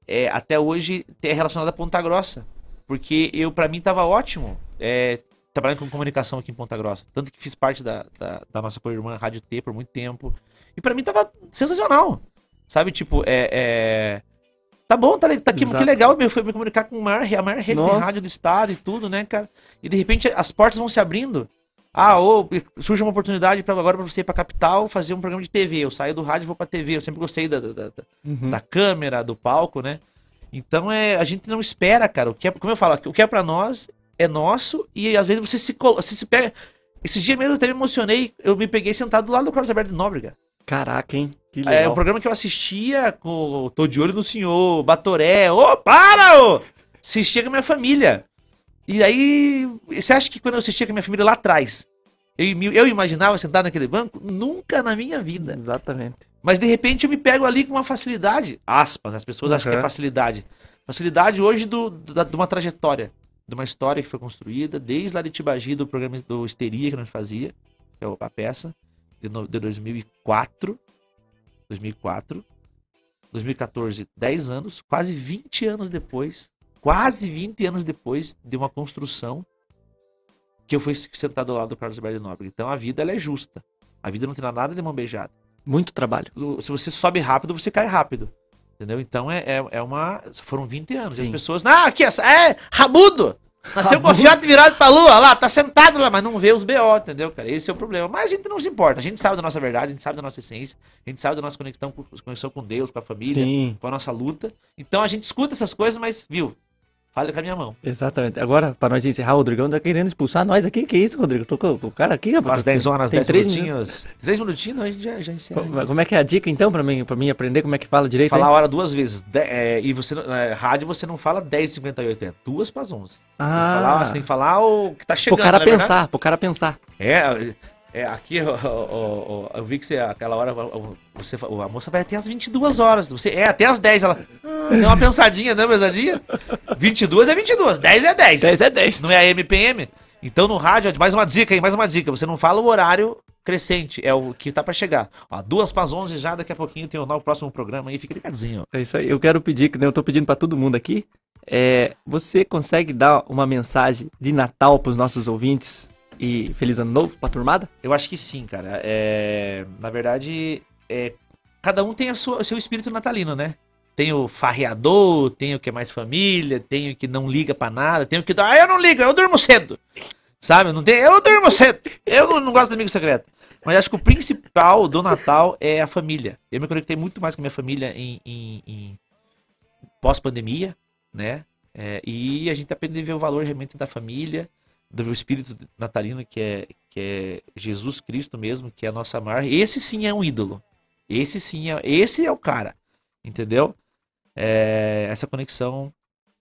é, até hoje é relacionado a Ponta Grossa. Porque eu, para mim, tava ótimo. É, trabalhando com comunicação aqui em Ponta Grossa. Tanto que fiz parte da, da, da nossa co-irmã Rádio T por muito tempo. E pra mim tava sensacional. Sabe, tipo, é. é... Tá bom, tá, tá aqui, que Exato. legal eu fui me comunicar com a maior, a maior rede Nossa. de rádio do estado e tudo, né, cara? E de repente as portas vão se abrindo. Ah, ou surge uma oportunidade para agora pra você ir pra capital fazer um programa de TV. Eu saio do rádio e vou pra TV. Eu sempre gostei da, da, da- Uhum. da câmera, do palco, né? Então é, a gente não espera, cara. O que é, como eu falo, o que é pra nós é nosso e às vezes você se, você se pega. Esse dia mesmo eu até me emocionei, eu me peguei sentado do lado do Carlos Alberto de Nóbrega. Caraca, hein? Que É legal. um programa que eu assistia com o Tô de Olho no Senhor, Batoré. Ô, para, ô! Assistia com a minha família. E aí, você acha que quando eu assistia com a minha família lá atrás, eu, eu imaginava sentado naquele banco? Nunca na minha vida. Exatamente. Mas de repente eu me pego ali com uma facilidade. Aspas, as pessoas acham que é facilidade. Facilidade hoje do, da- de uma trajetória. De uma história que foi construída desde lá de Tibagi, do programa do Histeria que nós fazia, que é a peça, de, no- de 2004. 2004. 2014, 10 anos. Quase 20 anos depois. Quase 20 anos depois de uma construção que eu fui sentado ao lado do Carlos Alberto de Nóbrega. Então a vida ela é justa. A vida não tem nada de mão beijada Muito trabalho. se você sobe rápido, você cai rápido. Entendeu? Então é, é, é uma. Foram 20 anos. E as pessoas. Ah, aqui, essa- é rabudo! Nasceu Rabudo. fiote virado pra lua, lá, tá sentado lá, mas não vê os BO, entendeu, cara? Esse é o problema. Mas a gente não se importa, a gente sabe da nossa verdade, a gente sabe da nossa essência, a gente sabe da nossa conexão com, conexão com Deus, com a família, Sim. com a nossa luta. Então a gente escuta essas coisas, mas, viu? Fala com a minha mão. Exatamente. Agora, pra nós encerrar, o Rodrigão tá querendo expulsar nós aqui. Que isso, Rodrigo? Tô o cara aqui, rapaz. Umas 10 horas, Tem 10 três minutinhos. 3 minutinhos, a gente já, já encerra. Como- Como é que é a dica, então, pra mim, pra mim aprender como é que fala direito? Falar a hora duas vezes. De- é, e você, é, rádio você não fala 10h58, é duas para as 11. Você, tem que Ah. falar, você tem que falar o que tá chegando. Pro cara é verdade? pensar, pro cara pensar. É, é aqui ó, ó, ó, eu vi que você, aquela hora você, a moça vai até as 22 horas. Você, é, até as 10 ela. "Ah", Deu uma pensadinha, né, pensadinha? 22 é 22, 10 é 10. 10 é 10. Não é a MPM? Então no rádio, ó, mais uma dica aí, mais uma dica. Você não fala o horário crescente, é o que tá pra chegar. Ó, duas para as 11 já, daqui a pouquinho tem o novo próximo programa aí, fica ligadinho. É isso aí. Eu quero pedir, que nem eu tô pedindo pra todo mundo aqui. É, você consegue dar uma mensagem de Natal pros nossos ouvintes e Feliz Ano Novo pra turmada? Eu acho que sim, cara. É, na verdade, é, cada um tem a sua- o seu espírito natalino, né? Tem o farreador, tem o que é mais família, tem o que não liga pra nada, tem o que. Ah, eu não ligo, eu durmo cedo. Sabe? Não tem, eu durmo cedo. Eu não, não gosto do amigo secreto. Mas acho que o principal do Natal é a família. Eu me conectei muito mais com a minha família em, em- em pós-pandemia, né? É, e a gente aprende a ver o valor realmente da família, do espírito natalino que é, que é Jesus Cristo mesmo, que é a nossa maior. Esse sim é um ídolo. Esse sim é, esse é o cara, entendeu? É, essa conexão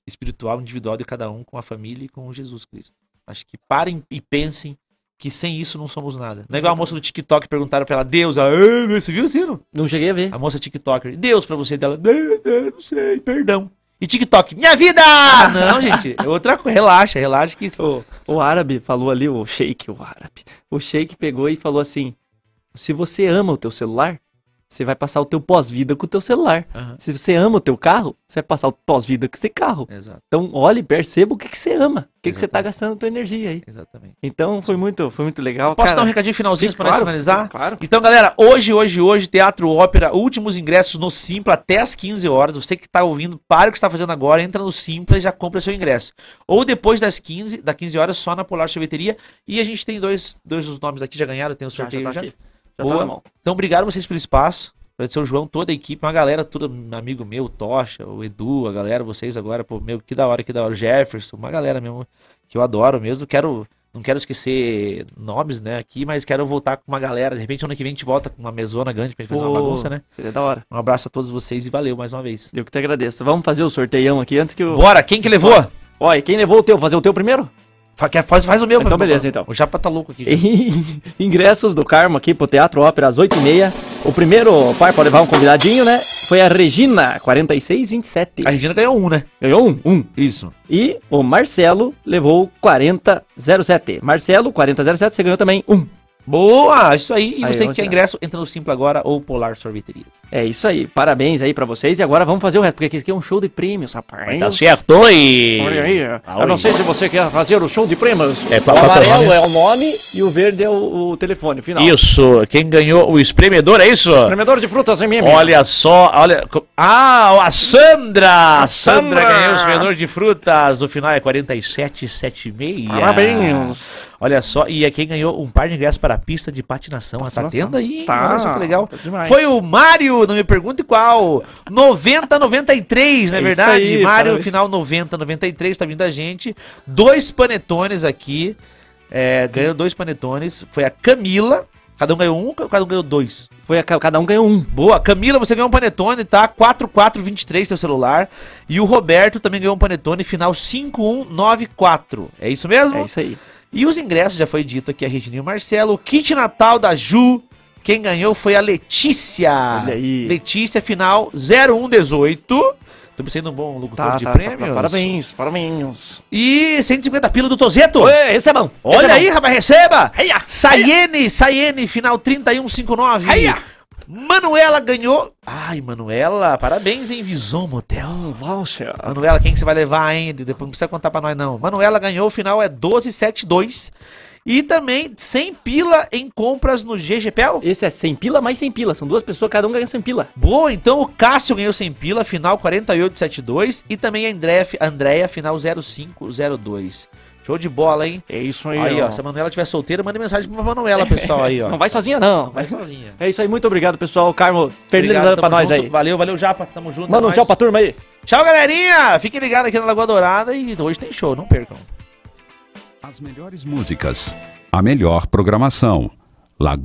espiritual individual de cada um com a família e com Jesus Cristo. Acho que parem e pensem que sem isso não somos nada. Não é igual a moça do TikTok perguntaram pra ela, Deus, "Ah, você viu, Ciro? Não cheguei a ver. A moça TikToker, Deus pra você dela, não sei, perdão. E TikTok, minha vida! Não, gente, outra coisa, relaxa, relaxa que isso. O, o árabe falou ali, o Sheik, o árabe. O Sheik pegou e falou assim: se você ama o teu celular, você vai passar o teu pós-vida com o teu celular. Aham. Se você ama o teu carro, você vai passar o pós-vida com esse carro. Exato. Então, olhe e perceba o que, que você ama. O que, que você tá gastando a tua energia aí. Exatamente. Então, foi muito, foi muito legal. Posso cara. dar um recadinho finalzinho Sim, para claro, finalizar? Claro. Então, galera, hoje, hoje, hoje, Teatro Ópera, últimos ingressos no Simpla até as 15 horas. Você que tá ouvindo, para o que está fazendo agora, entra no Simpla e já compra seu ingresso. Ou depois das 15, das 15 horas, só na Polar Sorveteria. E a gente tem dois, dois dos nomes aqui, já ganharam, tem o Já, já sorteio tá já. Já tá Boa. na mão. Então, obrigado vocês pelo espaço. Agradecer o João, toda a equipe, uma galera, tudo amigo meu, Tocha, o Edu, a galera, vocês agora, pô, meu, que da hora, que da hora, o Jefferson, uma galera mesmo que eu adoro mesmo. Quero, não quero esquecer nomes, né, aqui, mas quero voltar com uma galera. De repente, ano que vem a gente volta com uma mesona grande pra gente fazer uma Pô, bagunça, né? Seria da hora. Um abraço a todos vocês e valeu mais uma vez. Eu que te agradeço. Vamos fazer o sorteião aqui antes que o. Bora, quem que levou? Olha, quem levou o teu? Fazer o teu primeiro? Faz, faz o meu. Então, beleza, então. O Japa tá louco aqui. <laughs> Ingressos do Carmo aqui pro Teatro Ópera às 8h30. O primeiro par para levar um convidadinho, né? Foi a Regina, 4627. A Regina ganhou um, né? Ganhou um? Um. Isso. E o Marcelo levou 4007. Marcelo, 4007, você ganhou também um. Boa, isso aí. E Aí, você que quer ingresso, entra no Simpla agora ou Polar Sorveterias. É isso aí. Parabéns aí pra vocês. E agora vamos fazer o resto, porque aqui é um show de prêmios, rapaz. Tá certo, e... Olha aí. Eu não sei se você quer fazer o show de prêmios. É, é o amarelo é o nome e o verde é o, o telefone final. Isso, quem ganhou o espremedor, é isso? Espremedor de frutas MM. Olha só, olha. Ah, a Sandra! A Sandra Sandra! ganhou o espremedor de frutas. O final é 4776. Parabéns. Olha só, e é quem ganhou um par de ingressos para a pista de patinação. Ah, tá tendo aí? Tá, Olha só que legal. tá. Foi o Mário, não me pergunte qual. 9093, não é, É verdade? aí, Mário, final 9093, tá vindo a gente. Dois panetones aqui. É, ganhou dois panetones. Foi a Camila. Cada um ganhou um, cada um ganhou dois. Foi a, cada um ganhou um. Boa, Camila, você ganhou um panetone, tá? 4423 seu celular. E o Roberto também ganhou um panetone, final 5194. É isso mesmo? É isso aí. E os ingressos, já foi dito aqui, a Regininho e o Marcelo. O kit Natal da Ju, quem ganhou foi a Letícia. Olha aí. Letícia, final 0118. Tô sendo um bom locutor Tá, de tá, tá, prêmios. tá, Parabéns, parabéns. E 150 pila do Tozeto. Oi, recebam. Olha recebam. aí, rapaz, receba! Heia, Sayene, Sayene, final 3159. Heia. Manuela ganhou. Ai, Manuela, parabéns, hein? Visão Motel. Um voucher. Manuela, quem que você vai levar ainda? Depois não precisa contar pra nós, não. Manuela ganhou, o final é 1272. E também 100 pila em compras no GGPEL. Esse é 100 pila mais 100 pila. São duas pessoas, cada um ganha 100 pila. Boa, então o Cássio ganhou 100 pila, final 4872. E também a Andréia final 0502. Show de bola, hein? É isso aí, Aí, ó. ó, se a Manuela estiver solteira, manda mensagem pra Manuela, pessoal, aí, ó. Não vai sozinha, não. Vai sozinha. É isso aí, muito obrigado, pessoal. Carmo, feliz pra tamo nós junto. aí. Valeu, valeu, Japa, tamo junto. Manda é um nóis. tchau pra turma aí. Tchau, galerinha! Fiquem ligados aqui na Lagoa Dourada e hoje tem show, não percam. As melhores músicas, a melhor programação. Lagoa